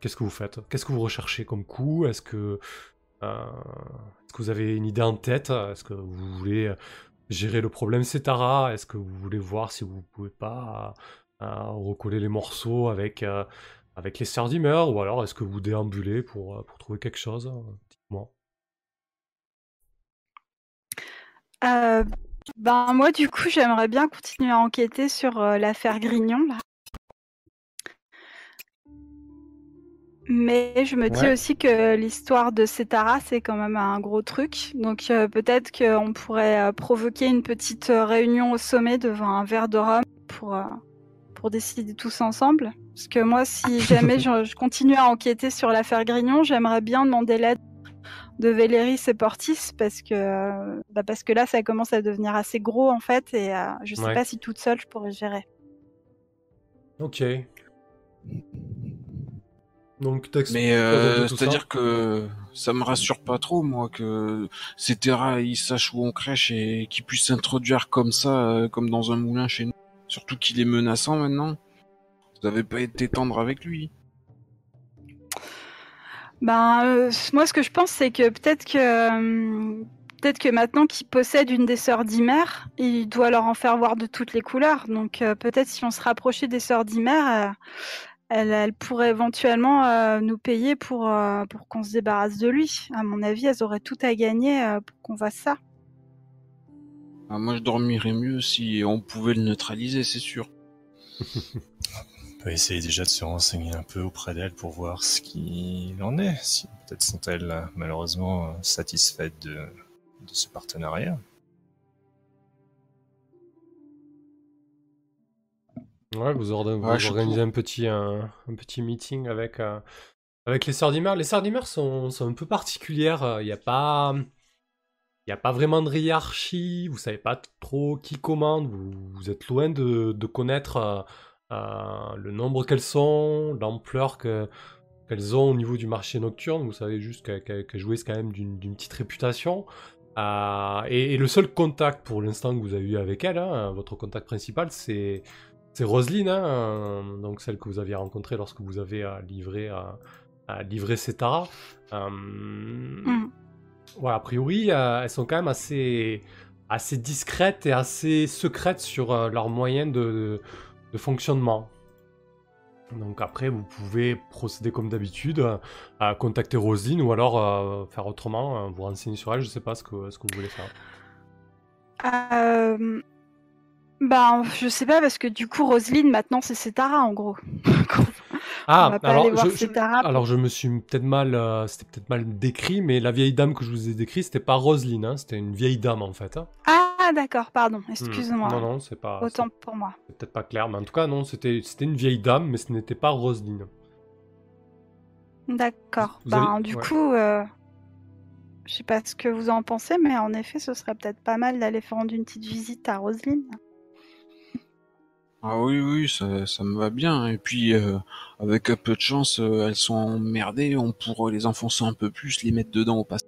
Qu'est-ce que vous faites? Qu'est-ce que vous recherchez comme coup? Est-ce que, est-ce que vous avez une idée en tête? Est-ce que vous voulez gérer le problème Cetara? Est-ce que vous voulez voir si vous pouvez pas recoller les morceaux avec avec les sœurs ou alors est-ce que vous déambulez pour, euh, pour trouver quelque chose euh, Dites-moi. Euh, ben moi du coup j'aimerais bien continuer à enquêter sur euh, l'affaire Grignon là. Mais je me dis aussi que l'histoire de Cetara c'est quand même un gros truc. Donc euh, peut-être qu'on pourrait provoquer une petite réunion au sommet devant un verre de rhum pour, pour décider tous ensemble. Parce que moi si jamais je, je continue à enquêter sur l'affaire Grignon, j'aimerais bien demander l'aide de Véléris et Portis parce que bah parce que là ça commence à devenir assez gros en fait et euh, je sais Ouais. pas si toute seule je pourrais gérer. Ok. Donc, Mais euh, c'est-à-dire que ça me rassure pas trop, moi, que ces terrains, ils sachent où on crèche et qu'ils puissent s'introduire comme ça, euh, comme dans un moulin chez nous. Surtout qu'il est menaçant maintenant. Vous avez pas été tendre avec lui. Ben euh, moi ce que je pense c'est que peut-être que euh, peut-être que maintenant qu'il possède une des sœurs d'Imer, il doit leur en faire voir de toutes les couleurs. Donc euh, peut-être si on se rapprochait des sœurs d'Imer, euh, elles, elles pourraient éventuellement euh, nous payer pour euh, pour qu'on se débarrasse de lui. À mon avis, elles auraient tout à gagner euh, pour qu'on fasse ça. Ah, moi, je dormirais mieux si on pouvait le neutraliser, c'est sûr. On peut essayer déjà de se renseigner un peu auprès d'elles pour voir ce qu'il en est. Si peut-être sont-elles euh, malheureusement euh, satisfaites de, de ce partenariat. Ouais, vous, ordonnez- vous Ouais, je suis organisez un petit, un, un petit meeting avec, euh, avec les sœurs d'Imer. Les sœurs d'Imer sont, sont un peu particulières. Il n'y a pas. Il n'y a pas vraiment de hiérarchie, vous savez pas trop qui commande, vous, vous êtes loin de, de connaître euh, le nombre qu'elles sont, l'ampleur que, qu'elles ont au niveau du marché nocturne. Vous savez juste qu'elles jouissent quand même d'une petite réputation. Euh, et, et le seul contact pour l'instant que vous avez eu avec elle, hein, votre contact principal, c'est Roselyne, hein, euh, donc celle que vous aviez rencontrée lorsque vous avez euh, livré, euh, euh, livré Cetara. Euh, Mm. voilà, a priori, euh, elles sont quand même assez, assez discrètes et assez secrètes sur euh, leurs moyens de, de fonctionnement. Donc après, vous pouvez procéder comme d'habitude, euh, à contacter Roselyne ou alors euh, faire autrement, euh, vous renseigner sur elle, je sais pas ce que, ce que vous voulez faire. Euh... Ben, je sais pas parce que du coup Roselyne maintenant c'est Cetara en gros. Ah, On va pas alors, aller voir je, Cetara alors je me suis peut-être mal, euh, c'était peut-être mal décrit, mais la vieille dame que je vous ai décrit, c'était pas Roselyne, hein, c'était une vieille dame en fait. hein. Ah d'accord, pardon, excuse-moi. Non, non, c'est pas, Autant pour moi. c'est peut-être pas clair, mais en tout cas, non, c'était, c'était une vieille dame, mais ce n'était pas Roselyne. D'accord. Ben avez- du ouais. coup, euh... je sais pas ce que vous en pensez, mais en effet, ce serait peut-être pas mal d'aller faire une petite visite à Roselyne. Ah oui, oui, ça, ça me va bien. Et puis, euh, avec un peu de chance, euh, elles sont emmerdées, on pourra les enfoncer un peu plus, les mettre dedans au passage.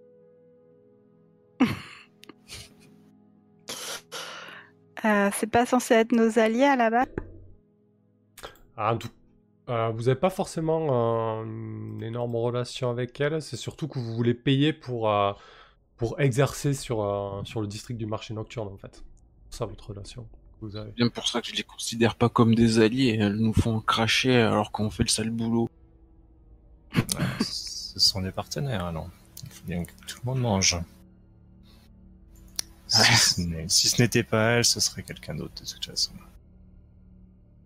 Euh, c'est pas censé être nos alliés à la base? Ah, en tout- euh, vous n'avez pas forcément euh, une énorme relation avec elle, c'est surtout que vous voulez payer pour, euh, pour exercer sur, euh, sur le district du marché nocturne, en fait. C'est ça votre relation que vous avez. Bien pour ça que je les considère pas comme des alliés. Elles nous font cracher alors qu'on fait le sale boulot. Ce sont des partenaires, alors. Il faut bien que tout le monde mange. Si ce n'est- si ce n'était pas elle, ce serait quelqu'un d'autre de toute façon.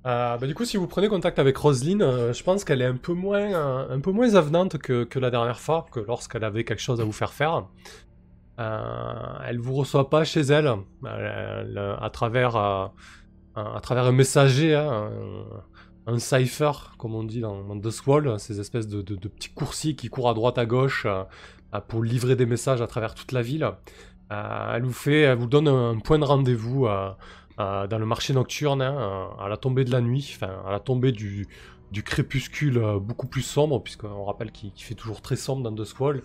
Euh, bah, du coup, si vous prenez contact avec Roselyne, euh, je pense qu'elle est un peu moins, euh, un peu moins avenante que, que la dernière fois, que lorsqu'elle avait quelque chose à vous faire faire. Euh, elle vous reçoit pas chez elle, Elle- elle- à travers, euh, un- à travers un messager, hein, un, un cipher, comme on dit dans, dans The Squall, ces espèces de, de- de petits coursiers qui courent à droite à gauche pour livrer des messages à travers toute la ville. Euh, elle vous fait, elle vous donne un, point de rendez-vous. dans le marché nocturne, hein, à la tombée de la nuit, enfin à la tombée du, crépuscule euh, beaucoup plus sombre, puisqu'on rappelle qu'il fait toujours très sombre dans The Squall.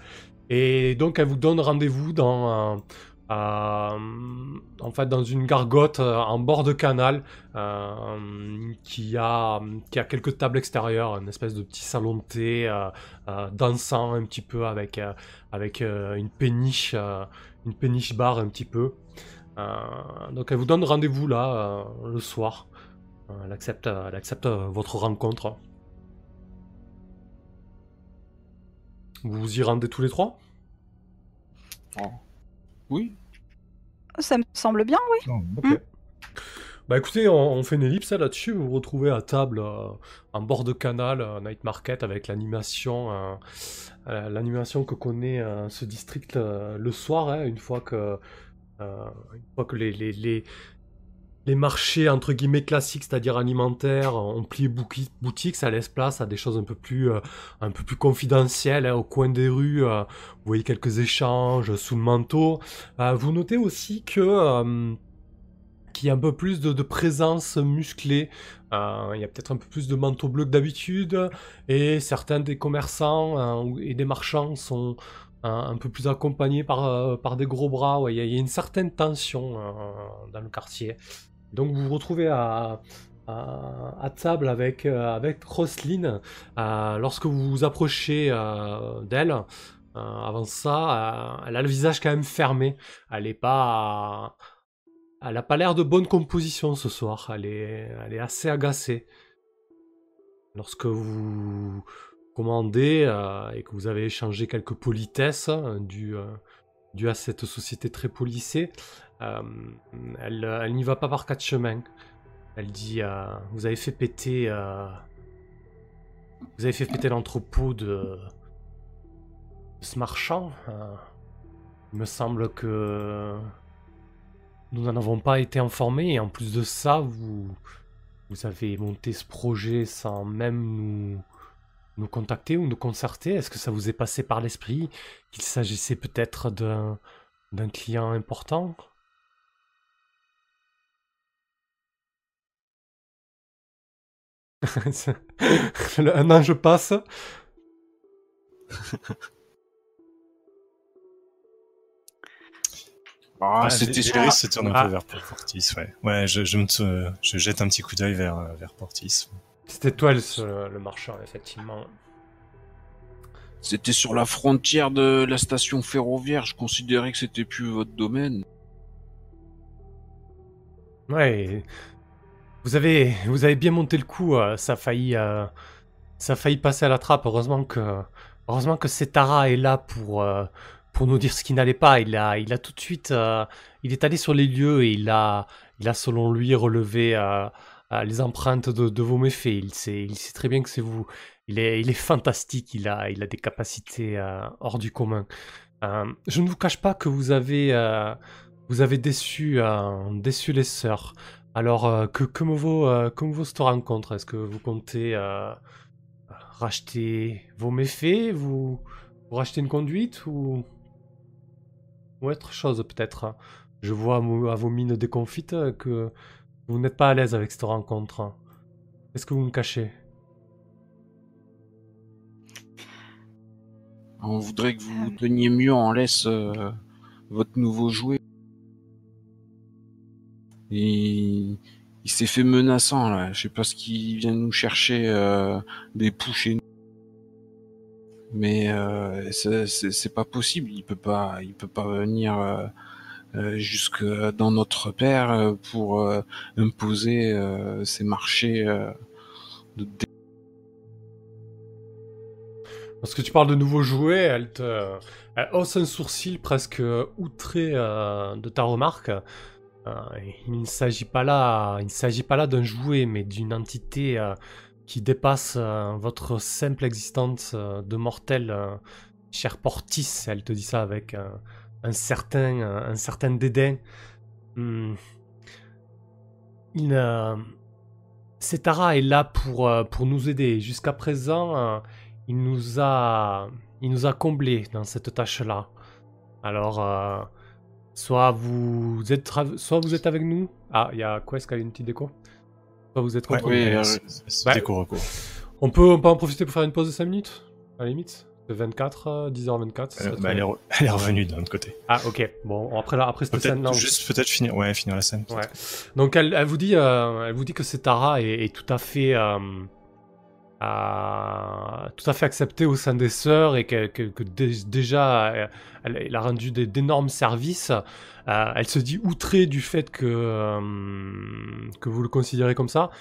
Et donc elle vous donne rendez-vous dans, euh, en fait, dans une gargote euh, en bord de canal qui, a, quelques tables extérieures, une espèce de petit salon de thé dansant un petit peu avec, une péniche, une péniche bar un petit peu. Euh, donc elle vous donne rendez-vous là euh, le soir. Euh, elle accepte, elle accepte euh, votre rencontre. Vous vous y rendez tous les trois? Oui. Ça me semble bien, oui. Ok. Bah écoutez, on, fait une ellipse hein, là-dessus. Vous vous retrouvez à table euh, en bord de canal, euh, Night Market, avec l'animation, euh, euh, l'animation que connaît ce district le soir, hein, une fois que, une fois que les, les, les, marchés entre guillemets classiques, c'est-à-dire alimentaires, ont plié boutique, ça laisse place à des choses un peu plus, un peu plus confidentielles hein, au coin des rues. vous voyez quelques échanges sous le manteau. Vous notez aussi que un peu plus de, présence musclée. Euh, il y a peut-être un peu plus de manteaux bleus que d'habitude. Et certains des commerçants euh, et des marchands sont euh, un peu plus accompagnés par, par des gros bras. Il y, a- une certaine tension dans le quartier. Donc vous vous retrouvez à, table avec, avec Roselyne. Euh, lorsque vous vous approchez d'elle, avant ça, elle a le visage quand même fermé. Elle est pas... Elle a pas l'air de bonne composition ce soir. Elle est, assez agacée. Lorsque vous commandez euh, et que vous avez échangé quelques politesses euh, dues, euh, à cette société très policée, elle, n'y va pas par quatre chemins. Elle dit Vous avez fait péter. vous avez fait péter l'entrepôt de, de ce marchand. il me semble que nous n'en avons pas été informés et en plus de ça, vous, vous avez monté ce projet sans même nous, nous contacter ou nous concerter. Est-ce que ça vous est passé par l'esprit qu'il s'agissait peut-être d'un, d'un client important? Un an je passe. Ah, Ah, c'était sur Géris se tourne un Ah. peu vers Portis, ouais. Ouais, je, je, me te- je jette un petit coup d'œil vers, euh, vers Portis. C'était toi le, le marchand, effectivement. C'était sur la frontière de la station ferroviaire. Je considérais que c'était plus votre domaine. Ouais. Vous avez, vous avez bien monté le coup. euh, ça a failli, euh, ça a failli passer à la trappe. Heureusement que, heureusement que Setara est là pour, euh, pour nous dire ce qui n'allait pas. Il a, il a tout de suite, euh, il est allé sur les lieux et il a, il a selon lui relevé euh, euh, les empreintes de, vos méfaits. Il sait, il sait très bien que c'est vous. Il est, il est fantastique. Il a, il a des capacités hors du commun. Je ne vous cache pas que vous avez, vous avez déçu, déçu les sœurs. Alors, que, que me vaut, que cette rencontre? Est-ce que vous comptez racheter vos méfaits? Vous, vous rachetez une conduite ou, ou autre chose peut-être Je vois à, vos mines déconfites que vous n'êtes pas à l'aise avec cette rencontre. Qu'est-ce que vous me cachez? On voudrait que vous teniez mieux en laisse euh, votre nouveau jouet. Et il s'est fait menaçant là. Je sais pas ce qu'il vient nous chercher euh, des poux chez. Mais euh, c'est- pas possible. Il peut pas, il peut pas venir euh, euh, jusque dans notre père pour imposer ses marchés de Lorsque tu parles de nouveaux jouets, elle te hausse un sourcil presque outré de ta remarque. Il ne s'agit pas là, il ne s'agit pas là d'un jouet, mais d'une entité qui dépasse euh, votre simple existence euh, de mortel, euh, cher Portis. Elle te dit ça avec euh, un certain, un certain dédain. Hmm. Il, Setara est là pour, pour nous aider. Jusqu'à présent, il nous a, il nous a comblés dans cette tâche-là. Alors, soit vous êtes, soit vous êtes avec nous. Ah, il y a Quest qui a une petite déco? Soit vous êtes contre ouais, euh, c'est- c'est bah, recours. On peut, on peut en profiter pour faire une pause de 5 minutes, à la limite. De 24, euh, 10h24. ça Euh, serait bah, elle, est très- re- elle est revenue d'un autre côté. Ah, ok. Bon, après, là, après cette scène-là. On- juste peut-être finir, ouais, finir la scène. Ouais. Donc elle, elle vous dit, euh, elle vous dit que Setara est, est tout à fait, euh, tout à fait acceptée au sein des sœurs et que, que- que dé- déjà euh, elle, a rendu d'énormes services. Euh, elle se dit outrée du fait que euh, que vous le considérez comme ça.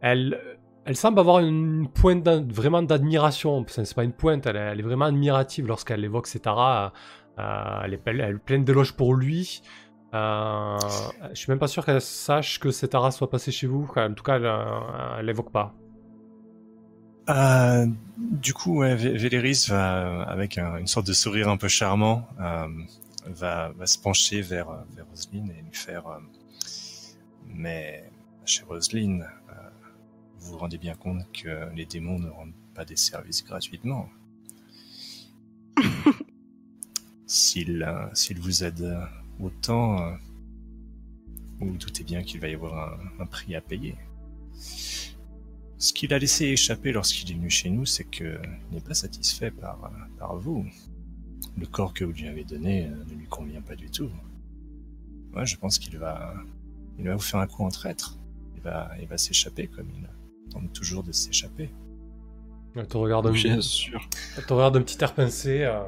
Elle, elle semble avoir une pointe vraiment d'admiration. Ce C'est pas une pointe, elle, est- vraiment admirative lorsqu'elle évoque Setara. Euh, elle, est, elle est pleine d'éloges pour lui. Euh, je suis même pas sûr qu'elle sache que Setara soit passée chez vous. En tout cas, elle, elle évoque pas. Euh, du coup, ouais, Vé- Véléris va, avec un- une sorte de sourire un peu charmant, euh, va, va se pencher vers, vers Roselyne et lui faire euh, Mais, ma chère Roselyne, euh, vous vous rendez bien compte que les démons ne rendent pas des services gratuitement. S'ils vous aident autant, vous vous doutez bien qu'il va y avoir un, un prix à payer. Ce qu'il a laissé échapper lorsqu'il est venu chez nous, c'est qu'il n'est pas satisfait par, par vous. Le corps que vous lui avez donné euh, ne lui convient pas du tout. Moi, je pense qu'il va, il va vous faire un coup en traître. Il va, il va s'échapper comme il tente toujours de s'échapper. Elle te regarde un, Bien sûr. elle te regarde un petit air pincé. euh,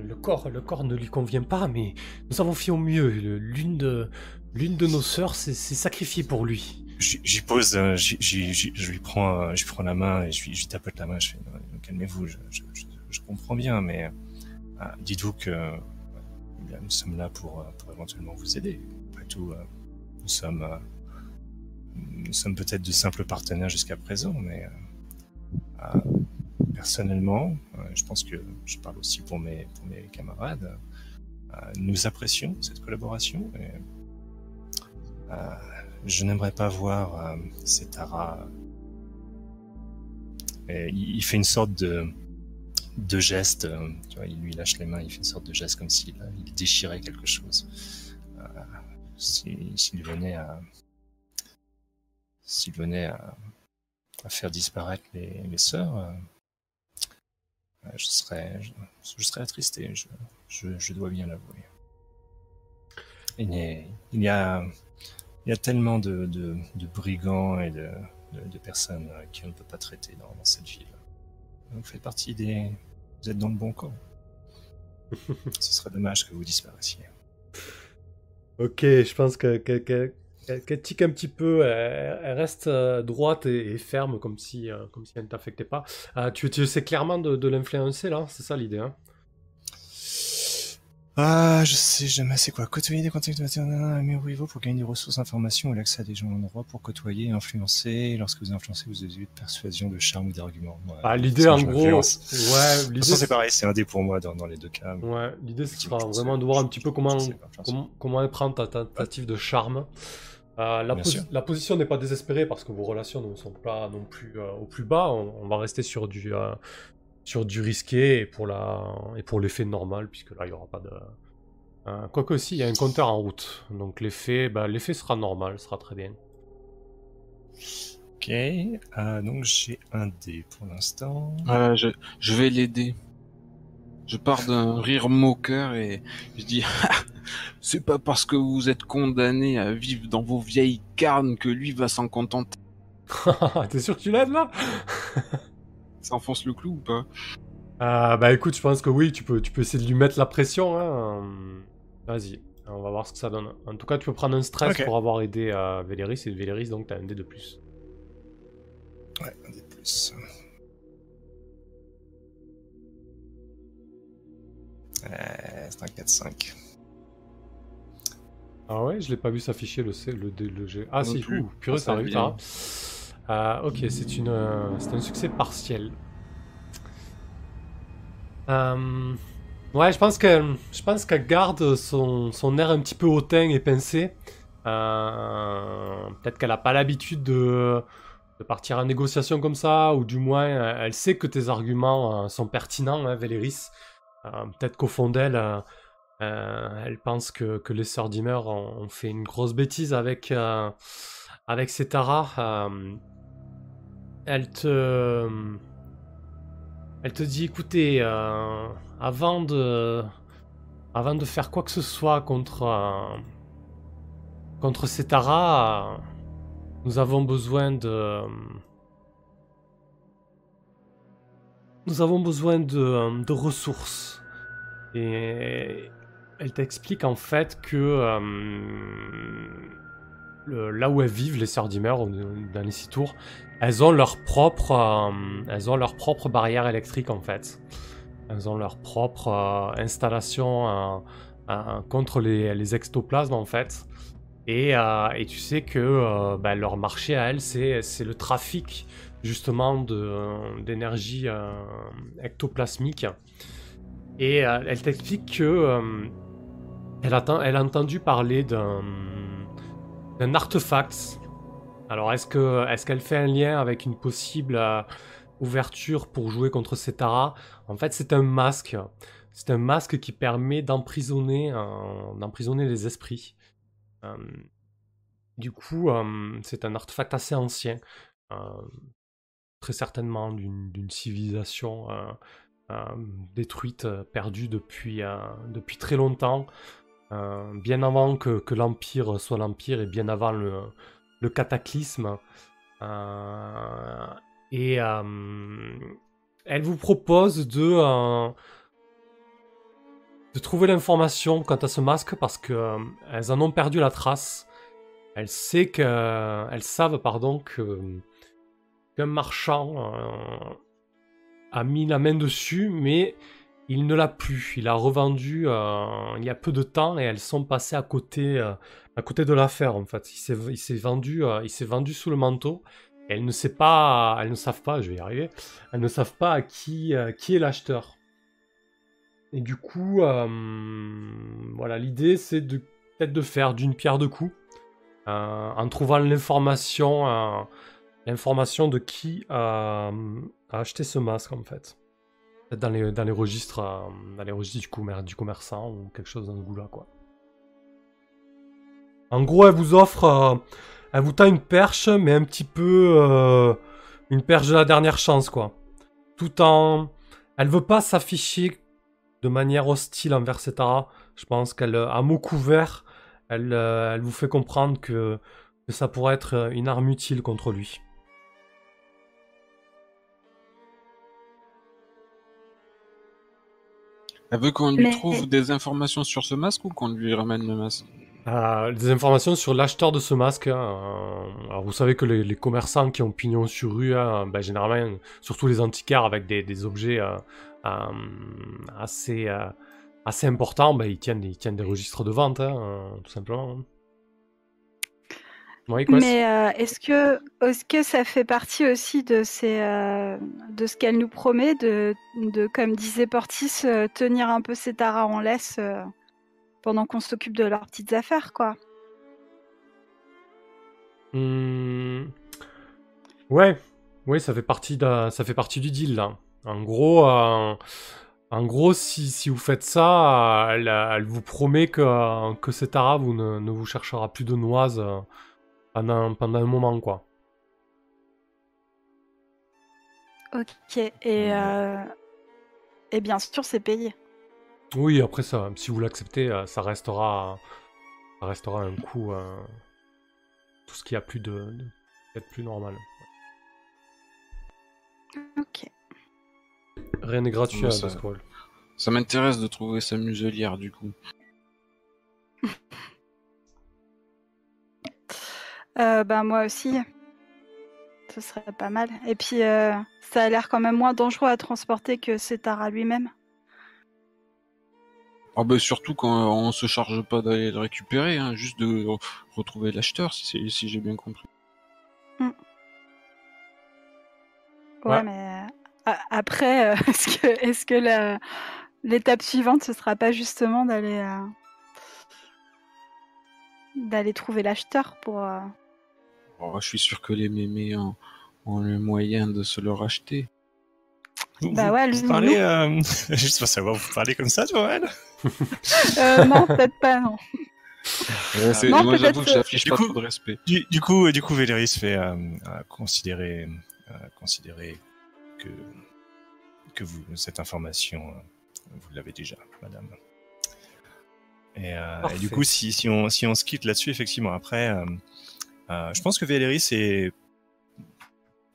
le corps, le corps ne lui convient pas, mais nous avons fait au mieux. L'une de, l'une de nos sœurs s'est sacrifiée pour lui. J'y pose, euh, je lui prends, euh, je prends la main et je lui, tapote la main. Je fais, calmez-vous, je, comprends bien, mais euh, dites-vous que eh nous sommes là pour, éventuellement vous aider. Après tout, nous sommes, peut-être de simples partenaires jusqu'à présent, mais personnellement, je pense que je parle aussi pour mes, camarades. nous apprécions cette collaboration je n'aimerais pas voir euh, Setara. Et il, fait une sorte de, geste. euh, il lui lâche les mains, il fait une sorte de geste comme s'il euh, il déchirait quelque chose. Euh, si- S'il venait à, faire disparaître les, sœurs, euh, euh, je serais, je, serais attristé. Je, dois bien l'avouer. Il y a il y a tellement de, de, de brigands et de, personnes euh, qu'on ne peut pas traiter dans, dans cette ville. Vous faites partie des... Vous êtes dans le bon camp. Ce serait dommage que vous disparaissiez. Ok, je pense que- que- tique un petit peu. Elle, elle reste euh, droite et, et ferme, comme si, euh, comme si elle ne t'affectait pas. Euh, tu, tu essaies clairement de, de l'influencer, là C'est ça l'idée, hein? Ah, je sais jamais c'est quoi? Côtoyer des contacts meilleur niveau pour gagner des ressources, informations et l'accès à des gens en endroit pour côtoyer et influencer. Lorsque vous influencez, vous avez de persuasion, de charme ou d'argument. Ouais. Ah, L'idée, Ça, en gros... Ouais, l'idée... c'est pareil, c'est un dé pour moi dans, dans les deux cas. Ouais, l'idée, ce Effectivement, sera je vraiment de voir un petit peu comment, comment, comment elle prend ta tentative de charme. Euh, la, posi- position n'est pas désespérée parce que vos relations ne sont pas non plus euh, au plus bas. On, on va rester sur du, euh, sur du risqué et pour, la, et pour l'effet normal, puisque là, il n'y aura pas de. Euh, Quoique, si, il y a un compteur en route. Donc, l'effet bah, l'effet sera normal, sera très bien. Ok, euh, donc j'ai un dé pour l'instant. Voilà, je, je vais l'aider. Je pars d'un rire moqueur et je dis c'est pas parce que vous êtes condamné à vivre dans vos vieilles carnes que lui va s'en contenter. T'es sûr que tu l'aides là? Ça enfonce le clou ou pas? Euh, Bah écoute, je pense que oui, tu peux, tu peux essayer de lui mettre la pression. Hein. Vas-y, on va voir ce que ça donne. En tout cas, tu peux prendre un stress pour avoir aidé euh, Véléris, et Véléris, donc t'as un dé de plus. Ouais, un dé de plus. Euh, c'est un 4-5. Ah ouais, je l'ai pas vu s'afficher le C, le D, le G. Ah Non si, plus. ouh, purée, Ah, ça ça arrive. Euh, ok, c'est une, euh, c'est un succès partiel. Euh, ouais, je pense qu'elle, je pense qu'elle garde son, son air un petit peu hautain et pincé. Euh, peut-être qu'elle a pas l'habitude de, partir en négociation comme ça, ou du moins, elle sait que tes arguments sont pertinents, hein, Véléris. Peut-être qu'au fond d'elle, elle pense que, que les sœurs Dimmer ont, fait une grosse bêtise avec, avec Setara. Euh, elle te. Elle te dit écoutez, euh, avant de. Avant de faire quoi que ce soit contre. euh, contre Setara, euh, nous avons besoin de. Nous avons besoin de, de ressources. Et elle t'explique en fait que euh, là où elles vivent, les sœurs Dimmer, au- dans les six tours, elles ont leur propre, euh, elles ont leur propre barrière électrique en fait. Elles ont leur propre euh, installation euh, contre les, les, ectoplasmes en fait. Et, tu sais que bah, leur marché à elles, c'est le trafic justement d'énergie ectoplasmique. Et elle t'explique que elle a, elle a entendu parler d'un artefact. Alors est-ce que est-ce qu'elle fait un lien avec une possible ouverture pour jouer contre Setara. En fait, c'est un masque. C'est un masque qui permet d'emprisonner, euh, d'emprisonner les esprits. Euh, du coup, euh, c'est un artefact assez ancien, très certainement d'une civilisation détruite, perdue depuis, depuis très longtemps, bien avant que, l'Empire soit l'Empire et bien avant le, cataclysme. Et euh, elle vous propose de, euh, de trouver l'information quant à ce masque parce qu'elles euh, en ont perdu la trace. Elles, que, elles savent pardon, que, qu'un marchand a mis la main dessus, mais il ne l'a plus. Il a revendu il y a peu de temps et elles sont passées à côté, à côté de l'affaire en fait. Il s'est, vendu, il s'est vendu sous le manteau elles ne sait pas, elles ne savent pas, je vais y arriver, elles ne savent pas qui, euh, qui est l'acheteur. Et du coup, euh, voilà, l'idée c'est de peut-être de faire d'une pierre deux coups, euh, en trouvant l'information, l'information de qui a acheté ce masque en fait. Dans les, dans les registres, dans les registres du, du commerçant ou quelque chose dans ce goût-là, quoi. En gros, elle vous offre elle vous tend une perche, mais un petit peu euh, une perche de la dernière chance, quoi. Tout en... Elle veut pas s'afficher de manière hostile envers Setara. Je pense qu'elle, à mot couvert, elle, euh, elle vous fait comprendre que, que ça pourrait être une arme utile contre lui. Elle veut qu'on lui trouve des informations sur ce masque ou qu'on lui ramène le masque euh, des informations sur l'acheteur de ce masque. Hein, euh, alors vous savez que les, commerçants qui ont pignon sur rue, hein, ben, généralement, surtout les antiquaires avec des, objets euh, assez, assez importants, ben, ils, tiennent, ils tiennent des registres de vente, hein, tout simplement. Mais est-ce que, est que ça fait partie aussi de, ces, de ce qu'elle nous promet, de, de, comme disait Portis, tenir un peu ses taras en laisse pendant qu'on s'occupe de leurs petites affaires, quoi? Mmh. Ouais, oui, ça fait partie ça fait partie du deal là. En gros, euh, en gros, si, si, vous faites ça, elle, vous promet que que cet arabe ne, ne, vous cherchera plus de noises euh, pendant pendant un moment, quoi. Ok, et euh, et bien sûr, c'est payé. Oui, après ça, si vous l'acceptez, euh, ça restera, ça restera un coup, euh, tout ce qui a plus de, de plus normal. Ok. Rien n'est gratuit à ça, Ça m'intéresse de trouver sa muselière du coup. euh, bah moi aussi. Ce serait pas mal. Et puis euh, ça a l'air quand même moins dangereux à transporter que Setara lui-même. Ah bah surtout quand on se charge pas d'aller le récupérer, hein, juste de retrouver l'acheteur, si, si j'ai bien compris. Hmm. Ouais, mais euh, après, euh, est-ce que, est que l'étape suivante, ce sera pas justement d'aller euh, d'aller trouver l'acheteur pour. Oh, je suis sûr que les mémés ont le moyen de se le racheter. Vous, bah ouais, vous, parlez, euh, juste pour savoir, vous parlez comme ça, Joël euh, Non, peut-être pas, non. non, moi, j'avoue que j'affiche pas trop de respect. Du, du, coup, du coup, Véléris fait euh, considérer, euh, considérer que que vous cette information, euh, vous l'avez déjà, Madame. Et, euh, et, du coup, si, si on si on se quitte là-dessus, effectivement, après, je pense que Véléris est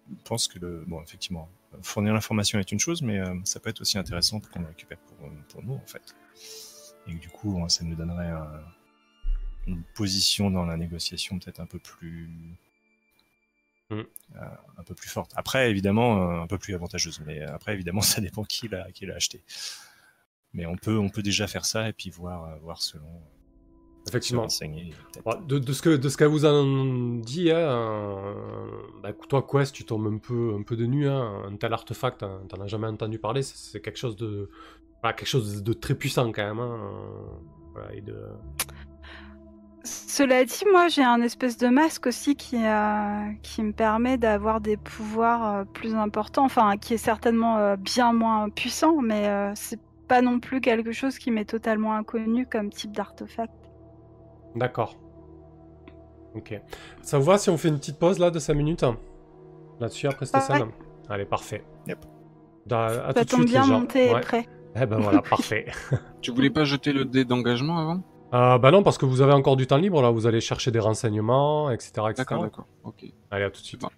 je pense que le bon effectivement fournir l'information est une chose, mais euh, ça peut être aussi intéressant qu'on le récupère pour, pour, nous, en fait. Et du coup, ça nous donnerait une position dans la négociation peut-être un peu plus. Mm. Euh, un peu plus forte. Après, évidemment, euh, un peu plus avantageuse. Mais après, évidemment, ça dépend qui l'a l'a acheté. mais on peut, on peut déjà faire ça et puis voir, euh, voir selon. Effectivement. De, de ce que de ce qu'elle vous a dit, hein, bah, toi Quest, tu tombes un peu un peu de nu, hein, un tel artefact, hein, t'en as jamais entendu parler, c'est- c'est quelque chose de voilà, quelque chose de très puissant quand même. hein, euh, voilà, et de... Cela dit, moi j'ai un espèce de masque aussi qui, euh, qui me permet d'avoir des pouvoirs euh, plus importants, enfin qui est certainement euh, bien moins puissant, mais euh, c'est pas non plus quelque chose qui m'est totalement inconnu comme type d'artefact. D'accord. Ok. Ça vous va si on fait une petite pause là de 5 minutes hein, là-dessus après cette Ouais. scène? Allez, parfait. Yep. Da- à Ça tout de tombe suite, bien, les gens. mon thé Ouais. prêt. Eh ben voilà, parfait. Tu voulais pas jeter le dé d'engagement avant? Euh, bah non, parce que vous avez encore du temps libre là, vous allez chercher des renseignements, etc. etc. D'accord, d'accord. Ok. Allez, à tout de suite. Bon.